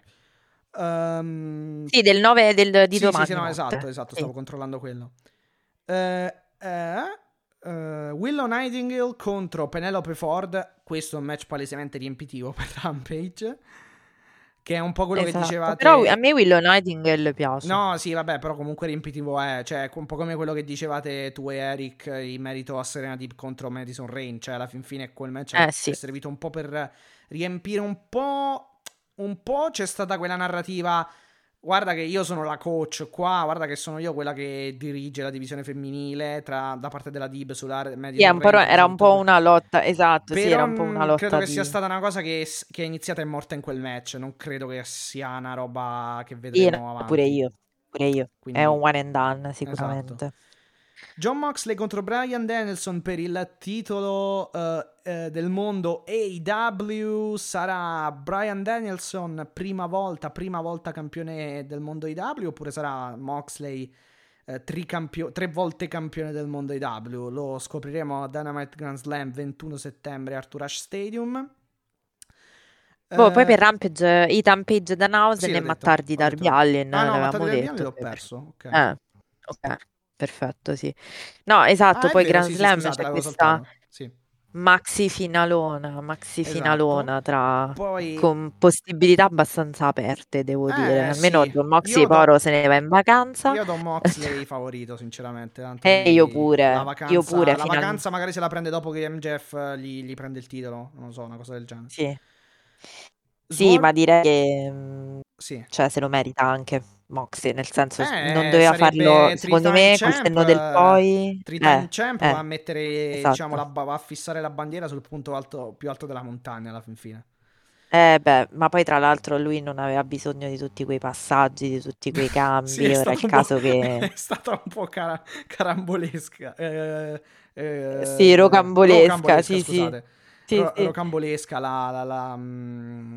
Ehm, Sì, del 9 del, di sì, domani. sì, sì, no, esatto, esatto, stavo controllando quello. Eh, eh, eh, Willow Nightingale contro Penelope Ford. Questo è un match palesemente riempitivo (laughs) per Rampage. Che è un po' quello che Esatto. dicevate. Però a me Willow Nightingale piace. No, sì, vabbè, però comunque riempitivo è. Cioè, un po' come quello che dicevate tu e Eric in merito a Serena Deep contro Madison Rain. Cioè, alla fin fine quel match Eh, è sì. servito un po' per riempire un po'. Un po' c'è stata quella narrativa. Guarda che io sono la coach qua, guarda che sono io quella che dirige la divisione femminile tra- da parte della Dib sulla Madison Sì, un era un po' una lotta, esatto, sì, Però, era un po' una lotta Credo che di... sia stata una cosa che, che è iniziata e morta in quel match. Non credo che sia una roba che Sì, vedremo no, avanti. pure io, pure io. Quindi- È un one and done, sicuramente. John Moxley contro Brian Danielson per il titolo eh, eh, del mondo AEW sarà Brian Danielson prima volta, prima volta campione del mondo AEW oppure sarà Moxley eh, tricampio- tre volte campione del mondo AEW? Lo scopriremo a Dynamite Grand Slam 21 settembre Arthur Ashe Stadium. Boh, Eh, poi per Rampage, Ethan Page Danhausen sì, e detto, ho Darby. Allin, Ah no, Del detto. Bianchi l'ho perso. Ok. Eh, ok, perfetto, sì. No, esatto, Ah, poi vero, Grand sì, sì, Slam scusate, c'è questa. Sì. maxi finalona, maxi Esatto. finalona tra... Poi con possibilità abbastanza aperte, devo Eh, dire. Almeno sì. John Moxley Io do- Poro se ne va in vacanza. Io do Moxley favorito, sinceramente. tanto Eh, io pure, La vacanza, io pure, La final- vacanza magari se la prende dopo che MJF gli, gli prende il titolo. Non lo so, una cosa del genere. Sì. Sì, Sword- ma direi che Sì. cioè, se lo merita anche Moxley, nel senso Eh, non doveva farlo, secondo me, col champ, senno del poi. Three-time eh, champ eh, va a mettere, esatto. diciamo, la, ba- va a fissare la bandiera sul punto alto, più alto della montagna alla fin fine. eh, beh, ma poi tra l'altro lui non aveva bisogno di tutti quei passaggi, di tutti quei (laughs) cambi, Sì, stato il caso che... (laughs) è stata un po' cara- carambolesca. eh, eh, Sì, rocambolesca, rocambolesca, sì, sì. scusate. Sì, Ro- sì. rocambolesca la, la, la, mm,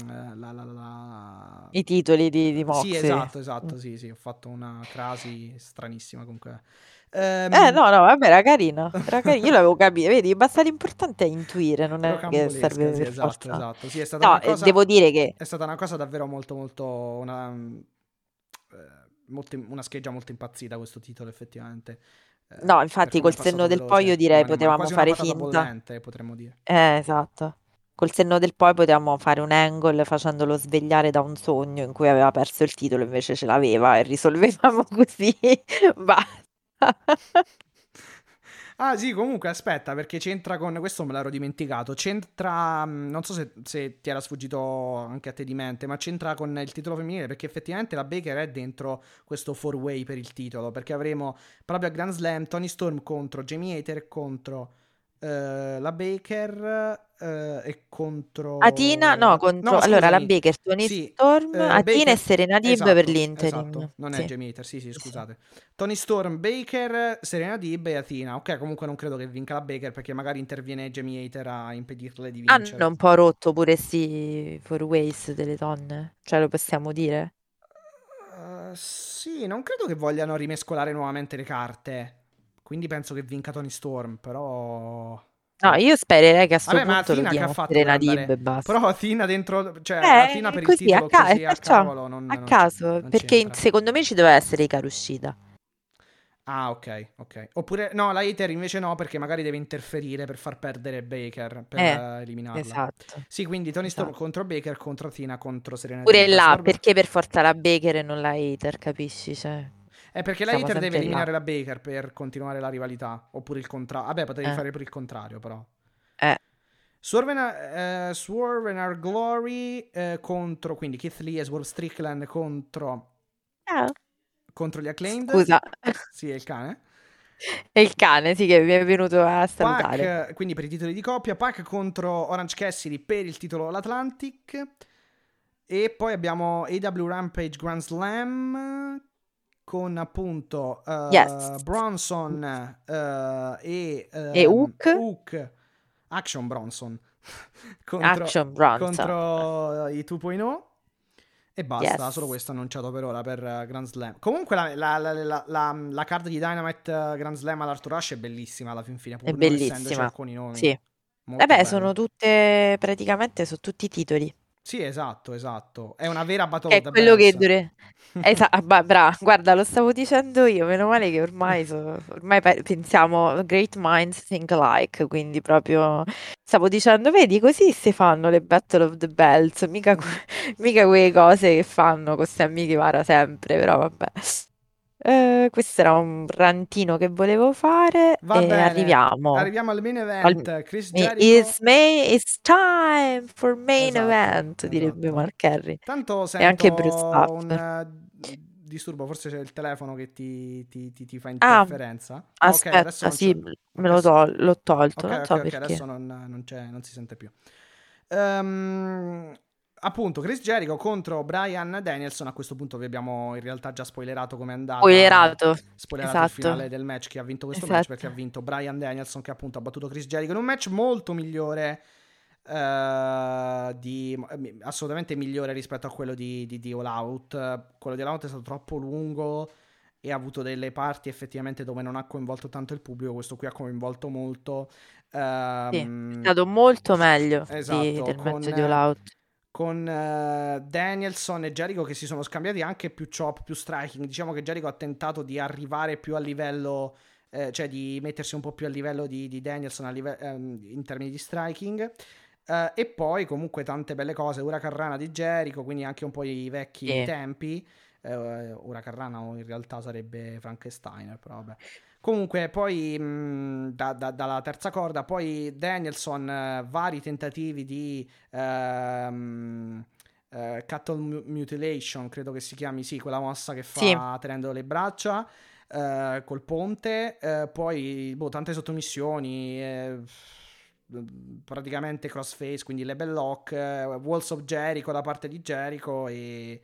I titoli di, di Moxley. Sì, esatto, esatto, sì, sì, ho fatto una crasi stranissima comunque. Ehm, Eh, no, no, vabbè, era carino. Era carino. Io l'avevo capito, vedi, basta l'importante è intuire, non è che serve sì, esatto, forza. esatto. Sì, è stata No, una eh, cosa, devo dire che è stata una cosa davvero molto, molto, una, eh, molto- una scheggia molto impazzita questo titolo, effettivamente. Eh, No, per infatti, col senno del veloce, poi io direi potevamo fare finta. bollente, potremmo dire. Eh, esatto. Col senno del poi potevamo fare un angle facendolo svegliare da un sogno in cui aveva perso il titolo, invece ce l'aveva e risolvevamo (laughs) così. Basta. Ah sì, comunque aspetta, perché c'entra con... Questo me l'ero dimenticato. C'entra... mh, Non so se, se ti era sfuggito anche a te di mente, ma c'entra con il titolo femminile, perché effettivamente la Baker è dentro questo four-way per il titolo, perché avremo proprio a Grand Slam Tony Storm contro Jamie Hater contro eh, la Baker eh, e contro... Atina, no, contro No, allora la. Baker, Tony Sì, Storm, eh, Atina Baker- e Serena Deeb esatto, per l'interim. Esatto, non è Sì. Jamie Hater, sì, sì, Sì, sì. scusate. Tony Storm, Baker, Serena Deeb e Athena. Ok, comunque non credo che vinca la Baker perché magari interviene Jamie Hater a impedirle di vincere. Hanno un po' rotto pure sti four ways delle donne, cioè lo possiamo dire? Uh, sì, non credo che vogliano rimescolare nuovamente le carte. Quindi penso che vinca Tony Storm, però... No, io spererei che a sto Vabbè, punto lo Athena diano ha a fatto Serena Deeb e basta. Però Athena dentro... Cioè, Eh, Athena per il così, titolo a ca- così a perciò, cavolo non, a caso, non perché c'entra. secondo me ci deve essere Icaro uscita. Ah, ok, ok. Oppure, no, la hater invece no, perché magari deve interferire per far perdere Baker, per Eh, eh, eliminarla. Esatto. Sì, quindi Tony Storm Esatto. contro Baker, contro Tina, contro Serena Pure là, Storm- perché per forza la Baker e non la hater, capisci? Cioè, È perché la hater deve sempre là. eliminare la Baker per continuare la rivalità. Oppure il contrario. Vabbè, potevi Eh. fare pure il contrario, però. Eh. Swerve eh, Swerve Glory eh, contro, quindi Keith Lee e Swerve Strickland contro, Ah, contro gli Acclaimed. scusa, (laughs) Sì, è il cane. è il cane, sì, che mi è venuto a salutare. Pac, quindi per i titoli di coppia, Pac contro Orange Cassidy per il titolo l'Atlantic. E poi abbiamo AW Rampage Grand Slam con appunto eh, Yes. Bronson eh, e, E ehm, Hook. Hook. Action Bronson. (laughs) contro, Action Bronson. contro i 2.0 e basta, Yes. solo questo annunciato per ora per eh, Grand Slam. Comunque la, la, la, la, card di Dynamite eh, Grand Slam all'Arthur Rush è bellissima alla fin fine, pur È bellissima. alcuni nomi. Sì. Vabbè, bello. sono tutte praticamente su tutti i titoli. Sì, esatto, esatto. È una vera battle È quello che bands. dure. (laughs) Esatto, brava, guarda, lo stavo dicendo io, meno male che ormai, so- ormai pe- pensiamo great minds think alike, quindi proprio stavo dicendo, vedi, così si fanno le Battle of the Bells, mica, que- (laughs) mica quelle cose che fanno con Sammy Guevara sempre, però vabbè. Eh, questo era un rantino che volevo fare Va e bene, arriviamo. arriviamo al main event. Chris Mi- Jericho. It's, main, it's time for main Esatto, event, direbbe esatto. Mark Henry. Tanto E anche sento Bruce Buffer. un disturbo, forse c'è il telefono che ti, ti- ti- ti fa Ah, interferenza. Ah, Aspetta, non sì, me lo tol- l'ho tolto, Ok, non so ok, perché. adesso non, non c'è, non si sente più. Ehm, appunto, Chris Jericho contro Brian Danielson. A questo punto vi abbiamo in realtà già spoilerato come è andata. Spoilerato, Spoilerato il esatto. finale del match che ha vinto questo match Esatto. perché ha vinto Brian Danielson che appunto ha battuto Chris Jericho in un match molto migliore. eh, di, assolutamente migliore rispetto a quello di, di, di All Out. Quello di All Out è stato troppo lungo e ha avuto delle parti effettivamente dove non ha coinvolto tanto il pubblico. Questo qui ha coinvolto molto. Sì, Ehm, è stato molto meglio di- esatto, del con- match di All Out. Con eh, Danielson e Jericho che si sono scambiati anche più chop, più striking. Diciamo che Jericho ha tentato di arrivare più a livello, eh, cioè di mettersi un po' più a livello di, di Danielson live- ehm, in termini di striking. Eh, e poi comunque tante belle cose, Ura Carrana di Jericho, quindi anche un po' i vecchi Sì. tempi. Eh, Ura Carrana in realtà sarebbe Frankenstein, però vabbè. Comunque, poi mh, da- da- dalla terza corda, poi Danielson, eh, vari tentativi di ehm, eh, cattle mu- mutilation, credo che si chiami, sì, quella mossa che fa Sì. tenendo le braccia eh, col ponte, eh, poi boh, tante sottomissioni. eh, praticamente crossface quindi label lock eh, walls of Jericho da parte di Jericho e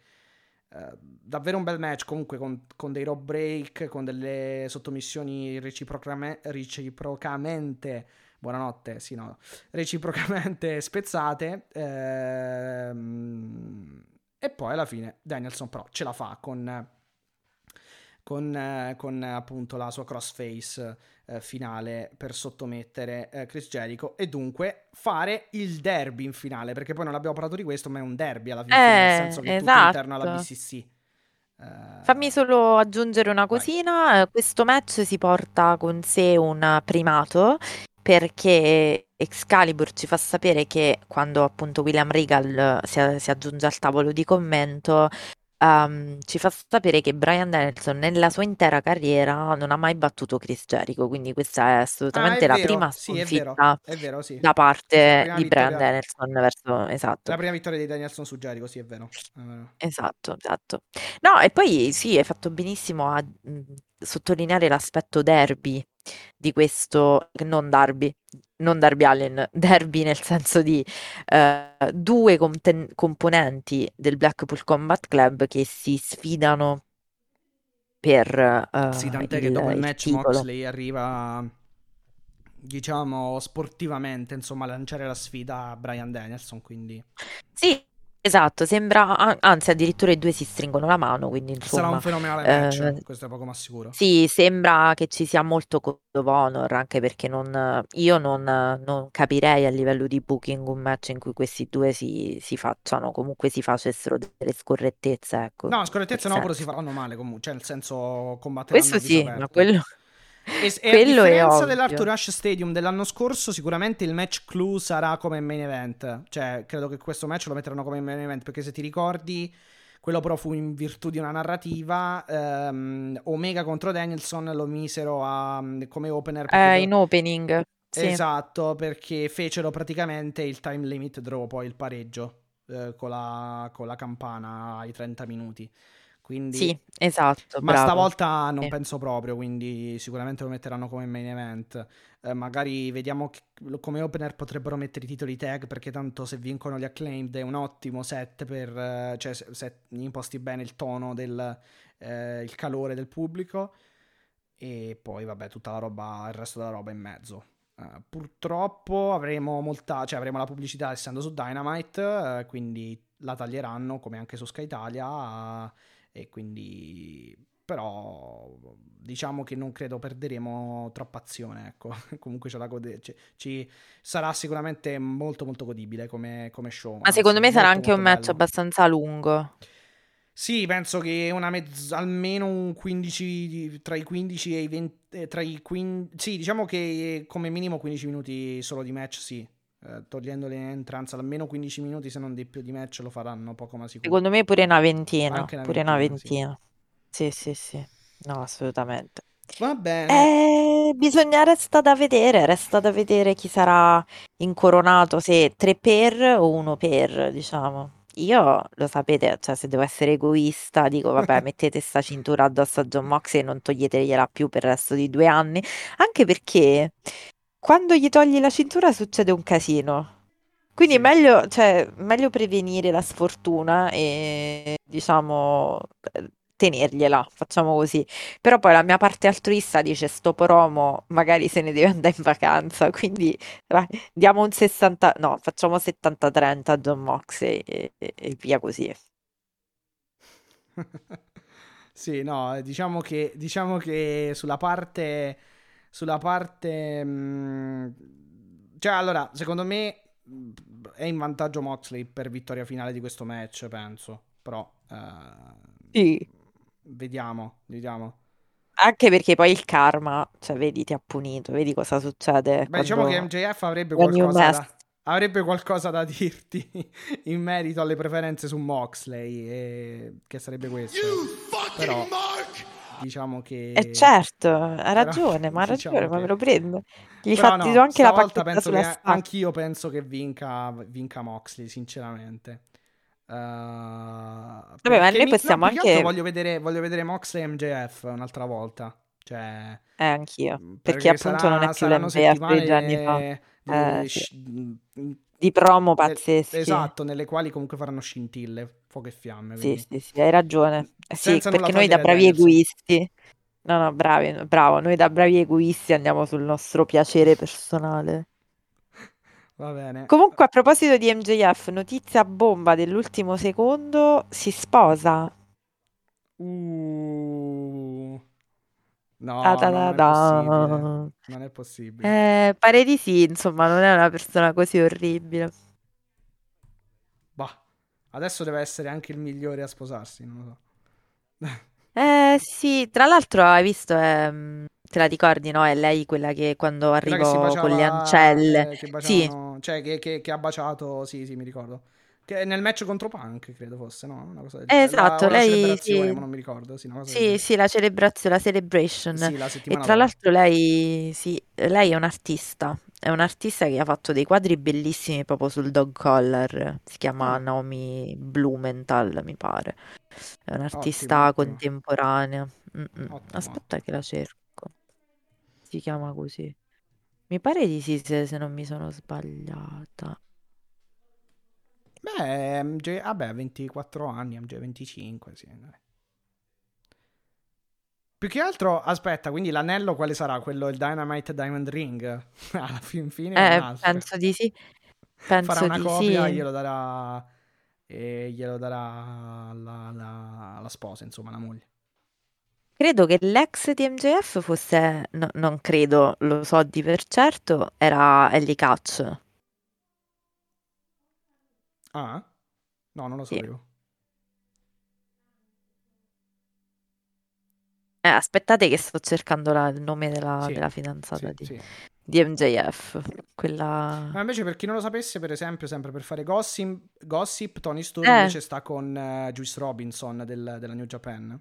eh, davvero un bel match comunque con, con dei rope break, con delle sottomissioni reciprocame- reciprocamente, buonanotte, sì no, reciprocamente (laughs) spezzate. ehm, e poi alla fine Danielson però ce la fa con, con, eh, con, eh, appunto la sua crossface eh, finale per sottomettere eh, Chris Jericho e dunque fare il derby in finale perché poi non abbiamo parlato di questo ma è un derby alla fine nel Eh, senso che tutto esatto. interno alla BCC Eh, Fammi solo aggiungere una vai. cosina, eh, questo match si porta con sé un primato perché Excalibur ci fa sapere che quando appunto William Regal si, si aggiunge al tavolo di commento, ehm, ci fa sapere che Brian Danielson nella sua intera carriera non ha mai battuto Chris Jericho, quindi questa è Ah, assolutamente è la vero, prima sì, è vero, sconfitta è vero, sì. da La parte prima di Brian vittoria, Danielson verso... Esatto. la prima vittoria di Danielson su Jericho, sì, è vero. È vero. Esatto, esatto. No, e poi sì, hai fatto benissimo a mh, sottolineare l'aspetto derby di questo, non derby, non Darby Allin, derby nel senso di eh, due conten- componenti del Blackpool Combat Club che si sfidano per Sì, eh, tant'è che il, dopo il il match titolo. Moxley arriva, diciamo, sportivamente, insomma, a lanciare la sfida a Brian Danielson, quindi Sì, esatto, sembra, an- anzi addirittura i due si stringono la mano, quindi sarà un insomma... fenomenale match, eh, questo è poco ma sicuro. Sì, sembra che ci sia molto code of honor, anche perché non- io non, non capirei a livello di booking un match in cui questi due si, si facciano, comunque si facessero delle scorrettezze, ecco, No, scorrettezze no, però si senso. faranno male comunque, cioè nel senso combatteranno Questo sì, ma quello, E, e a quello è differenza dell'Arthur. Rush Stadium dell'anno scorso, sicuramente il match clou sarà come main event. Cioè, credo che questo match lo metteranno come main event. Perché se ti ricordi, quello però fu in virtù di una narrativa. ehm, Omega contro Danielson lo misero a- come opener. Eh, in opening, sì, Esatto, perché fecero praticamente il time limit draw, poi il pareggio eh, con, la, con la campana ai 30 minuti. Quindi sì, esatto, ma bravo. stavolta non Sì. penso proprio, quindi sicuramente lo metteranno come main event. Eh, magari vediamo che- come opener potrebbero mettere i titoli tag perché tanto se vincono gli acclaimed è un ottimo set per eh, cioè se, se imposti bene il tono del eh, il calore del pubblico e poi vabbè tutta la roba il resto della roba in mezzo. Uh, purtroppo avremo molta, cioè avremo la pubblicità essendo su Dynamite, uh, quindi la taglieranno come anche su Sky Italia uh, e quindi però diciamo che non credo perderemo troppa azione, ecco. (laughs) Comunque ce la gode- ci, ci sarà sicuramente molto molto godibile come, come show. Ma secondo me sarà anche un match bello. abbastanza lungo. Sì, penso che una mezz- almeno un 15 tra i 15 e i 20 eh, tra i 15 sì, diciamo che come minimo 15 minuti solo di match, sì. Eh, togliendo le entranze almeno 15 minuti se non di più di match lo faranno poco ma sicuro. Secondo me pure una ventina, una pure ventina, una ventina. Sì. sì, sì, sì. No, assolutamente. Va bene. Eh, bisogna resta da vedere, resta da vedere chi sarà incoronato, se tre per o uno per, diciamo. Io lo sapete, cioè se devo essere egoista, dico vabbè, (laughs) mettete sta cintura addosso a John Moxley e non toglietegliela più per il resto di due anni, anche perché quando gli togli la cintura succede un casino. Quindi sì. meglio, cioè, meglio prevenire la sfortuna e diciamo tenergliela, facciamo così. Però poi la mia parte altruista dice sto promo magari se ne deve andare in vacanza, quindi vai, diamo un 60, no, facciamo 70-30 a John Moxley e, e, e via così. (laughs) sì, no, diciamo che, diciamo che sulla parte... Sulla parte... Mh, mm, cioè, allora, secondo me è in vantaggio Moxley per vittoria finale di questo match, penso. Però... Uh, sì Vediamo, vediamo. Anche perché poi il karma, cioè vedi, ti ha punito, vedi cosa succede. Beh, diciamo che MJF avrebbe qualcosa, da, avrebbe qualcosa da dirti (laughs) in merito alle preferenze su Moxley, e, che sarebbe questo. Però diciamo che... Eh certo, ha ragione, Però, ma ha diciamo ragione, che... ma me lo prendo. Gli fa no, anche la pacchetta penso che, Anch'io penso che vinca, vinca Moxley, sinceramente. Uh, Vabbè, ma noi possiamo mi, no, anche. Voglio vedere, voglio vedere Moxley e MJF un'altra volta. Cioè, eh, anch'io. Mm, perché, perché appunto sarà, non è più l'MJF già anni fa. Eh, sì. Mm, di promo pazzeschi. Esatto, nelle quali comunque faranno scintille, fuoco e fiamme. Sì, sì, sì, hai ragione. Eh, sì, perché noi da bravi Daniels. egoisti. No, no, bravi, bravo, noi da bravi egoisti andiamo sul nostro piacere personale. Va bene. Comunque, a proposito di MJF, notizia bomba dell'ultimo secondo, si sposa. Uh. No, ah, non è possibile. Non è possibile. Eh, pare di sì, insomma, non è una persona così orribile. Adesso deve essere anche il migliore a sposarsi, non lo so. (laughs) eh, sì, tra l'altro hai visto, ehm, te la ricordi, no? È lei quella che quando arrivò con le ancelle. Eh, che baciavano, sì. Cioè, che, che, che, ha baciato, sì, sì, mi ricordo. Che nel match contro Punk, credo fosse, no? Una cosa del esatto, la, lei... Sì. Ma non mi ricordo, sì, sì, sì, la celebrazione, la celebration. Sì, la e tra l'altro lei, sì, lei è un'artista. È un'artista che ha fatto dei quadri bellissimi proprio sul dog collar. Si chiama mm. Naomi Blumenthal, mi pare. È un'artista ottimo, contemporanea. Ottimo, Aspetta che la cerco si chiama così. Mi pare di sì, se, se non mi sono sbagliata. Beh, MJ, vabbè, 24 anni, MJ 25, sì. Più che altro, aspetta, quindi l'anello quale sarà? Quello, il Dynamite Diamond Ring? (laughs) Alla fin fine eh, penso di sì. Penso Farà una di copia, sì. glielo darà... E glielo darà la, la, la sposa, insomma, la moglie. Credo che l'ex di MJF fosse, no, non credo, lo so di per certo, era Ellie Catch. Ah? No, non lo Sì. sapevo. Eh, aspettate che sto cercando la- il nome della, Sì, della fidanzata sì, di, sì. di MJF. Quella... Ma invece per chi non lo sapesse, per esempio, sempre per fare gossip, gossip Tony Storm Eh, invece sta con eh, Juice Robinson del- della New Japan.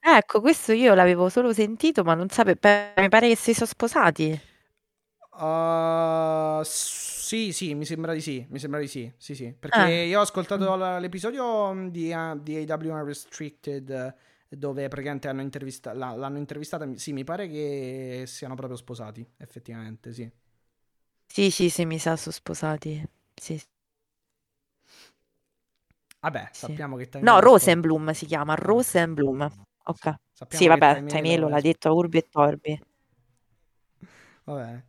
ecco, questo io l'avevo solo sentito, ma non sapevo. Mi pare che si sono sposati. Uh, sì, sì, mi sembra di sì, mi sembra di sì, sì, sì, perché Ah. io ho ascoltato l'episodio mm, di, uh, di AW Unrestricted dove praticamente hanno intervista- la- l'hanno intervistata, sì, mi pare che siano proprio sposati, effettivamente, sì. Sì, sì, sì, mi sa sono sposati. Sì, Vabbè, sì. sappiamo che Time No. Rosenblum si chiama, Rosenblum. Ok. Sì, Sappiamo che vabbè, è l'ha detto a Urbi e Torbi. Va bene.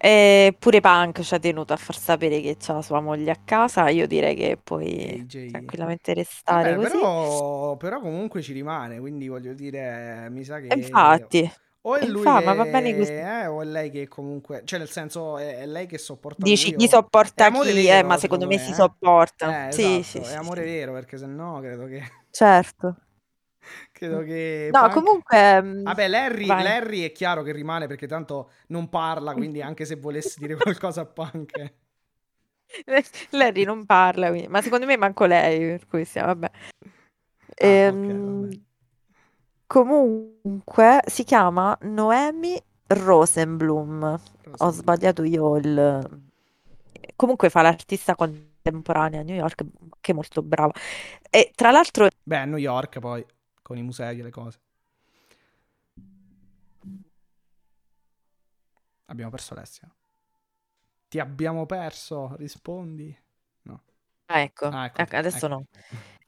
E pure Punk ci ha tenuto a far sapere che c'ha sua moglie a casa. Io direi che puoi AJ. tranquillamente restare Vabbè, così. però, però comunque ci rimane, quindi voglio dire, mi sa che... E infatti, O è e lui infatti, che... ma va bene così. eh, o è lei che comunque... Cioè, nel senso, è, è lei che sopporta Dici lui. È sopporta chi, eh, vero, ma secondo me me, si eh? sopporta. Eh, Sì, esatto, sì, è sì, amore sì. vero, perché se no credo che... Certo. (laughs) Credo che No, Punk... comunque, mm, Vabbè, Larry. Larry è chiaro che rimane perché tanto non parla, (laughs) quindi anche se volessi dire qualcosa a Punk... (laughs) Larry non parla, quindi- ma secondo me manco lei, per cui siamo, vabbè. Ah, ok, Ehm, vabbè. comunque si chiama Noemi Rosenblum. Ho Rosenblum. sbagliato io il... Comunque fa l'artista contemporanea a New York, che è molto brava. E tra l'altro Beh, a New York poi, con i musei e le cose. Abbiamo perso Alessia. Ti abbiamo perso, rispondi. No. Ah, ecco, Ah, ecco, ecco, adesso ecco. no.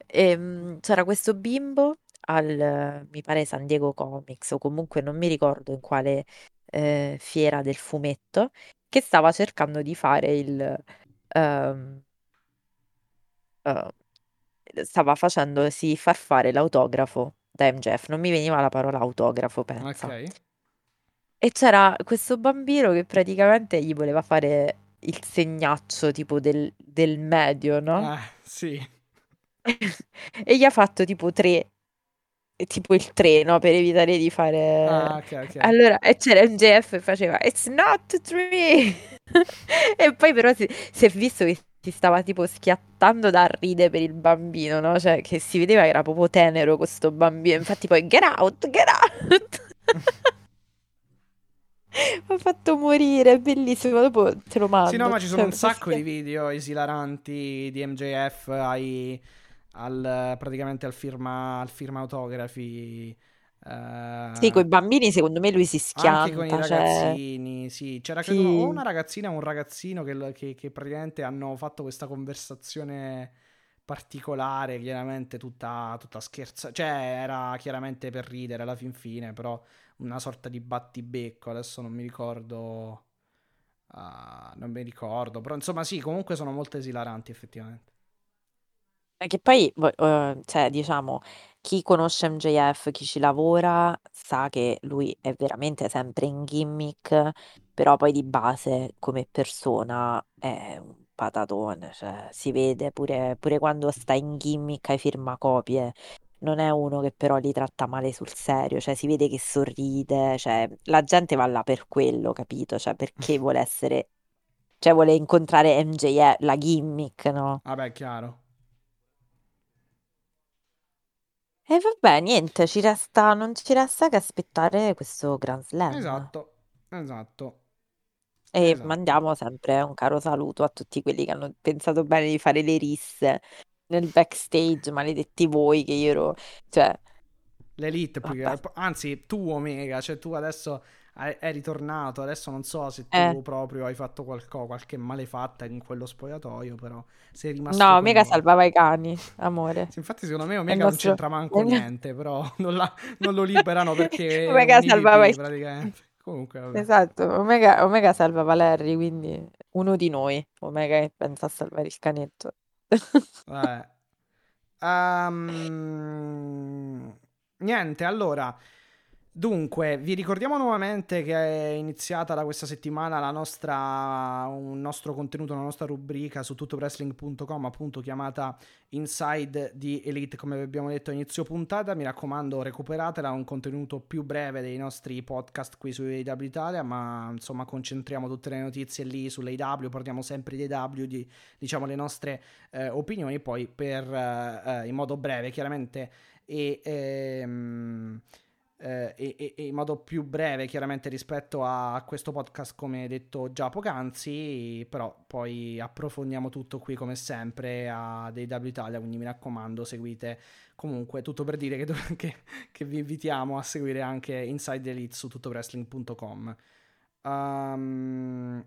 Ehm, c'era questo bimbo al, mi pare San Diego Comics o comunque non mi ricordo in quale eh, fiera del fumetto che stava cercando di fare il eh, stava facendosi far fare l'autografo da MJF non mi veniva la parola autografo pensa Ok. e c'era questo bambino che praticamente gli voleva fare il segnaccio tipo del, del medio no? Ah, sì. (laughs) e gli ha fatto tipo tre, tipo il treno per evitare di fare... Ah, ok, ok. Allora, e c'era MJF e faceva It's not three! (laughs) e poi però si, si è visto che si stava tipo schiattando da ridere per il bambino, no? Cioè che si vedeva che era proprio tenero questo bambino. Infatti poi get out, get out! (laughs) Mi ha fatto morire, è bellissimo. Dopo te lo mando. Sì, no, ma ci sono Cioè, un sacco di video esilaranti di MJF ai, al, praticamente al firma, al firma autografi. Eh, Sì, con i bambini secondo me lui si Anche con i schianta, cioè... ragazzini, sì. C'era credo Sì. o una ragazzina o un ragazzino che, che- che praticamente hanno fatto questa conversazione particolare, chiaramente tutta, tutta scherza. Cioè, era chiaramente per ridere alla fin fine, però una sorta di battibecco. Adesso non mi ricordo. ah, non mi ricordo, però insomma, sì, comunque sono molto esilaranti, effettivamente. Che poi, eh, cioè, diciamo, chi conosce MJF, chi ci lavora, sa che lui è veramente sempre in gimmick, però poi di base come persona è un patatone, cioè si vede pure, pure quando sta in gimmick ai firmacopie, non è uno che però li tratta male sul serio, cioè si vede che sorride, cioè la gente va là per quello, capito? Cioè perché vuole essere, cioè vuole incontrare MJF, la gimmick, no? Vabbè, chiaro. E vabbè, niente, ci resta, non ci resta che aspettare questo Grand Slam. Esatto, esatto. E esatto. mandiamo sempre un caro saluto a tutti quelli che hanno pensato bene di fare le risse nel backstage, maledetti voi che io ero, cioè, L'elite, più che- anzi, tu Omega, cioè tu adesso è ritornato, adesso non so se tu Eh. proprio hai fatto qualco- qualche malefatta in quello spogliatoio, però sei rimasto no, noi. salvava i cani, amore. Sì, Infatti secondo me Omega non c'entra manco niente, però non, la- non lo liberano perché (laughs) Omega salvava i- praticamente. (laughs) Comunque, vabbè. Esatto, Omega, Omega salvava Larry, quindi uno di noi, Omega che pensa a salvare il canetto. Ehm, niente, allora. Dunque, vi ricordiamo nuovamente che è iniziata da questa settimana la nostra, un nostro contenuto, una nostra rubrica su tuttowrestling.com, appunto chiamata Inside di Elite, come abbiamo detto inizio puntata. Mi raccomando, recuperatela, è un contenuto più breve dei nostri podcast qui su AW Italia, ma insomma concentriamo tutte le notizie lì sull'AW, parliamo sempre di AW, di diciamo le nostre eh, opinioni, poi per, eh, eh, in modo breve chiaramente e, ehm, eh, e- e- in modo più breve chiaramente rispetto a questo podcast come detto già poc'anzi, però poi approfondiamo tutto qui come sempre a DW Italia, quindi mi raccomando seguite comunque tutto per dire che, dov- (laughs) che- che vi invitiamo a seguire anche Inside Elite su tuttowrestling.com. Um,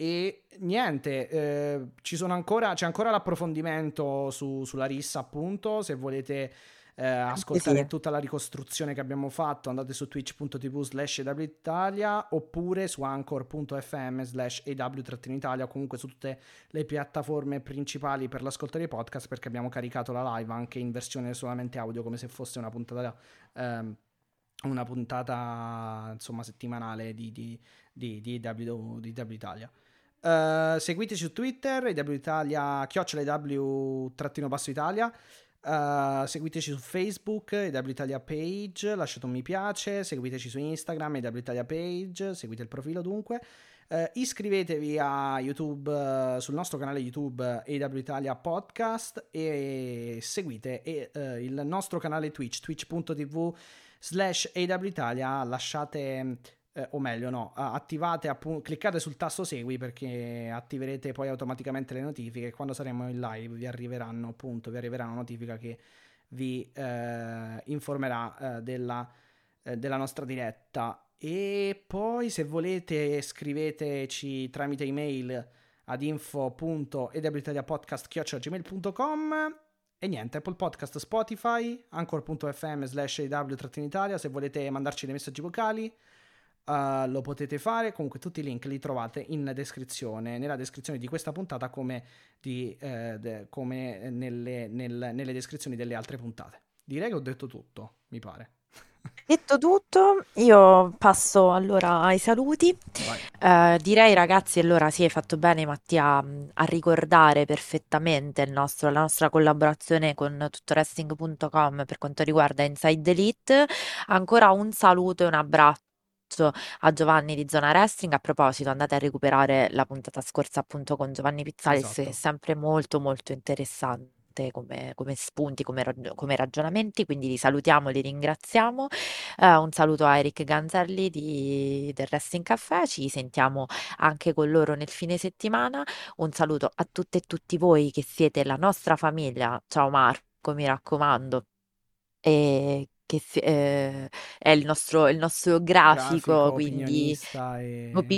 e niente, eh, ancora, c'è ancora l'approfondimento su- sulla rissa, appunto. Se volete eh, ascoltare sì. tutta la ricostruzione che abbiamo fatto, andate su twitch.tv slash Italia oppure su anchor.fm slash aw-italia o comunque su tutte le piattaforme principali per l'ascolto dei podcast perché abbiamo caricato la live anche in versione solamente audio come se fosse una puntata... Ehm, una puntata insomma settimanale di, di, di, di, w, di w Italia. Uh, seguiteci su Twitter, EW Italia, chiocciola EW-basso Italia. Uh, seguiteci su Facebook, EW Italia Page, lasciate un mi piace, seguiteci su Instagram, EW Italia Page, seguite il profilo dunque. Uh, iscrivetevi a YouTube, uh, sul nostro canale YouTube EW Italia Podcast e seguite e, il nostro canale Twitch, twitch.tv slash EW Italia, lasciate eh, o meglio no, attivate appunto, cliccate sul tasto segui perché attiverete poi automaticamente le notifiche. Quando saremo in live vi arriveranno appunto, vi arriverà una notifica che vi eh, informerà eh, della, eh, della nostra diretta. E poi se volete scriveteci tramite email ad info.ewitaliapodcast.gmail.com e niente, Apple Podcast, Spotify, anchor.fm slash ew-italia se volete mandarci dei messaggi vocali Uh, lo potete fare, comunque tutti i link li trovate in descrizione, nella descrizione di questa puntata come, di, eh, de, come nelle, nel, nelle descrizioni delle altre puntate. Direi che ho detto tutto, mi pare. (laughs) Detto tutto, io passo allora ai saluti. Eh, direi ragazzi, allora sì, hai fatto bene Mattia a ricordare perfettamente il nostro- la nostra collaborazione con tuttoresting.com per quanto riguarda Inside Elite. Ancora un saluto e un abbraccio a Giovanni di Zona Wrestling. A proposito, andate a recuperare la puntata scorsa appunto con Giovanni Pizzalis, esatto. che è sempre molto molto interessante. Come, come, spunti, come, come, ragionamenti, quindi li salutiamo, li ringraziamo. Uh, un saluto a Eric Ganzelli di, del Wrestling Caffè, ci sentiamo anche con loro nel fine settimana. Un saluto a tutte e tutti voi che siete la nostra famiglia. Ciao Marco, mi raccomando. E che si- eh, è il nostro, il nostro grafico, Grafico, quindi opinionista e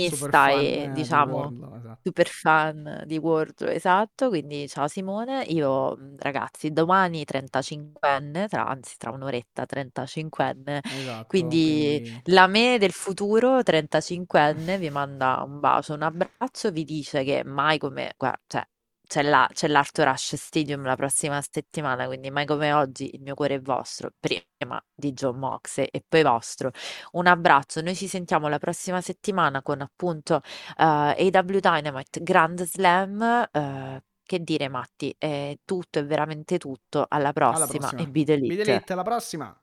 super opinionista fan e eh, di diciamo Wardlow, esatto. super fan di Wardlow, esatto. Quindi ciao Simone, io ragazzi domani 35enne, tra, anzi tra un'oretta 35enne, Esatto, quindi quindi la me del futuro 35enne vi manda un bacio, un abbraccio, vi dice che mai come, cioè c'è, la, c'è l'Arthur Ashe Stadium la prossima settimana, quindi mai come oggi il mio cuore è vostro, prima di John Moxley e poi vostro. Un abbraccio, noi ci sentiamo la prossima settimana con appunto uh, eh, AW Dynamite Grand Slam. Uh, che dire Matti, è tutto, è veramente tutto. Alla prossima, alla prossima. e. Beat Elite, alla prossima!